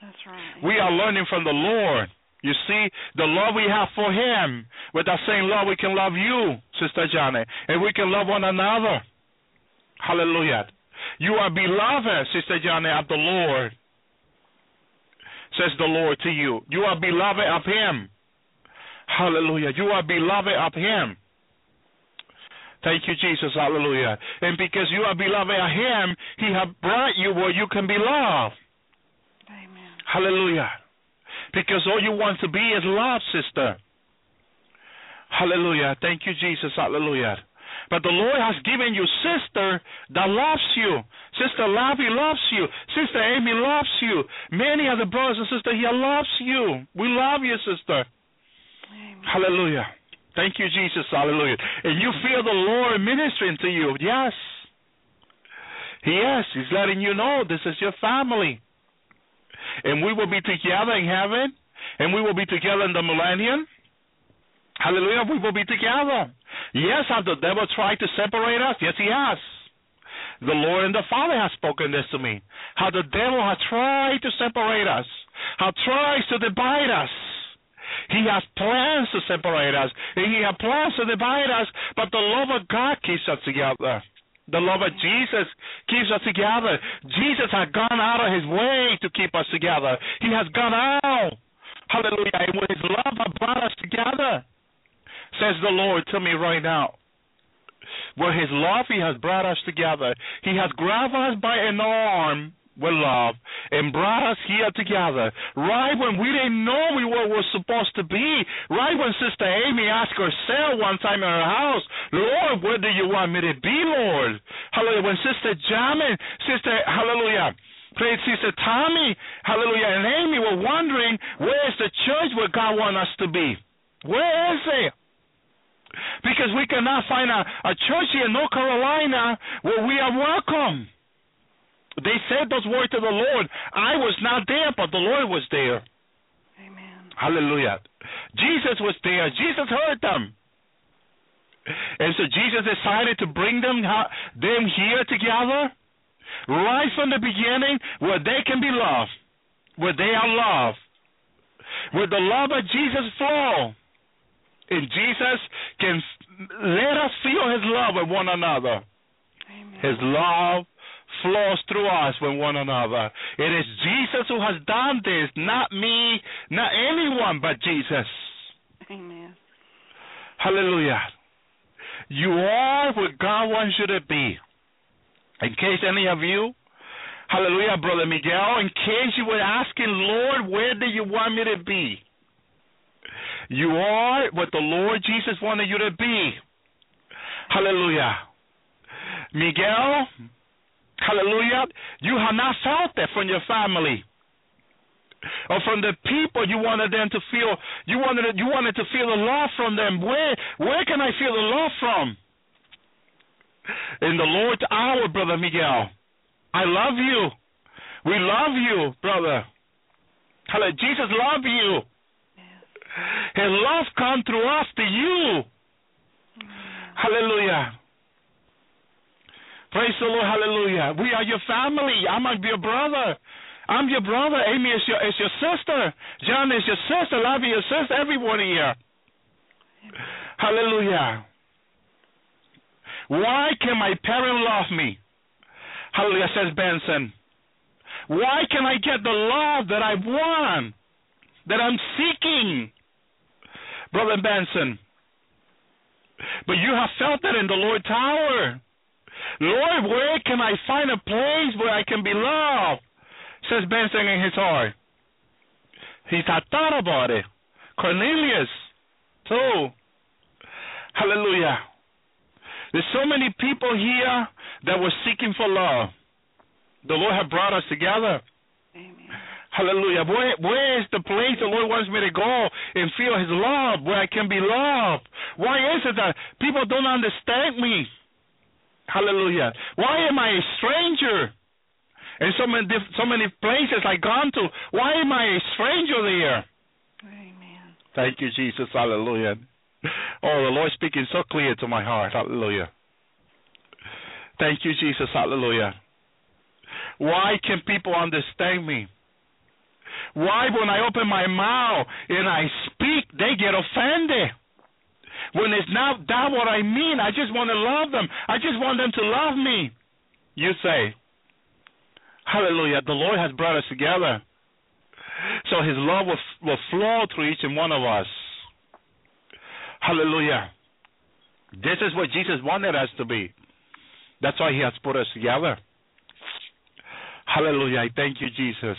That's right. We are learning from the Lord. You see, the love we have for Him. With that same love, we can love you, Sister Johnny, and we can love one another. Hallelujah. You are beloved, Sister Johnny, of the Lord, says the Lord to you. You are beloved of Him. Hallelujah. You are beloved of Him. Thank you, Jesus. Hallelujah. And because you are beloved of Him, He has brought you where you can be loved. Hallelujah. Because all you want to be is love, sister. Hallelujah. Thank you, Jesus. Hallelujah. But the Lord has given you sister that loves you. Sister Lavi loves you. Sister Amy loves you. Many other brothers and sisters here loves you. We love you, sister. Amen. Hallelujah. Thank you, Jesus. Hallelujah. And you feel the Lord ministering to you. Yes. Yes. He's letting you know this is your family. And we will be together in heaven. And we will be together in the millennium. Hallelujah. We will be together. Yes, have the devil tried to separate us? Yes, he has. The Lord and the Father have spoken this to me. How the devil has tried to separate us. How tries to divide us. He has plans to separate us. And he has plans to divide us. But the love of God keeps us together. The love of Jesus keeps us together. Jesus has gone out of his way to keep us together. He has gone out. Hallelujah. And with his love has brought us together says the Lord to me right now. Where his love, he has brought us together. He has grabbed us by an arm with love and brought us here together. Right when we didn't know we were, were supposed to be. Right when Sister Amy asked herself one time in her house, Lord, where do you want me to be, Lord? Hallelujah. When Sister Jamin, Sister, hallelujah. Praise Sister Tommy, hallelujah, and Amy were wondering, where is the church where God wants us to be? Where is it? because we cannot find a, a church here in North Carolina where we are welcome. They said those words to the Lord. I was not there, but the Lord was there. Amen. Hallelujah. Jesus was there. Jesus heard them. And so Jesus decided to bring them, them here together right from the beginning where they can be loved, where they are loved, where the love of Jesus flow and Jesus can let us feel his love with one another. Amen. His love flows through us with one another. It is Jesus who has done this, not me, not anyone but Jesus. Amen. Hallelujah. You are what God wants you to be. In case any of you, hallelujah, Brother Miguel, in case you were asking, Lord, where do you want me to be? You are what the Lord Jesus wanted you to be. Hallelujah. Miguel, hallelujah, you have not felt that from your family. Or from the people you wanted them to feel. You wanted you wanted to feel the love from them. Where where can i feel the love from? In the lord's hour brother miguel. I love you. We love you brother. Hallelujah. jesus love you. His love come through us to you. Mm. Hallelujah praise the lord hallelujah we are your family i'm your brother I'm your brother. Amy is your is your sister. John is your sister. Love your sister. Everyone here. Hallelujah. Why can my parent love me? Hallelujah, says Benson. Why can I get the love that I want, that I'm seeking? Brother Benson. But you have felt that in the Lord's Hour. Lord, where can I find a place where I can be loved? says Benson in his heart. He's had thought about it. Cornelius, too. Hallelujah. There's so many people here that were seeking for love. The Lord has brought us together. Amen. Hallelujah. Where, where is the place the Lord wants me to go and feel His love, where I can be loved? Why is it that people don't understand me? Hallelujah. Why am I a stranger? in so many diff- so many places I've gone to. Why am I a stranger there? Amen. Thank you, Jesus. Hallelujah. Oh, the Lord speaking so clear to my heart. Hallelujah. Thank you, Jesus. Hallelujah. Why can people understand me? Why, when I open my mouth and I speak, they get offended? When it's not that what I mean, I just want to love them. I just want them to love me. You say, Hallelujah. The Lord has brought us together. So his love will, will flow through each and one of us. Hallelujah. This is what Jesus wanted us to be. That's why he has put us together. Hallelujah. I thank you, Jesus.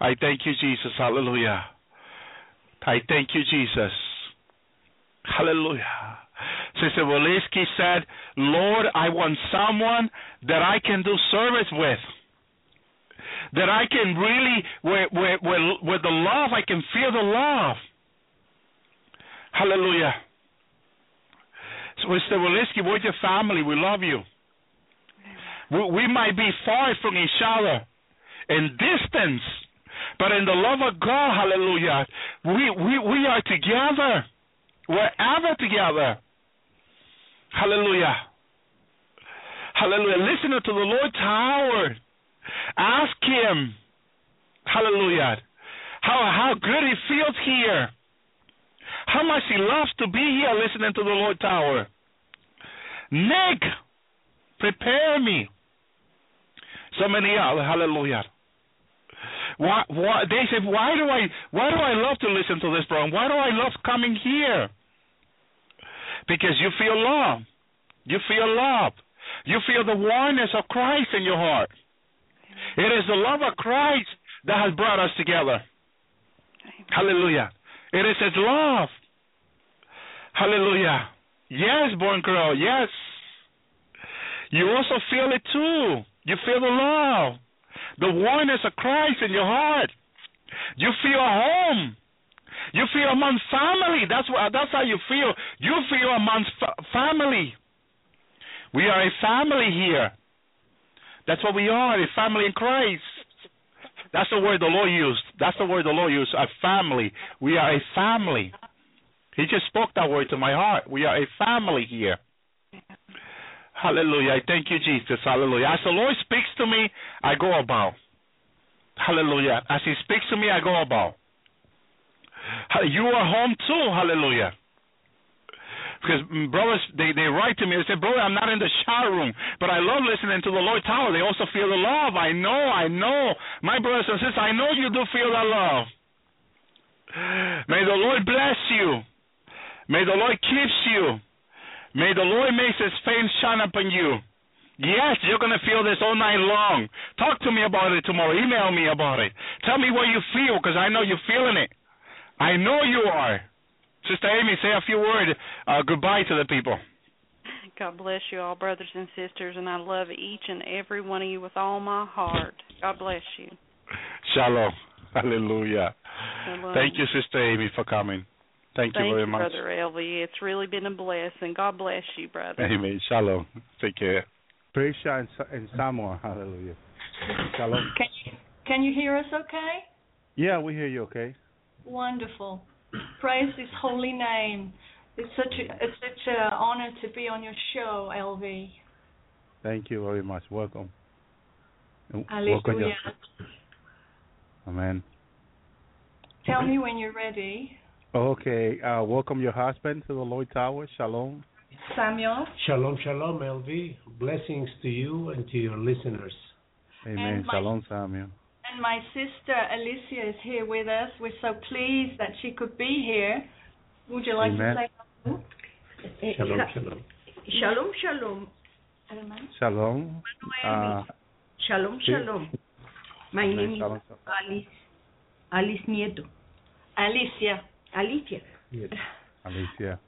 I thank you, Jesus. Hallelujah. I thank you, Jesus. Hallelujah. Sister Walensky said, Lord, I want someone that I can do service with. That I can really, with, where, where, where the love, I can feel the love. Hallelujah. So, Mr. Walensky, we're your family. We love you. We, we might be far from each other in distance, but in the love of God, hallelujah, we, we, we are together. We're ever together. Hallelujah. Hallelujah. Listen to the Lord's Hour. Ask him. Hallelujah. How how good he feels here. How much he loves to be here listening to the Lord's Hour. Nick, prepare me. So many hallelujah. Why, why they say why do I why do I love to listen to this program? Why do I love coming here? Because you feel love. You feel love. You feel the oneness of Christ in your heart. It is the love of Christ that has brought us together. Hallelujah. It is His love. Hallelujah. Yes, born girl, yes. You also feel it too. You feel the love, the oneness of Christ in your heart. You feel home. You feel among family. That's what. That's how you feel. You feel amongst fa- family. We are a family here. That's what we are, a family in Christ. That's the word the Lord used. That's the word the Lord used, a family. We are a family. He just spoke that word to my heart. We are a family here. Hallelujah. I thank you, Jesus. Hallelujah. As the Lord speaks to me, I go about. Hallelujah. As He speaks to me, I go about. You are home too. Hallelujah. because mm, brothers they they write to me they say, brother, I'm not in the shower room, but I love listening to the Lord's Hour. They also feel the love. I know, I know, my brothers and sisters, I know you do feel that love. May the Lord bless you. May the Lord keep you. May the Lord make His face shine upon you. Yes, you're going to feel this all night long. Talk to me about it tomorrow. Email me about it. Tell me what you feel because I know you're feeling it. I know you are. Sister Amy, say a few words uh, goodbye to the people. God bless you all, brothers and sisters, and I love each and every one of you with all my heart. God bless you. Shalom. Hallelujah. Shalom. Thank you, Sister Amy, for coming. Thank, Thank you very much. Brother Elvi. It's really been a blessing. God bless you, brother. Amen. Shalom. Take care. Prisha and, and Samuel. Hallelujah. Shalom. Can you can you hear us okay? Yeah, we hear you. Okay. Wonderful. Praise His holy name. It's such a it's such an honor to be on your show, Elvi. Thank you very much. Welcome. And welcome your- Amen. Tell me when you're ready, Okay. Uh, welcome your husband to the Lord's Hour. Shalom. Samuel. Shalom, shalom, Elvi. Blessings to you and to your listeners. Amen. And my- Shalom, Samuel. And my sister Alicia is here with us. We're so pleased that she could be here. Would you like Amen. to say hello? Shalom, shalom. Shalom, shalom. Amen. Shalom. Uh, Shalom, shalom. My Amen. name is Shalom, shalom. Alice, Alice Nieto. Alicia. Alicia. Yes, Alicia.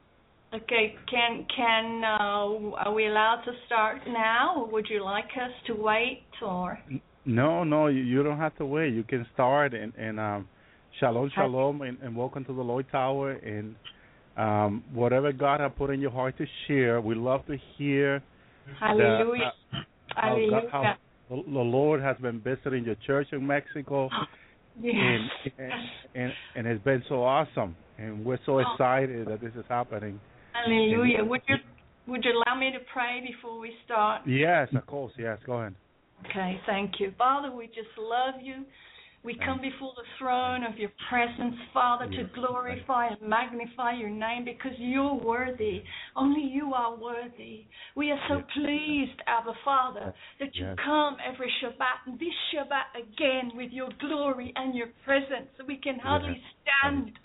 Okay, can can uh, are we allowed to start now, or would you like us to wait, or No, no, you, you don't have to wait. You can start and and um, shalom, shalom, and, and welcome to the Lord's Hour. And um, whatever God has put in your heart to share, we love to hear. Hallelujah, The, uh, how, God, Hallelujah. how the the Lord has been visiting your church in Mexico, Yes. and, and and and it's been so awesome. And we're so oh. excited that this is happening. Hallelujah. Would you would you allow me to pray before we start? Yes, of course. Yes, go ahead. Okay, thank you. Father, we just love you. We come before the throne of your presence, Father, to glorify and magnify your name because you're worthy. Only you are worthy. We are so pleased, Abba Father, that you Yes. come every Shabbat and this Shabbat again with your glory and your presence. We can hardly stand.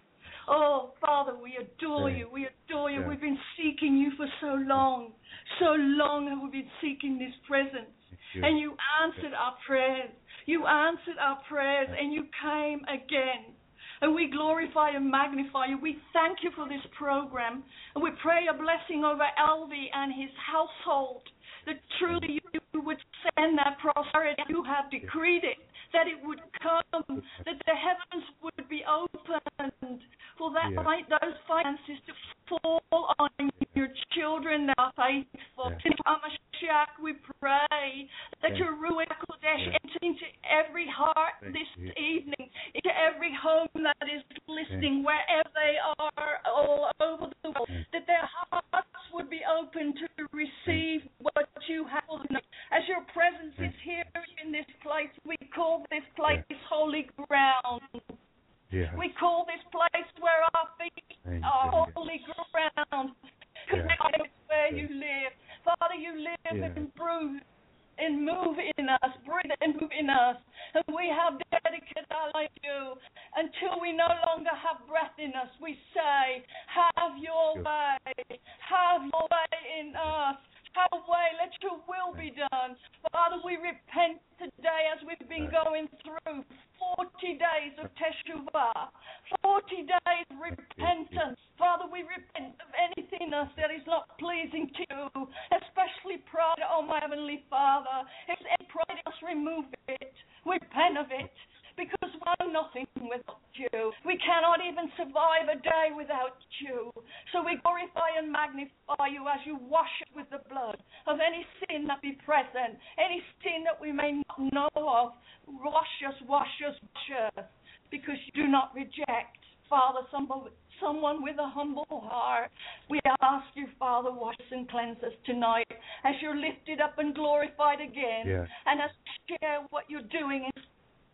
Oh, Father, we adore you. We adore you. We've been seeking you for so long. So long have we been seeking this presence. And you answered our prayers. You answered our prayers and you came again. And we glorify and magnify you. We thank you for this program. And we pray a blessing over Elvi and his household. That truly you would send that prosperity. You have decreed it. That it would come. That the heavens would be opened. For that fi- those finances to fall on your children that are faithful. Hamashiach, we pray that your Ruach Kodesh Yes. enter into every heart Thank this you. evening, into every home that is listening, wherever they are, all over the world, that their hearts would be open to receive what you have for them. As your presence is here in this place, we call this place holy ground. Yeah. We call this place where our feet Thank are you. holy ground. Connected with where you live. Father, you live Yeah. and breathe and move in us, breathe and move in us. And we have dedicated our life to you. Until we no longer have breath in us, we say, Have your way. Have your way in us. Have your way. Let your will be done. Father, we repent today as we've been going through 40 days of Teshuvah, 40 days of repentance. Father, we repent of anything in us that is not pleasing to you, especially pride, oh my Heavenly Father. If any pride in us, remove it. Repent of it. Because we're nothing without you. We cannot even survive a day without you. So we glorify and magnify you as you wash us with the blood of any sin that be present, any sin that we may not know of. Wash us, wash us, wash us. Because you do not reject, Father, someone, someone with a humble heart. We ask you, Father, wash us and cleanse us tonight as you're lifted up and glorified again. Yes. And as share what you're doing in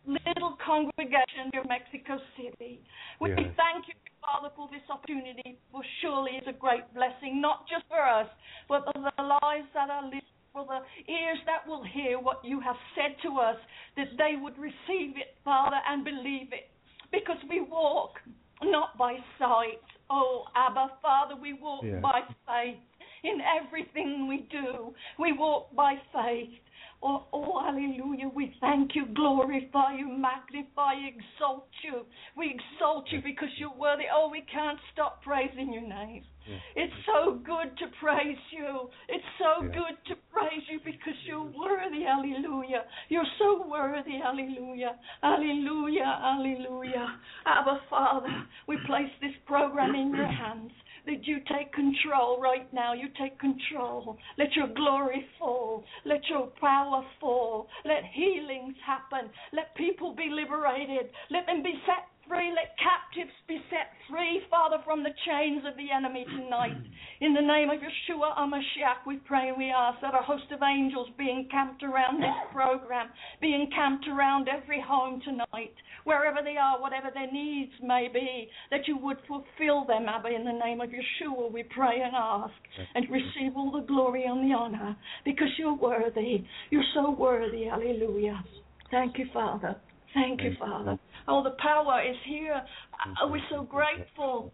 little congregation in Mexico City. We Yes. thank you, Father, for this opportunity, for surely it's a great blessing, not just for us, but for the lives that are lived, for the ears that will hear what you have said to us, that they would receive it, Father, and believe it. Because we walk not by sight. Oh, Abba, Father, we walk Yes. by faith in everything we do. We walk by faith. Oh, oh, hallelujah. We thank you, glorify you, magnify you, exalt you. We exalt you because you're worthy. Oh, we can't stop praising your name. It's so good to praise you. It's so good to praise you because you're worthy. Hallelujah. You're so worthy. Hallelujah. Hallelujah. Hallelujah. Abba, Father, we place this program in your hands. That you take control right now. You take control. Let your glory fall. Let your power fall. Let healings happen. Let people be liberated. Let them be set free. Let captives be set free, Father, from the chains of the enemy tonight. In the name of Yeshua HaMashiach, we pray and we ask that a host of angels be encamped around this program, be encamped around every home tonight, wherever they are, whatever their needs may be, that you would fulfill them, Abba, in the name of Yeshua, we pray and ask, and receive all the glory and the honor, because you're worthy. You're so worthy. Hallelujah. Thank you, Father. Thank you, Father. Oh, the power is here. Uh, we're so grateful.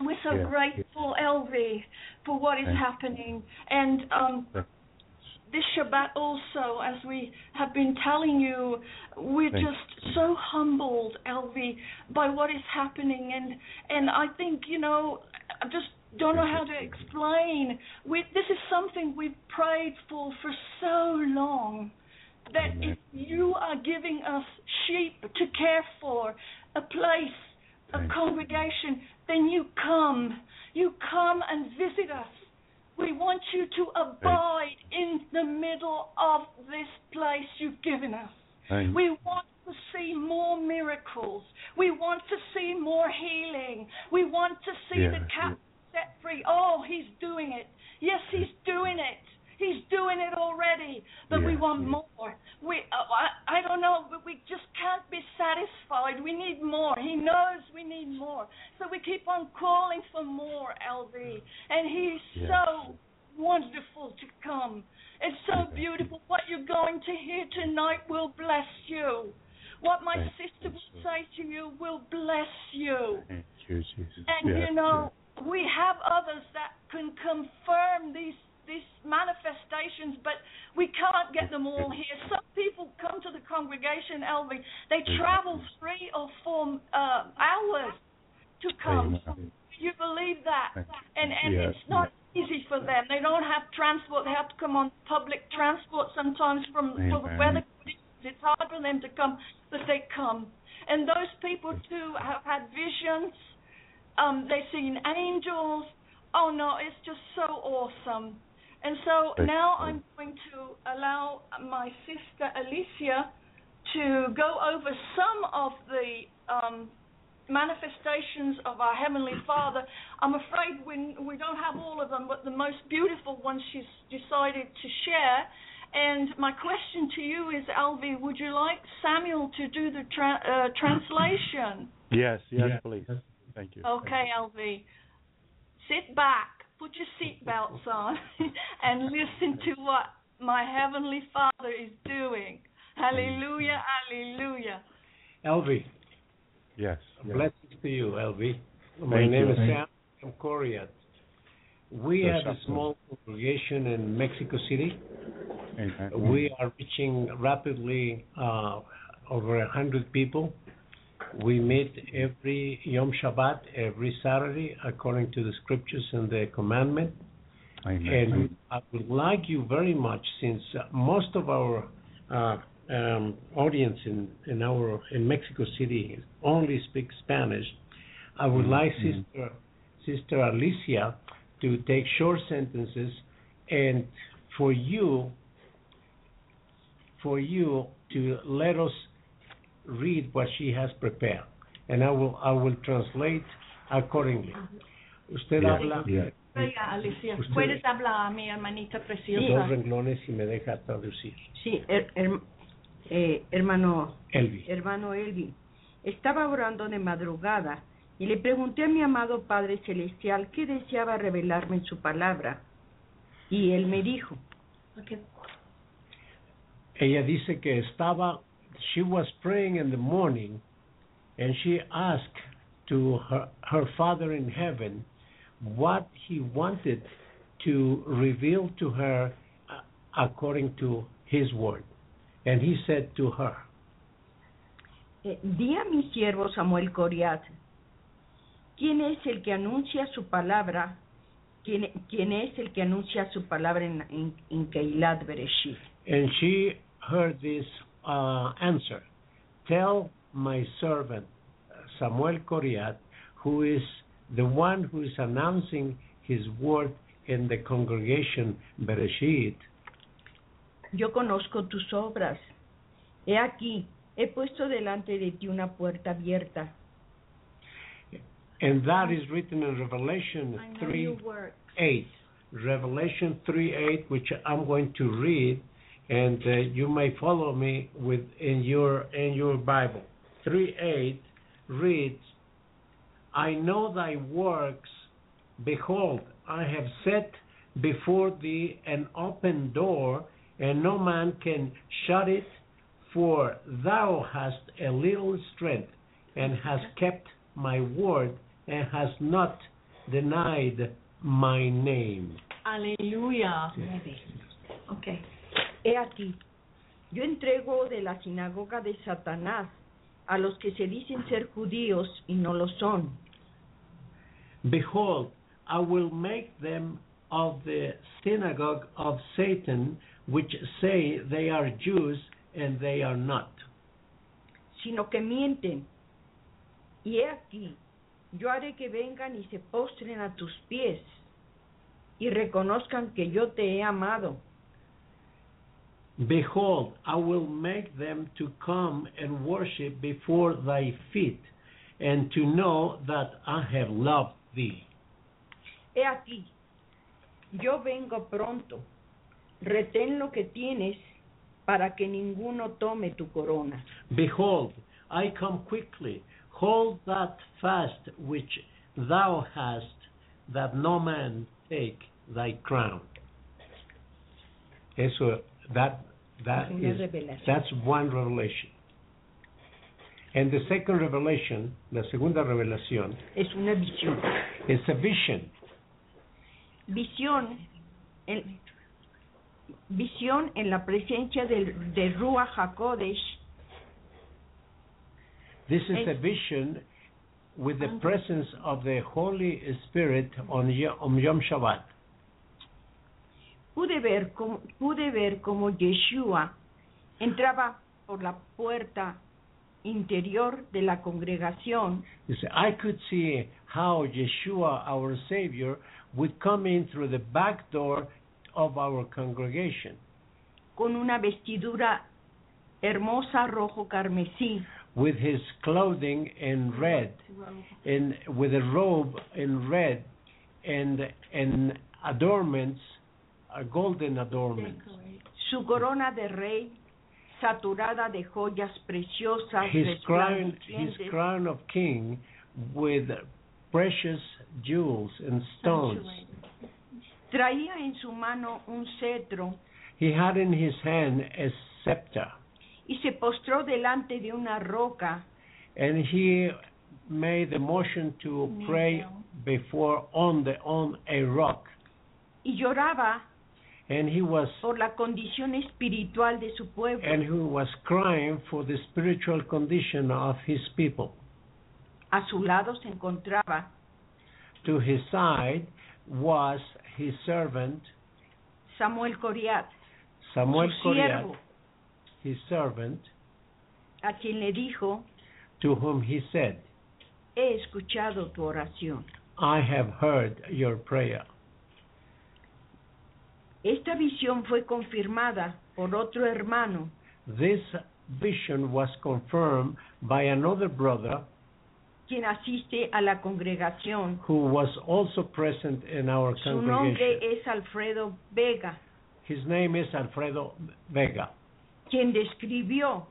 We're so Yes, grateful, Elvi, for what is happening. And um, this Shabbat also, as we have been telling you, we're Thank just so humbled, Elvi, by what is happening. And and I think you know, I just don't know how to explain. We this is something we've prayed for for so long. That if you are giving us sheep to care for, a place, a congregation, then you come. You come and visit us. We want you to abide in the middle of this place you've given us. We want to see more miracles. We want to see more healing. We want to see Yeah, the captive set free. Oh, he's doing it. Yes, he's doing it. He's doing it already, but we want more. We, uh, I, I don't know, but we just can't be satisfied. We need more. He knows we need more, so we keep on calling for more, Elvi. And he's Yes. so wonderful to come. It's so beautiful. What you're going to hear tonight will bless you. What my Thank sister will say to you will bless you. Thank you, Jesus. And Yes, you know, we have others that can confirm these these manifestations, but we can't get them all here. Some people come to the congregation, Elvi. They travel three or four uh, hours to come. Amen. Do you believe that? And and it's not easy for them. They don't have transport. They have to come on public transport sometimes from for the weather conditions. It's hard for them to come, but they come. And those people too have had visions. Um, they've seen angels. Oh no, it's just so awesome. And so Thank now. I'm going to allow my sister Alicia to go over some of the um, manifestations of our Heavenly Father. I'm afraid we, we don't have all of them, but the most beautiful ones she's decided to share. And my question to you is, Alvi, would you like Samuel to do the tra- uh, translation? Yes, yes, Yeah. please. Thank you. Okay, Alvi. Sit back, put your seatbelts on, and listen to what my Heavenly Father is doing. Hallelujah, hallelujah. Elvi, Yes. yes. blessings to you, Elvi. My Thank name you. is Sam from Korea. We Yes, have a small congregation in Mexico City. Amen. We are reaching rapidly uh, over a hundred people. We meet every Yom Shabbat, every Saturday, according to the scriptures and the commandment. Amen. And I would like you very much, since uh, most of our uh, um, audience in, in our in Mexico City only speaks Spanish, I would like Mhm. Sister Sister Alicia to take short sentences and for you for you to let us read what she has prepared, and I will I will translate accordingly. Usted habla. Oiga, Alicia, Usted- puedes hablar, mi hermanita dos preciosa. renglones y me deja traducir. Sí, her- her- eh, hermano, Elvi. hermano Elvi, estaba orando de madrugada Y le pregunté a mi amado Padre Celestial qué deseaba revelarme en su palabra. Y él me dijo, Ella dice que estaba, she was praying in the morning and she asked to her, her Father in heaven what he wanted to reveal to her uh, according to his word. And he said to her, eh, di a mi siervo Samuel Coriat, ¿quién es el que anuncia su palabra? ¿Quién, quién es el que anuncia su palabra en, en, en Keilat Bereshit? And she heard this uh, answer Tell my servant Samuel Coriat, who is the one who is announcing his word in the congregation Bereshit. Yo conozco tus obras. He aquí, he puesto delante de ti una puerta abierta. And that is written in Revelation 3 8. Revelation 3 8, which I'm going to read, and uh, you may follow me with in your in your Bible. 3 8 reads, I know thy works, behold, I have set before thee an open door, and no man can shut it, for thou hast a little strength, and hast kept my word, and hast not denied my name. Aleluya. Ok. He aquí, yo entrego de la sinagoga de Satanás a los que se dicen ser judíos y no lo son. Behold, I will make them of the synagogue of Satan, which say they are Jews and they are not. sino que mienten. Y he aquí, yo haré que vengan y se postren a tus pies y reconozcan que yo te he amado. Behold, I will make them to come and worship before thy feet, and to know that I have loved thee. He aquí, yo vengo pronto. Retén lo que tienes para que ninguno tome tu corona. Behold, I come quickly. Hold that fast which thou hast, that no man take thy crown. Eso, that, that is, that's one revelation. And the second revelation, la segunda revelación, Es una visión. is a vision. Visión en, visión en la presencia del, de Ruach HaKodesh This is a vision with the presence of the Holy Spirit on on Yom Shabbat. Pude ver cómo, pude ver cómo Yeshua entraba por la puerta interior de la congregación. See, I could see how Yeshua, our Savior, would come in through the back door of our congregation. Con una vestidura hermosa rojo carmesí. With his clothing in red, in with a robe in red, and and adornments, uh, golden adornments. su corona de rey saturada de joyas preciosas His crown, his crown of king, with precious jewels and stones. traía en su mano un cetro. He had in his hand a scepter, y se postró delante de una roca. And he made the motion to pray before on the on a rock, y lloraba and he was por la condición espiritual de su pueblo. and who was crying for the spiritual condition of his people. A su lado se encontraba To his side was his servant Samuel Coriat, Samuel Coriat, siervo, his servant, a quien le dijo, to whom he said, he escuchado tu oración. I have heard your prayer. Esta visión fue confirmada por otro hermano This vision was confirmed by another brother quien asiste a la congregación. who was also present in our Su congregation. nombre es Alfredo Vega, His name is Alfredo Vega, quien describió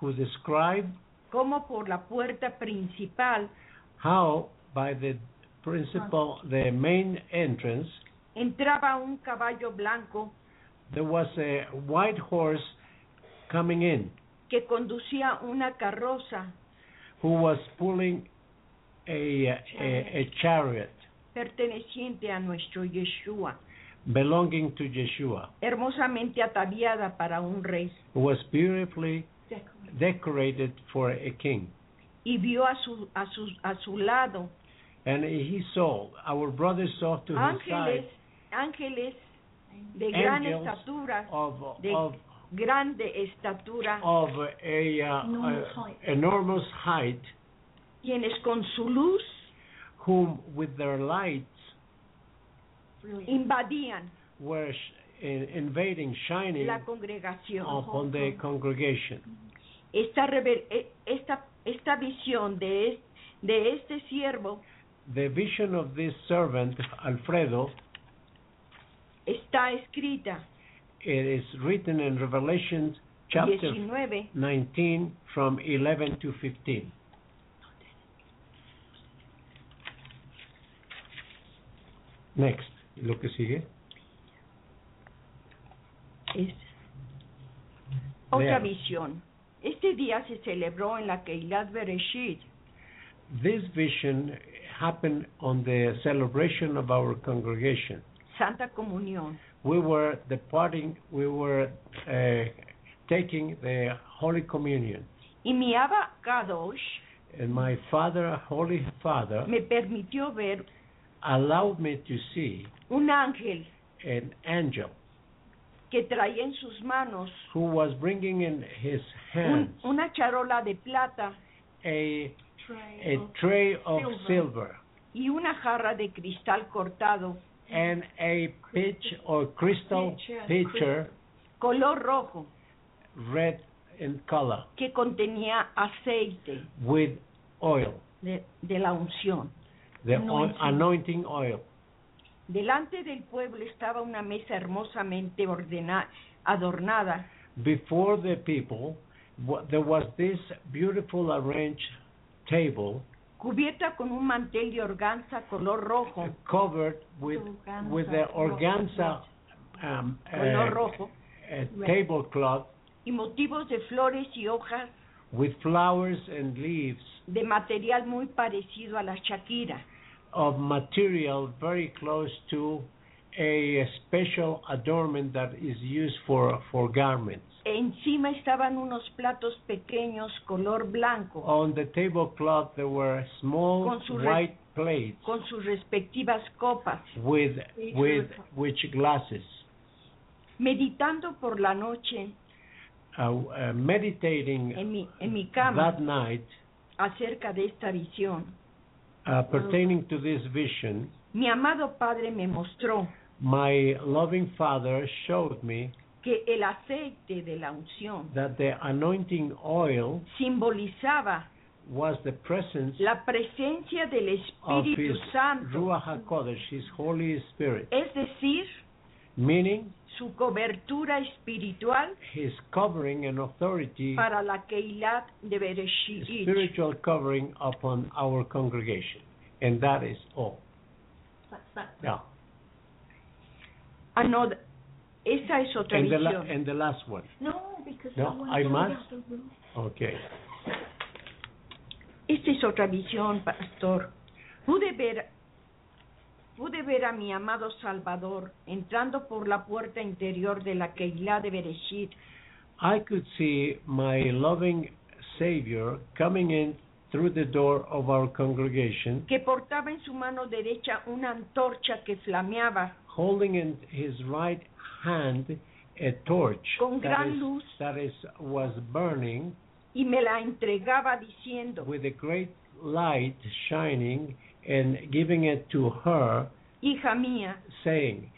who described cómo por la puerta principal how by the principal, the main entrance, entraba un caballo blanco there was a white horse coming in que conducía una carroza who was pulling a, a, a chariot perteneciente a nuestro Yeshua, belonging to Yeshua, hermosamente ataviada para un rey. who was beautifully decorated for a king. Y vio a su, a su, a su lado And he saw, our brother saw to his ángeles, side ángeles de gran Angels estatura, of, de of, grande estatura, of a, uh, Enormous uh, height. enormous height, quienes con su luz whom with their lights invadían were sh- in- invading, shining la congregación. upon the congregation. Esta, e- esta, esta visión de, es- de este siervo The vision of this servant, Alfredo, está escrita it is written in Revelation chapter 19 19 from 11 to 15. Next, lo que sigue. es otra Veamos. visión. Este día se celebró en la Keilat Bereshit This vision happened on the celebration of our congregation. Santa Comunión. We were departing, we were uh, taking the Holy Communion. Y mi Abba Kadosh And my Father, Holy Father, me permitió ver allowed me to see un ángel an angel que traía en sus manos who was bringing in his un- hands una charola de plata a, a tray of silver y una jarra de cristal cortado and a pitch or crystal pitcher, color rojo. Red in color, que contenía aceite. With oil, de, de la unción. the Anointing. oil, anointing oil. Delante del pueblo estaba una mesa hermosamente ordena- adornada. Before the people, there was this beautiful arranged table cubierta con un mantel de organza color rojo, covered with with the organza um, color uh, rojo. a tablecloth. Y motivos de flores y hojas. With flowers and leaves. De material muy parecido a la chaquira. of material very close to a special adornment that is used for for garments. Encima estaban unos platos pequeños color blanco On the tablecloth there were small Con su white plates con sus respectivas copas. with with which glasses. Meditando por la noche Uh, uh, meditating en mi, en mi cama that night acerca de esta visión, uh, pertaining to this vision, mi amado Padre me mostró my loving Father showed me que el aceite de la unción that the anointing oil simbolizaba was the presence la presencia del of Espíritu His Santo, Ruach HaKodesh, His Holy Spirit, es decir, meaning su cobertura espiritual His covering and authority, para la Keilat de Bereshit. spiritual covering upon our congregation. And that is all. Now, Ah, no, esa es otra and the, la- visión. and the last one. No, because No, I I must? Okay. Esta es otra visión, pastor. Pude ver, pude ver a mi amado Salvador entrando por la puerta interior de la Keilah de Bereshit, I could see my loving Savior coming in through the door of our congregation, que portaba en su mano derecha una antorcha que flameaba holding in his right hand a torch Con that gran is- luz. that is was burning y me la entregaba diciendo, with a great light shining and giving it to her, hija mía, saying,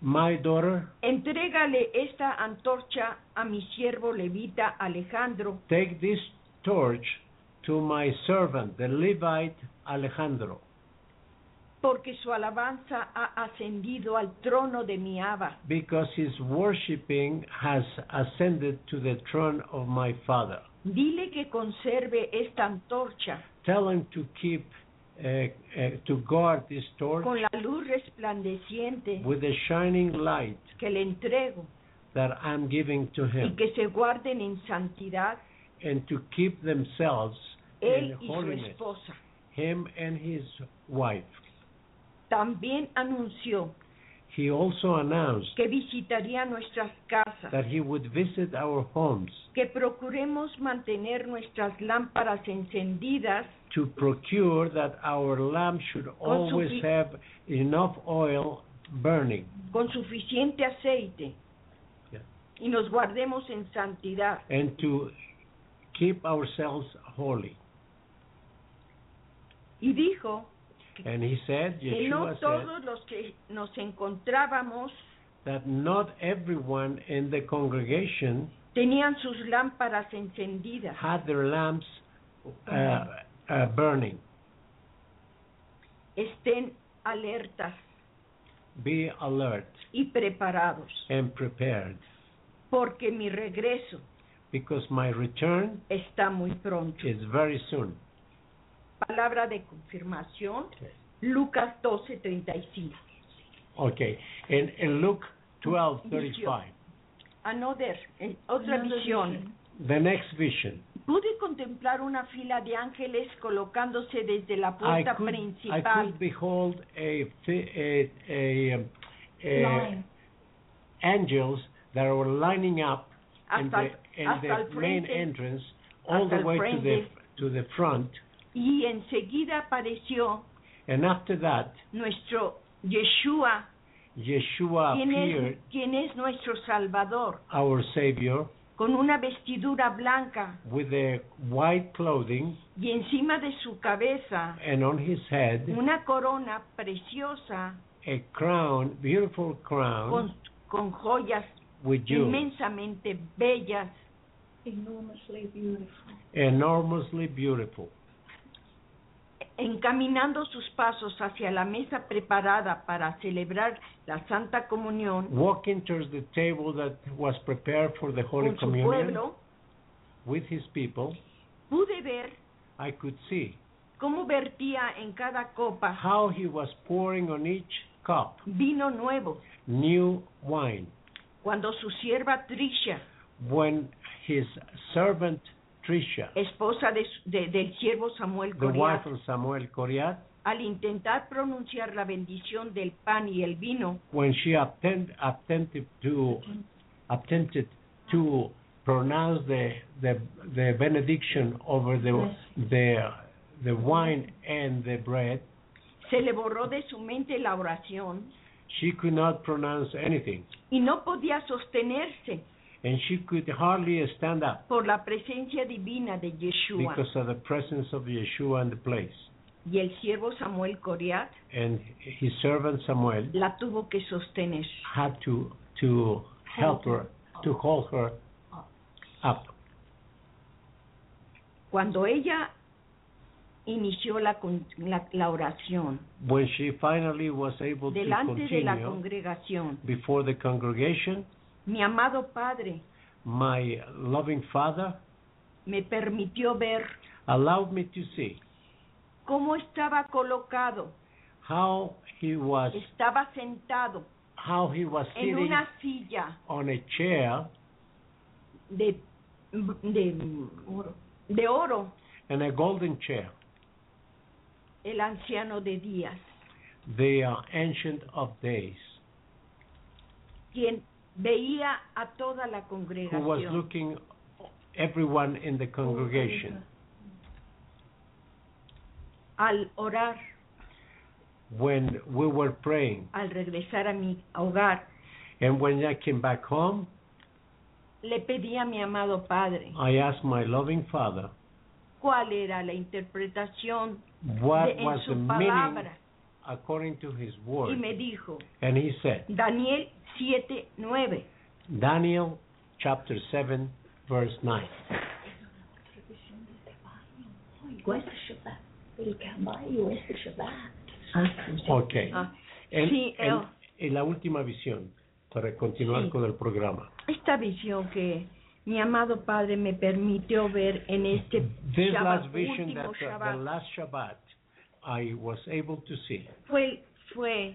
My daughter, entrégale esta antorcha a mi siervo levita Alejandro, take this torch to my servant, the Levite Alejandro, porque su alabanza ha ascendido al trono de mi Abba. because his worshiping has ascended to the throne of my father. Dile que conserve esta antorcha tell him to keep, uh, uh, to guard this torch con la luz resplandeciente with the shining light que le entrego that I'm giving to y him, que se guarden en santidad and to keep themselves él in y su holiness, esposa. him and his wife. También anunció He also announced que visitaría nuestras casas, that he would visit our homes que procuremos mantener nuestras lámparas encendidas to procure that our lamp should always have enough oil burning con suficiente aceite Yeah. y nos guardemos en santidad. and to keep ourselves holy. Y dijo And he said, que no Yeshua said, todos los que nos encontrábamos that not everyone in the congregation tenían sus lámparas encendidas. had their lamps uh, uh, burning. Estén alertas Be alert y preparados, and prepared, porque mi regreso because my return está muy pronto. is very soon. Palabra de confirmación, Lucas 12:35. Okay, in, in Luke 12:35, Another, en otra visión. the next vision. Pude contemplar una fila de ángeles colocándose desde la I puerta could, I principal could behold a, a, a, um, a Line. angels that were lining up in hasta, the, in hasta el the main frente entrance all the way to the to the front, y enseguida apareció and after that, nuestro Yeshua, Yeshua quien appeared, es, quien es nuestro Salvador, our Savior, con una vestidura blanca with the white clothing, y encima de su cabeza and on his head una corona preciosa a crown, beautiful crown con, con joyas with inmensamente bellas, Enormously beautiful. enormously beautiful. Encaminando sus pasos hacia la mesa preparada para celebrar la Santa Comunión walking towards the table that was prepared for the Holy con su Communion pueblo, with his people, pude ver I could see cómo vertía en cada copa how he was pouring on each cup vino nuevo, new wine. cuando su sierva Trisha, When his servant Trisha, esposa de, de- del siervo Samuel Coriat, Samuel Coriat, al intentar pronunciar la bendición del pan y el vino, when she attempt, attempted to attempted to pronounce the the, the benediction over the the the wine and the bread, se le borró de su mente la oración. She could not pronounce anything, y no podía sostenerse and she could hardly stand up por la presencia divina de Yeshua. because of the presence of Yeshua in the place. Y el siervo Samuel Coriat And his servant Samuel la tuvo que sostener. had to to help her to hold her up. Cuando ella inició la, la, la oración When she finally was able to delante de la continue congregación, before the congregation, mi amado Padre my loving Father me permitió ver allowed me to see cómo estaba colocado, how he was estaba sentado how he was en sitting una silla on a chair de, de, de oro, and a golden chair, el anciano de días, the uh, ancient of days, quien veía a toda la who was congregación. looking everyone in the congregation. Al orar, when we were praying. al regresar a mi hogar, And when I came back home, le pedí a mi amado Padre. I asked my loving Father cuál era la interpretación what de, en was the su meaning palabra according to his y word. me dijo, And he said, Daniel 7, 9, Daniel chapter 7, verse 9. ¿Cuál es el Shabbat? El caballo es el Shabbat. Okay. Ah, En, sí, en- el- en la última visión, para continuar Sí. con el programa. esta visión que mi amado Padre me permitió ver en este This Shabbat, last vision último that uh, the Shabbat, last Shabbat I was able to see. Fue, fue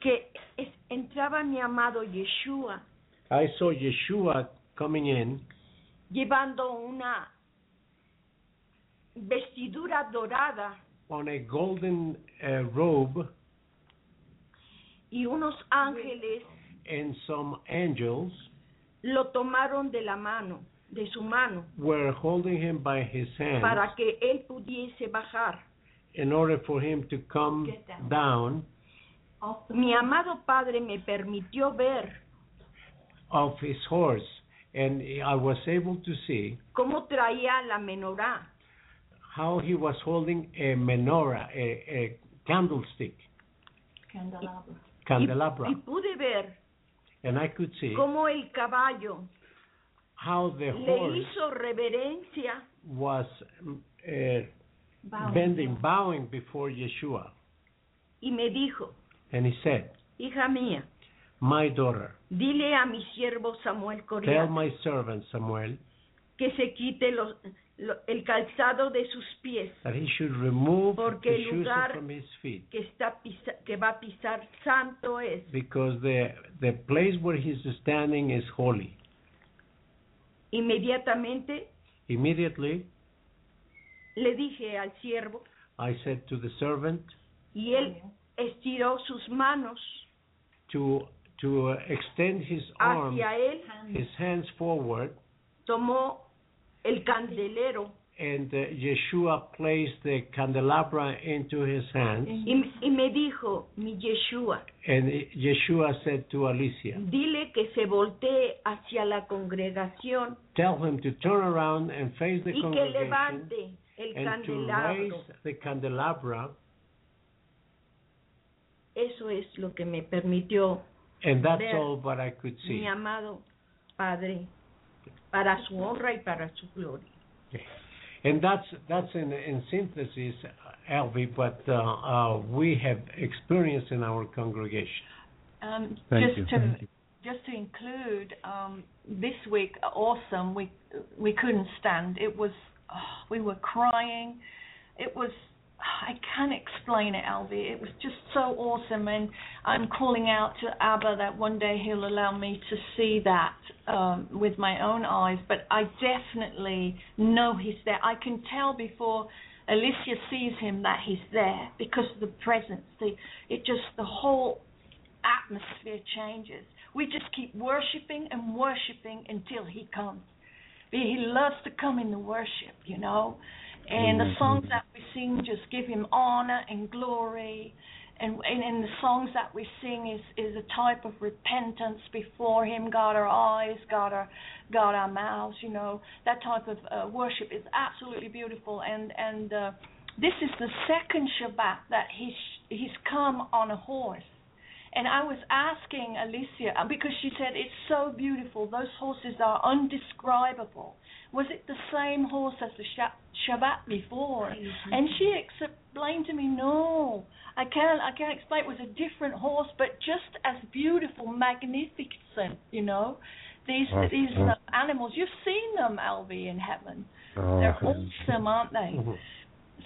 que es- entraba mi amado Yeshua. I saw Yeshua coming in. Llevando una vestidura dorada. On a golden uh, robe. Y unos ángeles. And some angels lo tomaron de la mano, de su mano, were holding him by his hand para que él pudiese bajar. In order for him to come down. down Mi amado Padre me permitió ver off his horse and I was able to see cómo traía la menorá how he was holding a menorah, a, a candlestick, Candelabra. candelabra, y pude ver and I could see cómo el caballo how the le horse hizo reverencia was uh, Bowing. bending, bowing before Yeshua, y me dijo, and he said, hija mía, "My daughter, dile a mi siervo Samuel tell my servant Samuel que se quite los, lo- el calzado de sus pies that he should remove Porque the el shoes lugar- from his feet, que está pisa- que va a pisar santo es. because the the place where he's standing is holy." Inmediatamente Immediately, le dije al siervo. I said to the servant y él estiró sus manos to to uh, extend his arms, hacia él, his hands forward, tomó el candelero and uh, Yeshua placed the candelabra into his hands, y, y me dijo, mi Yeshua, and Yeshua said to Alicia, dile que se voltee hacia la congregación "Tell him to turn around and face the y que congregation levante el and to raise the candelabra." Eso es lo que me permitió And that's ver all what I could see. mi amado Padre para su honra y para su gloria. And that's that's in in synthesis, Alvi, what uh, uh, we have experienced in our congregation. Um, Thank just you. to Thank just to include um, this week, awesome. We we couldn't stand. It was oh, we were crying. It was I can't explain it, Alvi. It was just so awesome, and I'm calling out to Abba that one day he'll allow me to see that um, with my own eyes. But I definitely know he's there. I can tell before Alicia sees him that he's there because of the presence. The it just the whole atmosphere changes. We just keep worshiping and worshiping until he comes. He loves to come in the worship, you know. And the songs that we sing just give him honor and glory. And, and, and the songs that we sing is, is a type of repentance before him. God our eyes, God our, God our mouths, you know. That type of uh, worship is absolutely beautiful. And, and uh, this is the second Shabbat that he's, he's come on a horse. And I was asking Alicia uh, because she said it's so beautiful. Those horses are undescribable. Was it the same horse as the Sha- Shabbat before? And she explained to me, no, I can't. I can't explain. It was a different horse, but just as beautiful, magnificent. You know, these Oh, these uh, animals. You've seen them, Alvi, in heaven. Oh, They're awesome, aren't they?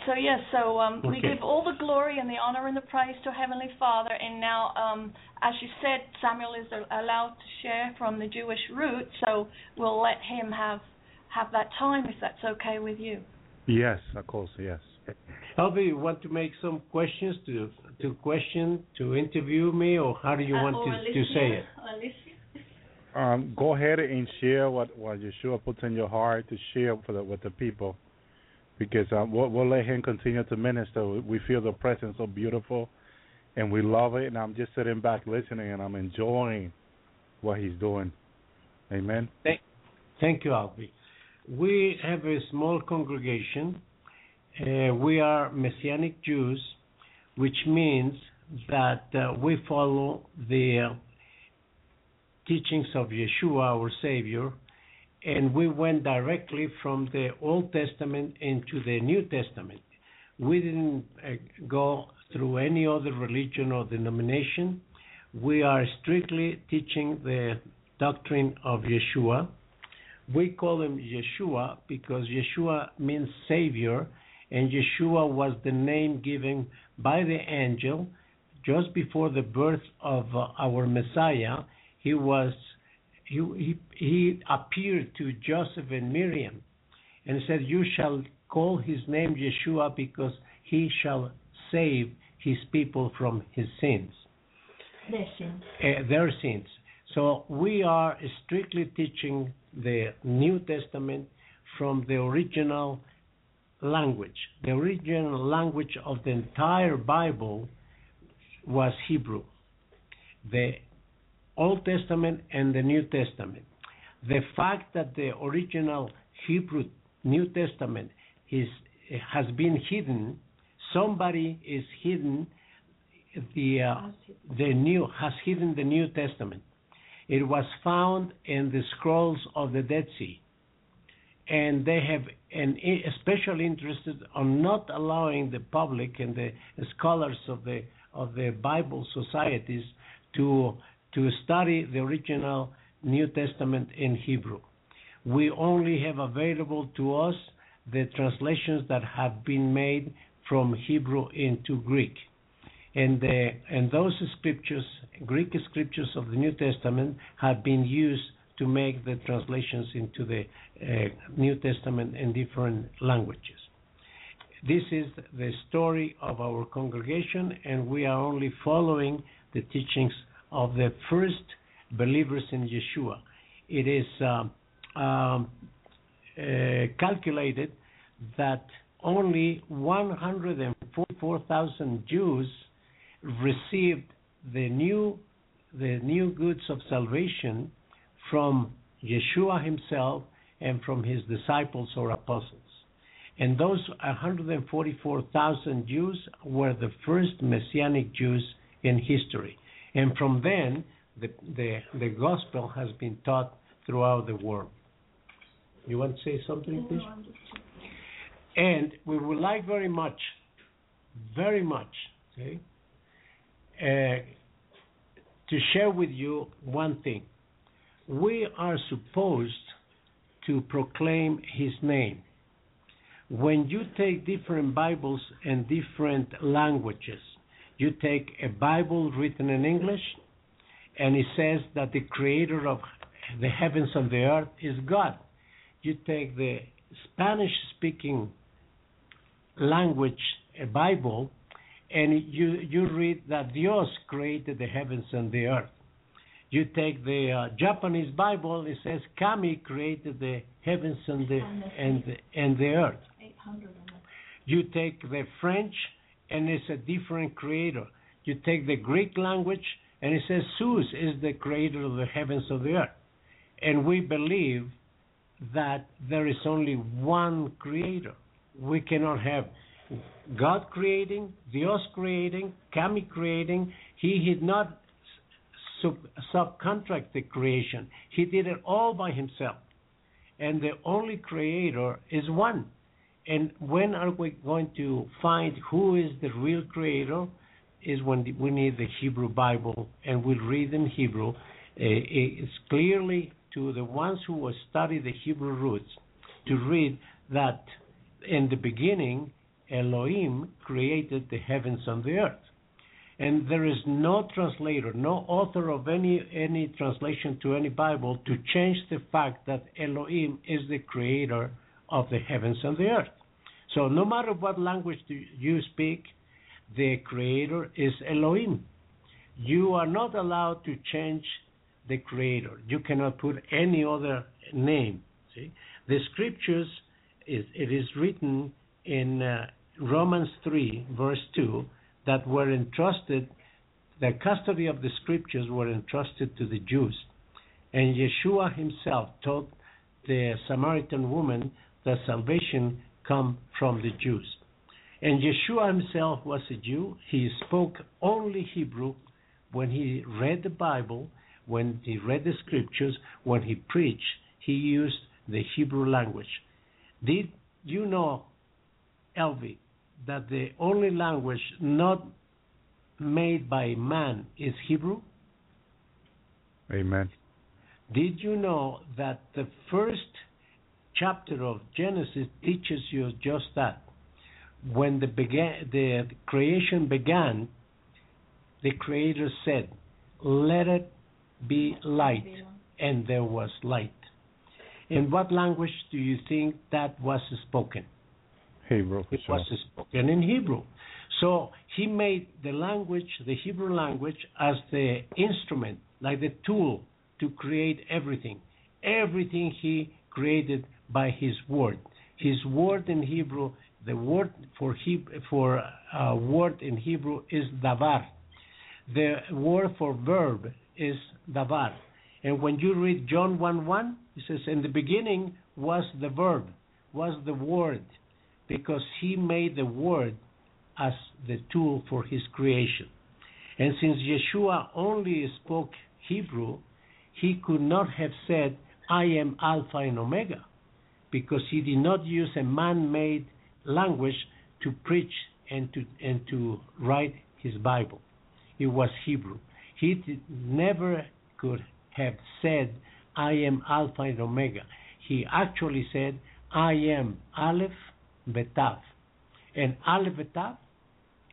So yes, so um, we give all the glory and the honor and the praise to Heavenly Father. And now, um, as you said, Samuel is allowed to share from the Jewish root, so we'll let him have have that time if that's okay with you. Yes, of course, yes. Alvi, you want to make some questions to to question to interview me, or how do you Uh, want or to, to say it? Alicia? Um, go ahead and share what what Yeshua puts in your heart to share for the, with the people, because um, we'll, we'll let him continue to minister. We- We feel the presence so beautiful, and we love it. And I'm just sitting back listening, and I'm enjoying what he's doing. Amen. Thank, thank you, Alvi. We have a small congregation. Uh, we are Messianic Jews, which means that uh, we follow the uh, teachings of Yeshua, our Savior, and we went directly from the Old Testament into the New Testament. We didn't uh, go through any other religion or denomination. We are strictly teaching the doctrine of Yeshua. we call him Yeshua because Yeshua means Savior, and Yeshua was the name given by the angel just before the birth of uh, our Messiah. He was he, he appeared to Joseph and Miriam, and said, "You shall call his name Yeshua because he shall save his people from his sins." Listen. uh, their sins. So we are strictly teaching the New Testament from the original language. The original language of the entire Bible was Hebrew. The Old Testament and the New Testament. The fact that the original Hebrew New Testament is has been hidden, somebody is hidden the uh, the new has hidden the New Testament. It was found in the scrolls of the Dead Sea, and they have an special interest on not allowing the public and the scholars of the of the Bible societies to to study the original New Testament in Hebrew. We only have available to us the translations that have been made from Hebrew into Greek and the, and those scriptures, Greek scriptures of the New Testament, have been used to make the translations into the uh, New Testament in different languages. This is the story of our congregation, and we are only following the teachings of the first believers in Yeshua. It is um, um, uh, calculated that only 144,000 Jews received the new the new goods of salvation from Yeshua himself and from his disciples or apostles. And those 144,000 Jews were the first messianic Jews in history. And from then the the the gospel has been taught throughout the world. You want to say something, please? And we would like very much, very much, okay, uh, to share with you one thing. We are supposed to proclaim His name. When you take different Bibles and different languages, you take a Bible written in English, and it says that the Creator of the heavens and the earth is God. You take the Spanish speaking language, a Bible, and you you read that Dios created the heavens and the earth. You take the uh, Japanese Bible, it says Kami created the heavens and the and the, and the earth. You take the French, and it's a different creator. You take the Greek language, and it says Zeus is the creator of the heavens and the earth. And we believe that there is only one creator. We cannot have God creating, Dios creating, Kami creating. He did not sub- subcontract the creation. He did it all by himself. And the only creator is one. And when are we going to find who is the real creator? Is when we need the Hebrew Bible and we'll read in Hebrew. Uh, It's clearly to the ones who study the Hebrew roots to read that in the beginning Elohim created the heavens and the earth. And there is no translator, no author of any any translation to any Bible to change the fact that Elohim is the creator of the heavens and the earth. So no matter what language you speak, the creator is Elohim. You are not allowed to change the creator. You cannot put any other name. See, the scriptures is it is written in uh, Romans 3 verse 2 that were entrusted the custody of the scriptures were entrusted to the Jews. And Yeshua himself taught the Samaritan woman that salvation come from the Jews. And Yeshua himself was a Jew. He spoke only Hebrew when he read the Bible, when he read the scriptures, when he preached, he used the Hebrew language. Did you know, Elvi, that the only language not made by man is Hebrew? Amen. Did you know that the first chapter of Genesis teaches you just that? When the began, the creation began, the Creator said, "Let it be light," and there was light. In what language do you think that was spoken? Hebrew. It sure. was spoken in Hebrew. So he made the language, the Hebrew language, as the instrument, like the tool to create everything. Everything he created by his word. His word in Hebrew, the word for he, for uh, word in Hebrew is davar. The word for verb is davar. And when you read John 1 1, it says, In the beginning was the verb, was the word, because he made the word as the tool for his creation. And since Yeshua only spoke Hebrew, he could not have said, I am Alpha and Omega, because he did not use a man made language to preach and to, and to write his Bible. It was Hebrew. He did, never could have said, I am Alpha and Omega. He actually said, I am Aleph Betav. And Aleph Betav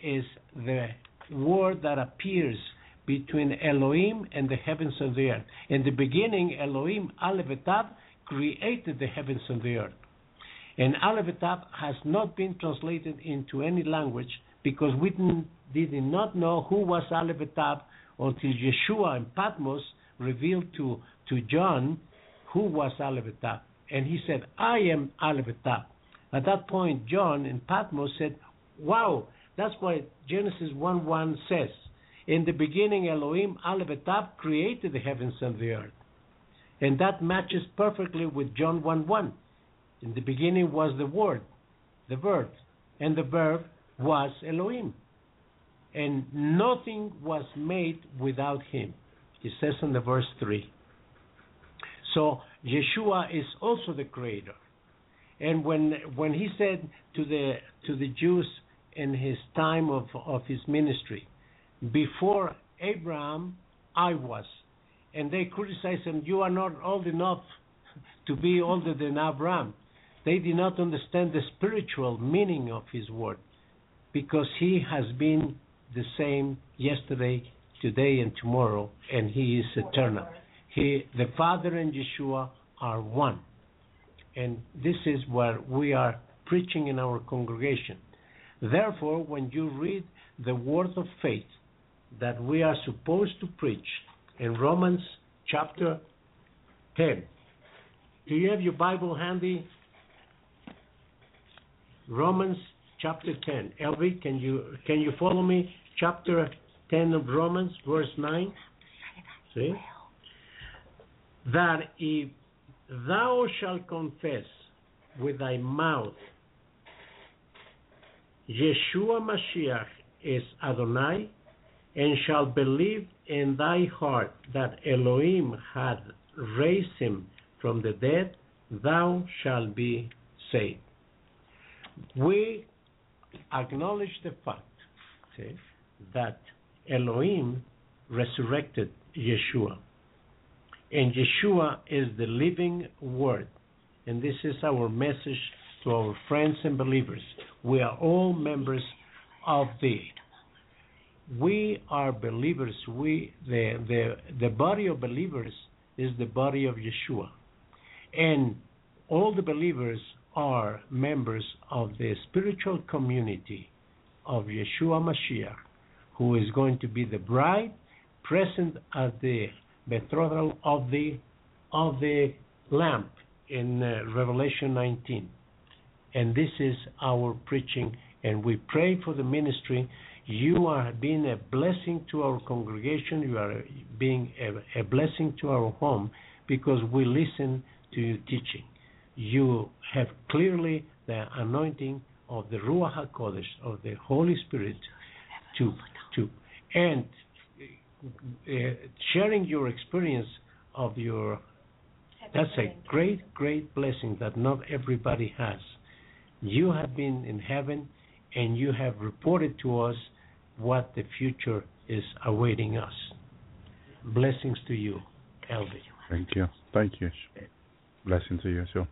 is the word that appears between Elohim and the heavens and the earth. In the beginning, Elohim, Aleph Betav, created the heavens and the earth. And Aleph has not been translated into any language because we didn't, know who was Aleph until Yeshua in Patmos revealed to, to John who was Aleph And he said, I am Aleph At that point, John in Patmos said, Wow, that's why Genesis 1 1 says, In the beginning, Elohim Aleph created the heavens and the earth. And that matches perfectly with John 1 1. In the beginning was the Word, the Verb, and the Verb was Elohim. And nothing was made without him. It says in the verse 3. So Yeshua is also the creator. And when when he said to the to the Jews in his time of, of his ministry, before Abraham I was, and they criticize him, you are not old enough to be older than Abraham. They did not understand the spiritual meaning of his word, because he has been the same yesterday, today, and tomorrow, and he is eternal. He, the Father and Yeshua are one. And this is what we are preaching in our congregation. Therefore, when you read the word of faith that we are supposed to preach in Romans chapter 10, do you have your Bible handy? Romans chapter 10. Elvi, can you can you follow me? Chapter 10 of Romans, verse 9. See? That if thou shalt confess with thy mouth Yeshua Mashiach is Adonai, and shall believe in thy heart that Elohim hath raised him from the dead, thou shalt be saved. We acknowledge the fact see, that Elohim resurrected Yeshua. And Yeshua is the living word. And this is our message to our friends and believers. We are all members of the we are believers. We the the the body of believers is the body of Yeshua. And all the believers are members of the spiritual community of Yeshua Mashiach, who is going to be the bride present at the betrothal of the of the lamp in uh, Revelation 19. And this is our preaching, and we pray for the ministry. You are being a blessing to our congregation. You are being a, a blessing to our home because we listen to your teaching. You have clearly the anointing of the Ruach HaKodesh, of the Holy Spirit, to to and uh, sharing your experience of your that's a great great blessing that not everybody has you have been in heaven and you have reported to us what the future is awaiting us blessings to you elvi Thank you. Thank you. Blessing to you, too.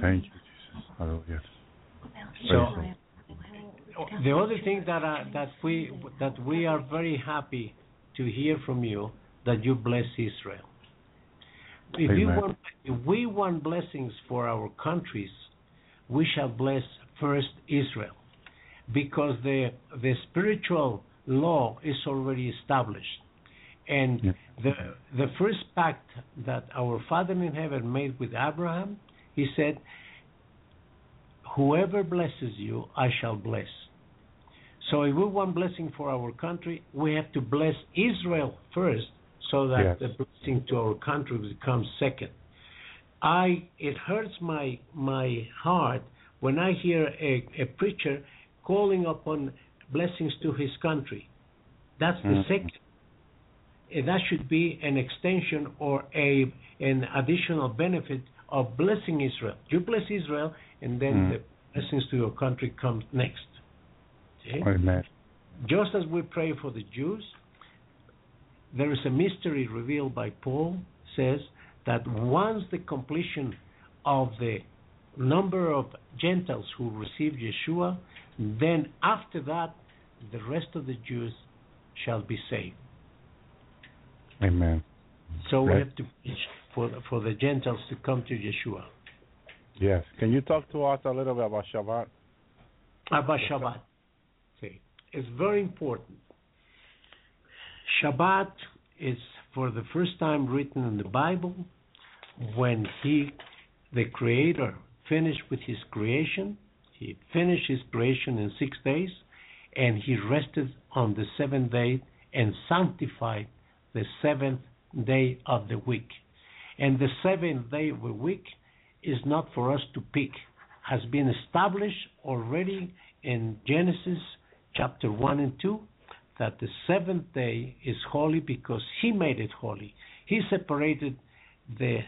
Thank you, Jesus. Hallelujah. So, the other thing that uh, that we that we are very happy to hear from you that you bless Israel. If you Amen. want, if we want blessings for our countries, we shall bless first Israel, because the the spiritual law is already established, and the the first pact that our Father in heaven made with Abraham, he said, "Whoever blesses you, I shall bless." So if we want blessing for our country, we have to bless Israel first, so that Yes. the blessing to our country becomes second. I it hurts my my heart when I hear a, a preacher calling upon blessings to his country. That's the Mhm. second. And that should be an extension or a an additional benefit of blessing Israel. You bless Israel, and then Mm. the blessings to your country come next. Okay? Amen. Just as we pray for the Jews, there is a mystery revealed by Paul says that once the completion of the number of Gentiles who received Yeshua, then after that the rest of the Jews shall be saved. Amen. So we have to preach for for the Gentiles to come to Yeshua. Yes. Can you talk to us a little bit about Shabbat? About Shabbat. See, It's very important. Shabbat is for the first time written in the Bible when he, the Creator, finished with his creation. He finished his creation in six days, and he rested on the seventh day and sanctified the seventh day of the week. And the seventh day of the week is not for us to pick, has been established already in Genesis chapter 1 and 2 that the seventh day is holy because he made it holy. He separated the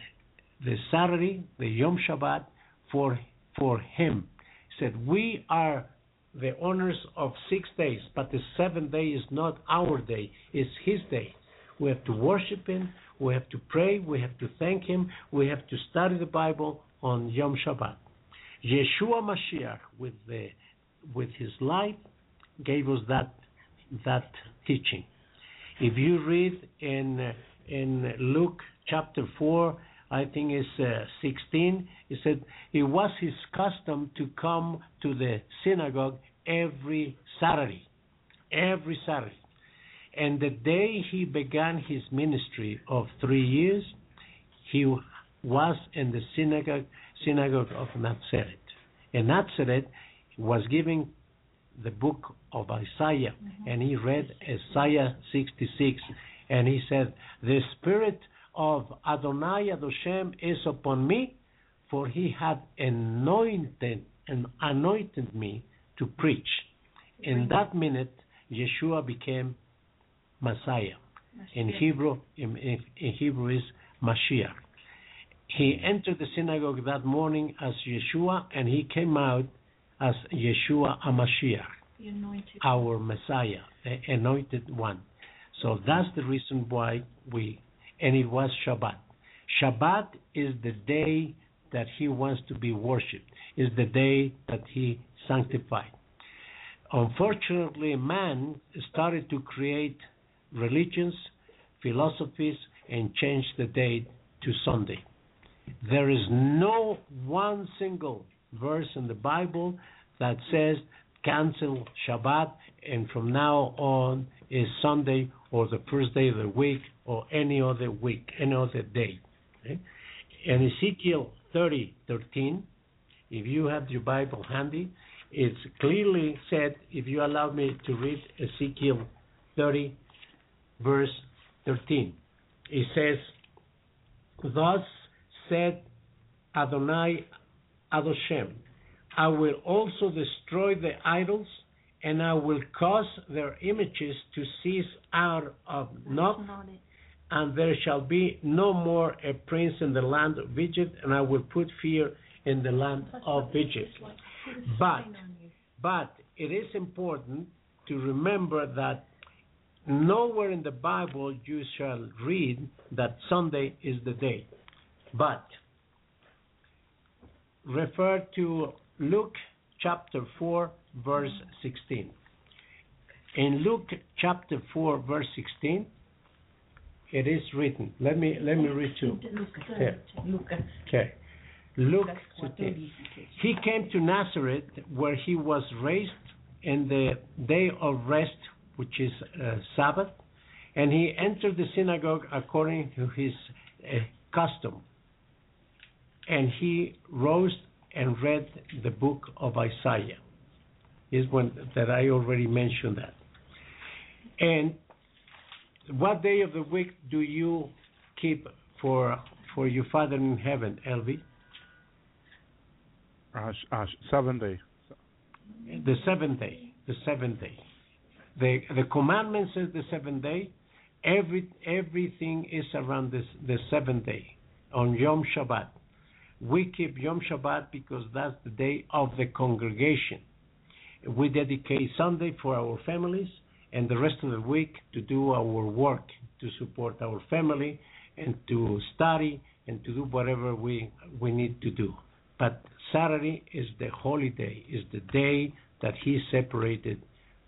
the Saturday, the Yom Shabbat, for for him. He said, We are the owners of six days, but the seventh day is not our day, it's his day. We have to worship him, we have to pray, we have to thank him, we have to study the Bible on Yom Shabbat. Yeshua Mashiach with the with his life gave us that that teaching. If you read in in Luke chapter 4, I think it's uh, 16, he said it was his custom to come to the synagogue every Saturday, every Saturday. And the day he began his ministry of three years, he was in the synagogue synagogue of Nazareth. And Nazareth was giving the book of Isaiah, and he read Isaiah 66, and he said, "The spirit of Adonai Adoshem is upon me, for he had anointed and anointed me to preach." In that minute, Yeshua became Messiah. In Hebrew, in, in Hebrew is Mashiach. He entered the synagogue that morning as Yeshua, and he came out as Yeshua HaMashiach, our Messiah, the anointed one. So that's the reason why we, and it was Shabbat. Shabbat is the day that he wants to be worshipped, is the day that he sanctified. Unfortunately, man started to create religions, philosophies, and change the date to Sunday. There is no one single verse in the Bible that says cancel Shabbat and from now on is Sunday or the first day of the week or any other week, any other day. Okay? In Ezekiel 30, 13, if you have your Bible handy, it's clearly said, if you allow me to read Ezekiel 30, verse 13, it says, Thus said Adonai Adoshem, I will also destroy the idols, and I will cause their images to cease out of Noph, and there shall be no more a prince in the land of Egypt, and I will put fear in the land of Egypt. But, but it is important to remember that nowhere in the Bible you shall read that Sunday is the day. But refer to Luke chapter 4, verse 16. In Luke chapter 4, verse 16, it is written. Let me let me read to you. Okay. Luke Lucas 16. He came to Nazareth where he was raised in the day of rest, which is uh, Sabbath, and he entered the synagogue according to his uh, custom. And he rose and read the book of Isaiah. Is one that I already mentioned that. And what day of the week do you keep for for your Father in heaven, Elvi? Uh, uh, sh- seven day. The seventh day. The seventh day. The the commandment says the seventh day. Every everything is around this the seventh day on Yom Shabbat. We keep Yom Shabbat because that's the day of the congregation. We dedicate Sunday for our families and the rest of the week to do our work, to support our family, and to study and to do whatever we we need to do. But Saturday is the holy day, is the day that He separated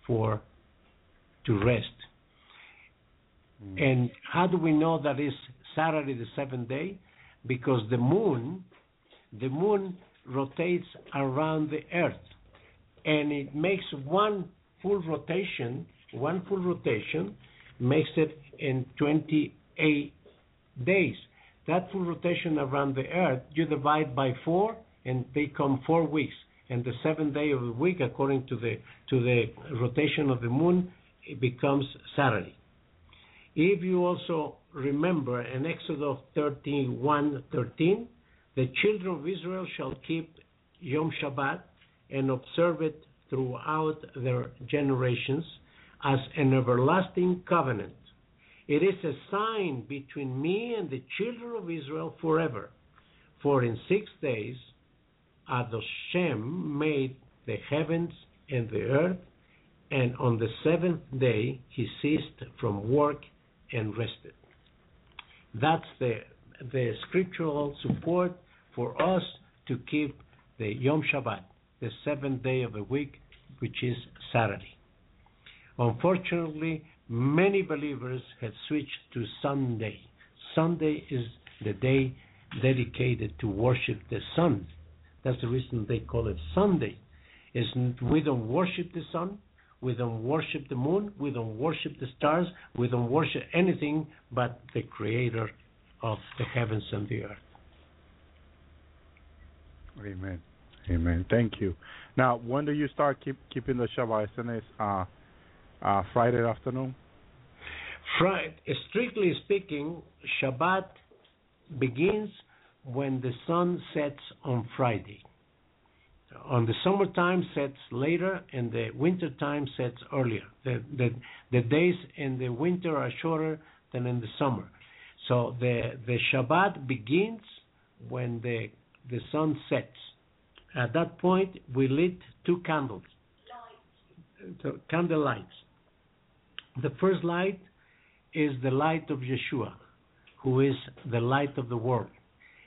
for to rest. Mm. And how do we know that is Saturday the seventh day? Because the moon, the moon rotates around the earth, and it makes one full rotation. One full rotation makes it in 28 days. That full rotation around the earth, you divide by four, and they come four weeks. And the seventh day of the week, according to the to the rotation of the moon, it becomes Saturday. If you also remember in Exodus 31:13, the children of Israel shall keep Yom Shabbat and observe it throughout their generations as an everlasting covenant. It is a sign between me and the children of Israel forever. For in six days Adoshem made the heavens and the earth, and on the seventh day he ceased from work and rested. That's the the scriptural support for us to keep the Yom Shabbat, the seventh day of the week, which is Saturday. Unfortunately, many believers have switched to Sunday. Sunday is the day dedicated to worship the sun. That's the reason they call it Sunday. We don't worship the sun, we don't worship the moon, we don't worship the stars, we don't worship anything but the creator of the heavens and the earth. Amen. Amen. Thank you. Now, when do you start keep, keeping the Shabbat? Isn't it uh, uh, Friday afternoon? Friday, strictly speaking, Shabbat begins when the sun sets on Friday. On the summertime sets later, and the wintertime sets earlier. The, the the days in the winter are shorter than in the summer. So the the Shabbat begins when the the sun sets. At that point, we lit two candles, so candle lights. The first light is the light of Yeshua, who is the light of the world.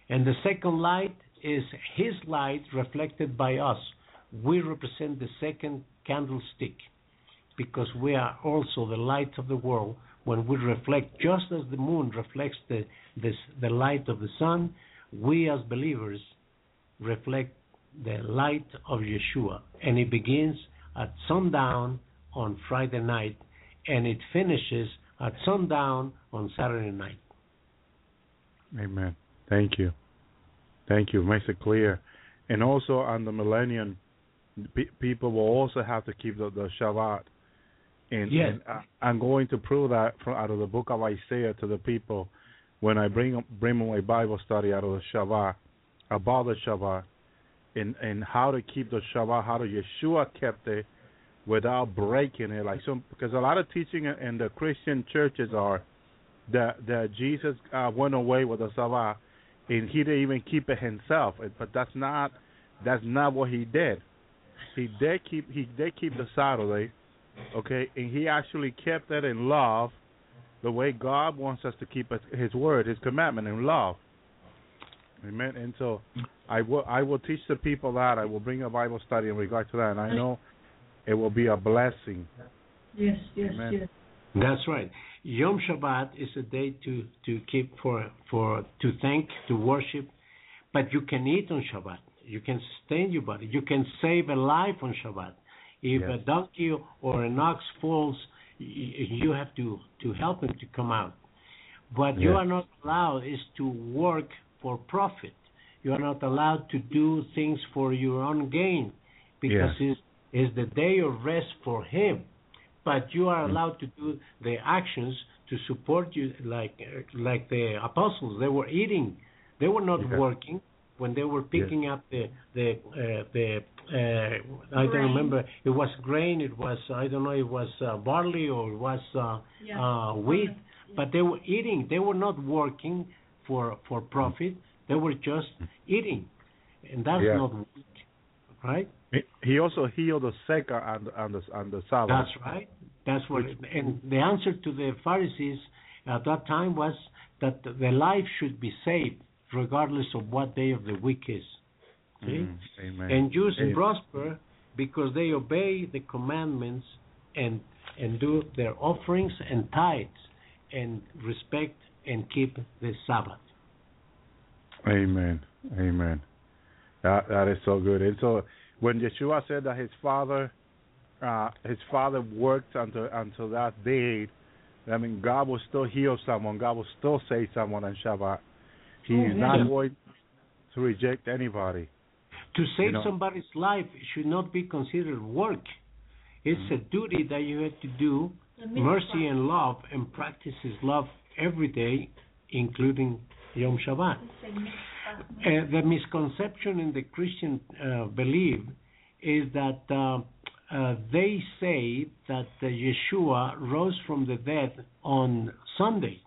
And the second light is his light reflected by us. We represent the second candlestick because we are also the light of the world when we reflect, just as the moon reflects the, this, the light of the sun, we as believers reflect the light of Yeshua. And it begins at sundown on Friday night and it finishes at sundown on Saturday night. Amen. Thank you. Thank you. Makes it clear. And also on the millennium, pe- people will also have to keep the, the Shabbat. And, Yes. and I, I'm going to prove that from out of the book of Isaiah to the people when I bring bring my Bible study out of the Shabbat about the Shabbat and and how to keep the Shabbat, how to Yeshua kept it without breaking it. Like some because a lot of teaching in in the Christian churches are that that Jesus uh, went away with the Shabbat and he didn't even keep it himself. But that's not that's not what he did. He did keep he did keep the Saturday, Okay, and he actually kept that in love, the way God wants us to keep His word, His commandment in love. Amen. And so, I will I will teach the people that I will bring a Bible study in regard to that, and I know it will be a blessing. Yes, yes, Amen. yes. That's right. Yom Shabbat is a day to to keep for for to thank to worship, but you can eat on Shabbat. You can sustain your body. You can save a life on Shabbat. If a Yes. donkey or an ox falls, y- y- you have to to help him to come out. What you are not allowed is to work for profit. You are not allowed to do things for your own gain, because Yes. it's, it's the day of rest for him. But you are Mm. allowed to do the actions to support you like like the apostles. They were eating. They were not Yeah. working. When they were picking up the the uh, the uh, I don't remember. It was grain. It was I don't know it was uh, barley or it was uh, Yeah. uh, wheat. But they were eating. They were not working for for profit they were just eating and that's Yeah. not work, right He- He also healed the sick and the on the on the Sabbath. That's right. That's what. And the answer to the Pharisees at that time was that the life should be saved, regardless of what day of the week is. See? Mm, amen. And Jews Amen. prosper because they obey the commandments and and do their offerings and tithes and respect and keep the Sabbath. Amen. Amen. That that is so good. And so when Yeshua said that his father uh his father worked until until that day, I mean God will still heal someone, God will still save someone on Shabbat. He is yeah. not going to reject anybody. To save know- somebody's life should not be considered work. It's a duty that you have to do, mercy and love, and practice His love every day, including Yom Shabbat. Uh, the misconception in the Christian uh, belief is that uh, uh, they say that uh, Yeshua rose from the dead on Sunday.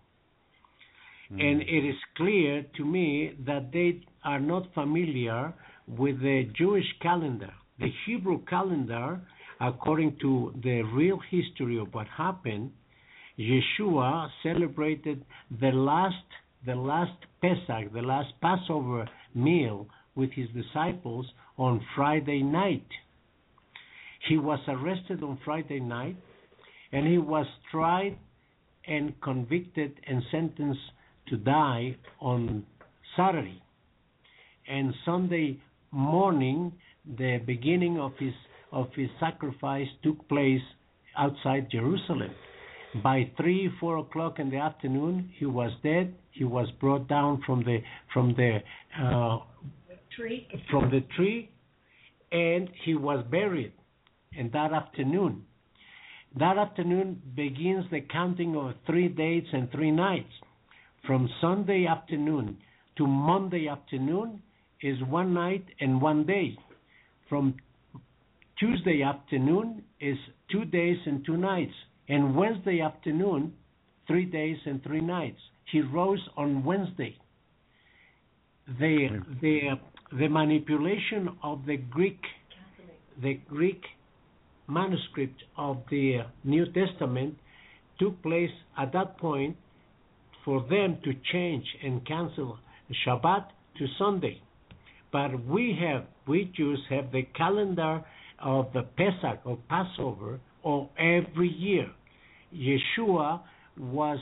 And it is clear to me that they are not familiar with the Jewish calendar. The Hebrew calendar, according to the real history of what happened, Yeshua celebrated the last the last Pesach, the last Passover meal with his disciples on Friday night. He was arrested on Friday night and he was tried and convicted and sentenced to die on Saturday. And Sunday morning, the beginning of his of his sacrifice took place outside Jerusalem. By three, four o'clock in the afternoon, he was dead. He was brought down from the from the uh, Tree. from the tree, and he was buried. And that afternoon, that afternoon begins the counting of three days and three nights. From Sunday afternoon to Monday afternoon is one night and one day. From Tuesday afternoon is two days and two nights. And Wednesday afternoon, three days and three nights. He rose on Wednesday. The the the manipulation of the Greek the Greek manuscript of the New Testament took place at that point for them to change and cancel Shabbat to Sunday. But we have, we Jews have the calendar of the Pesach or Passover of every year. Yeshua was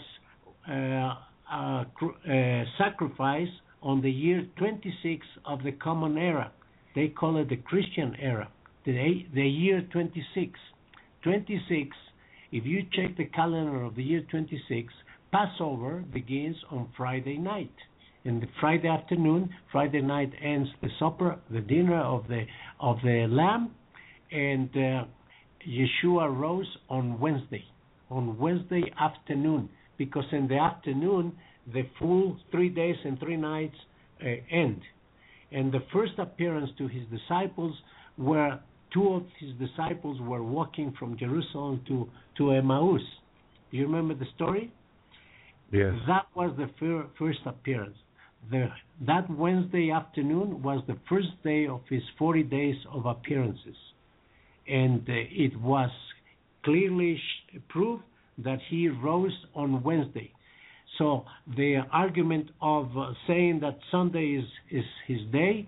uh, uh, cr- sacrificed on the year 26 of the Common Era. They call it the Christian era, the, the year 26. 26, if you check the calendar of the year 26, Passover begins on Friday night. And the Friday afternoon, Friday night ends the supper, the dinner of the of the lamb, and uh, Yeshua rose on Wednesday, on Wednesday afternoon, because in the afternoon the full three days and three nights uh, end. And the first appearance to his disciples were two of his disciples were walking from Jerusalem to to Emmaus. Do you remember the story? Yes. That was the fir- first appearance. The, that Wednesday afternoon was the first day of his 40 days of appearances. And uh, it was clearly prove that he rose on Wednesday. So the argument of uh, saying that Sunday is, is his day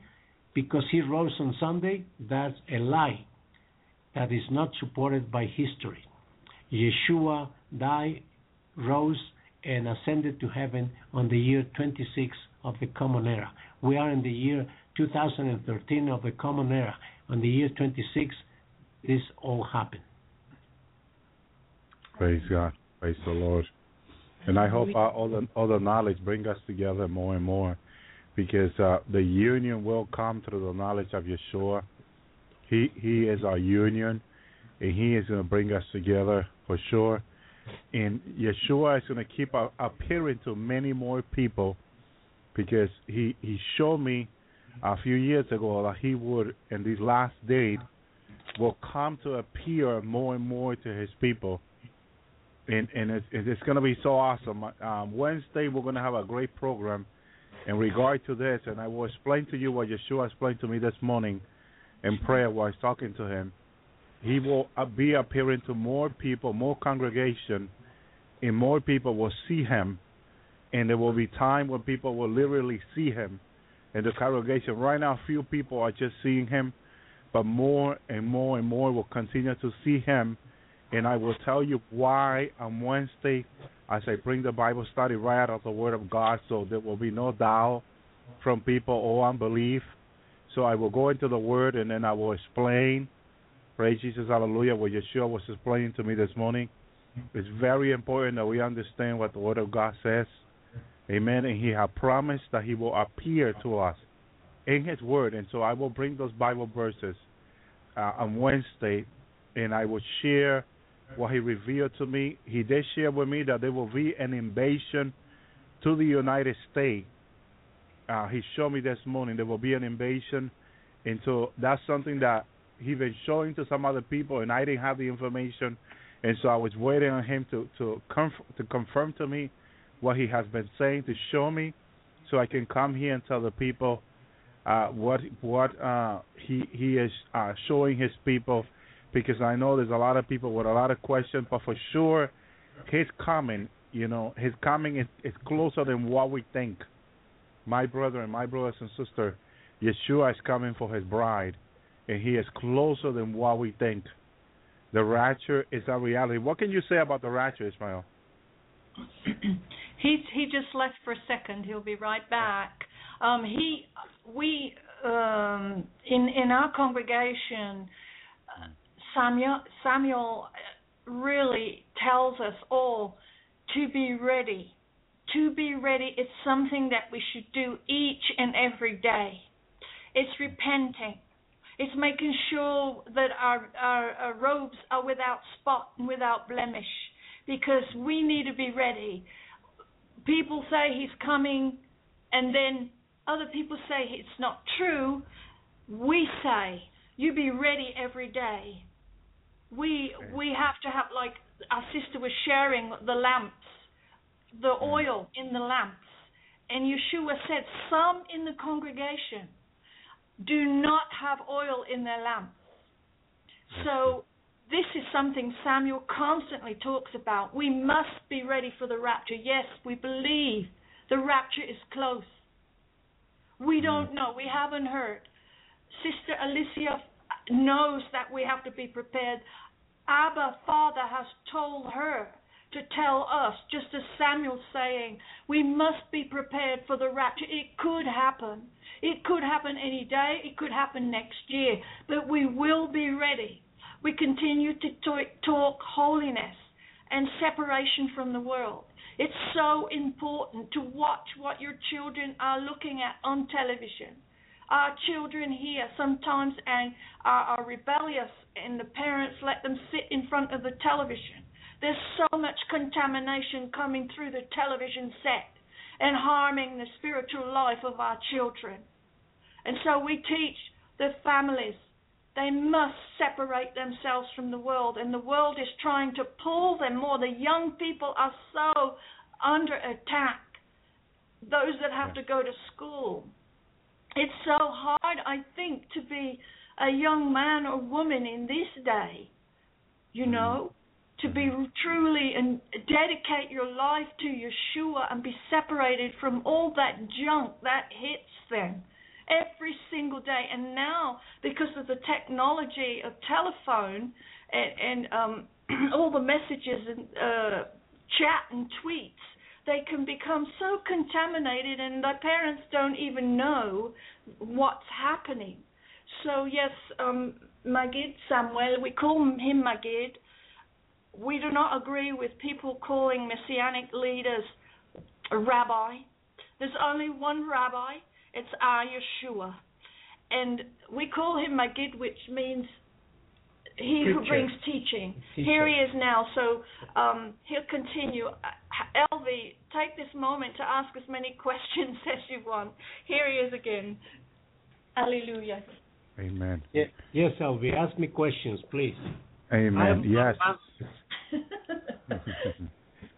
because he rose on Sunday, that's a lie. That is not supported by history. Yeshua died, rose, and ascended to heaven on the year 26 of the Common Era. We are in the year 2013 of the Common Era. On the year 26, this all happened. Praise God. Praise the Lord. And I hope our, all the knowledge bring us together more and more, because uh, the union will come through the knowledge of Yeshua. He He is our union, and He is going to bring us together for sure. And Yeshua is going to keep appearing to many more people, because He He showed me a few years ago that He would in these last days will come to appear more and more to His people and and it's, it's going to be so awesome. Um, Wednesday we're going to have a great program in regard to this, and I will explain to you what Yeshua explained to me this morning in prayer while I was talking to him. He will uh, be appearing to more people, more congregation, and more people will see him, and there will be time when people will literally see him in the congregation. Right now, few people are just seeing him, but more and more and more will continue to see him and I will tell you why on Wednesday I bring the Bible study right out of the Word of God, so there will be no doubt from people or unbelief. So I will go into the Word and then I will explain. Praise Jesus, Hallelujah! What Yeshua was explaining to me this morning. It's very important that we understand what the Word of God says. Amen. And He has promised that He will appear to us in His Word, and so I will bring those Bible verses uh, on Wednesday, and I will share what he revealed to me. He did share with me that there will be an invasion to the United States. Uh, he showed me this morning there will be an invasion, and so that's something that he been showing to some other people, and I didn't have the information, and so I was waiting on him to to conf- to confirm to me what he has been saying to show me, so I can come here and tell the people uh, what what uh, he he is uh, showing his people because I know there's a lot of people with a lot of questions, but for sure, his coming, you know, his coming is, is closer than what we think. My brother and my brothers and sister, Yeshua is coming for his bride, and he is closer than what we think. The rapture is a reality. What can you say about the rapture, Ismael? He's he just left for a second. He'll be right back. Um, he we um, in in our congregation. Uh, Samuel, Samuel really tells us all to be ready. To be ready is something that we should do each and every day. It's repenting. It's making sure that our, our, our robes are without spot and without blemish because we need to be ready. People say he's coming, and then other people say it's not true. We say, you be ready every day we we have to have like our sister was sharing the lamps, the mm. oil in the lamps, and Yeshua said some in the congregation do not have oil in their lamps. So this is something Samuel constantly talks about. We must be ready for the rapture. Yes, we believe the rapture is close. We mm. don't know. We haven't heard. Sister Alicia knows that we have to be prepared. Abba, Father, has told her to tell us, just as Samuel's saying, we must be prepared for the rapture. It could happen. It could happen any day. It could happen next year. But we will be ready. We continue to talk holiness and separation from the world. It's so important to watch what your children are looking at on television our children here sometimes and are, are rebellious, and the parents let them sit in front of the television. There's so much contamination coming through the television set and harming the spiritual life of our children. And so we teach the families they must separate themselves from the world, and the world is trying to pull them more. The young people are so under attack. Those that have to go to school, it's so hard, I think, to be a young man or woman in this day. You know, to be truly and dedicate your life to Yeshua and be separated from all that junk that hits them every single day. And now, because of the technology of telephone and, and um, all the messages and uh, chat and tweets, they can become so contaminated, and their parents don't even know what's happening. So yes, um, Magid Samuel, we call him Magid. We do not agree with people calling messianic leaders a rabbi. There's only one rabbi. It's our Yeshua, and we call him Magid, which means he who brings teaching. Teacher. Here he is now, so um, he'll continue. Uh, Elvi, take this moment to ask as many questions as you want. Here he is again. Hallelujah. Amen. Ye- Yes, Elvi, ask me questions, please. Amen. Yes.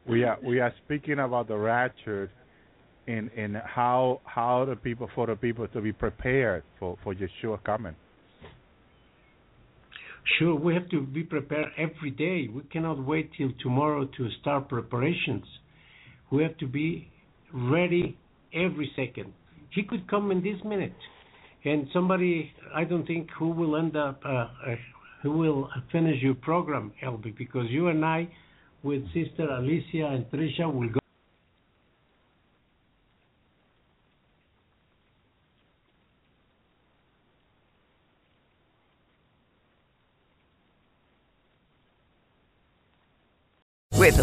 we are we are speaking about the rapture and and how how the people for the people to be prepared for for Yeshua coming. Sure, we have to be prepared every day. We cannot wait till tomorrow to start preparations. We have to be ready every second. He could come in this minute, and somebody I don't think who will end up uh, uh, who will finish your program, Elvi, because you and I, with Sister Alicia and Trisha, will go. With the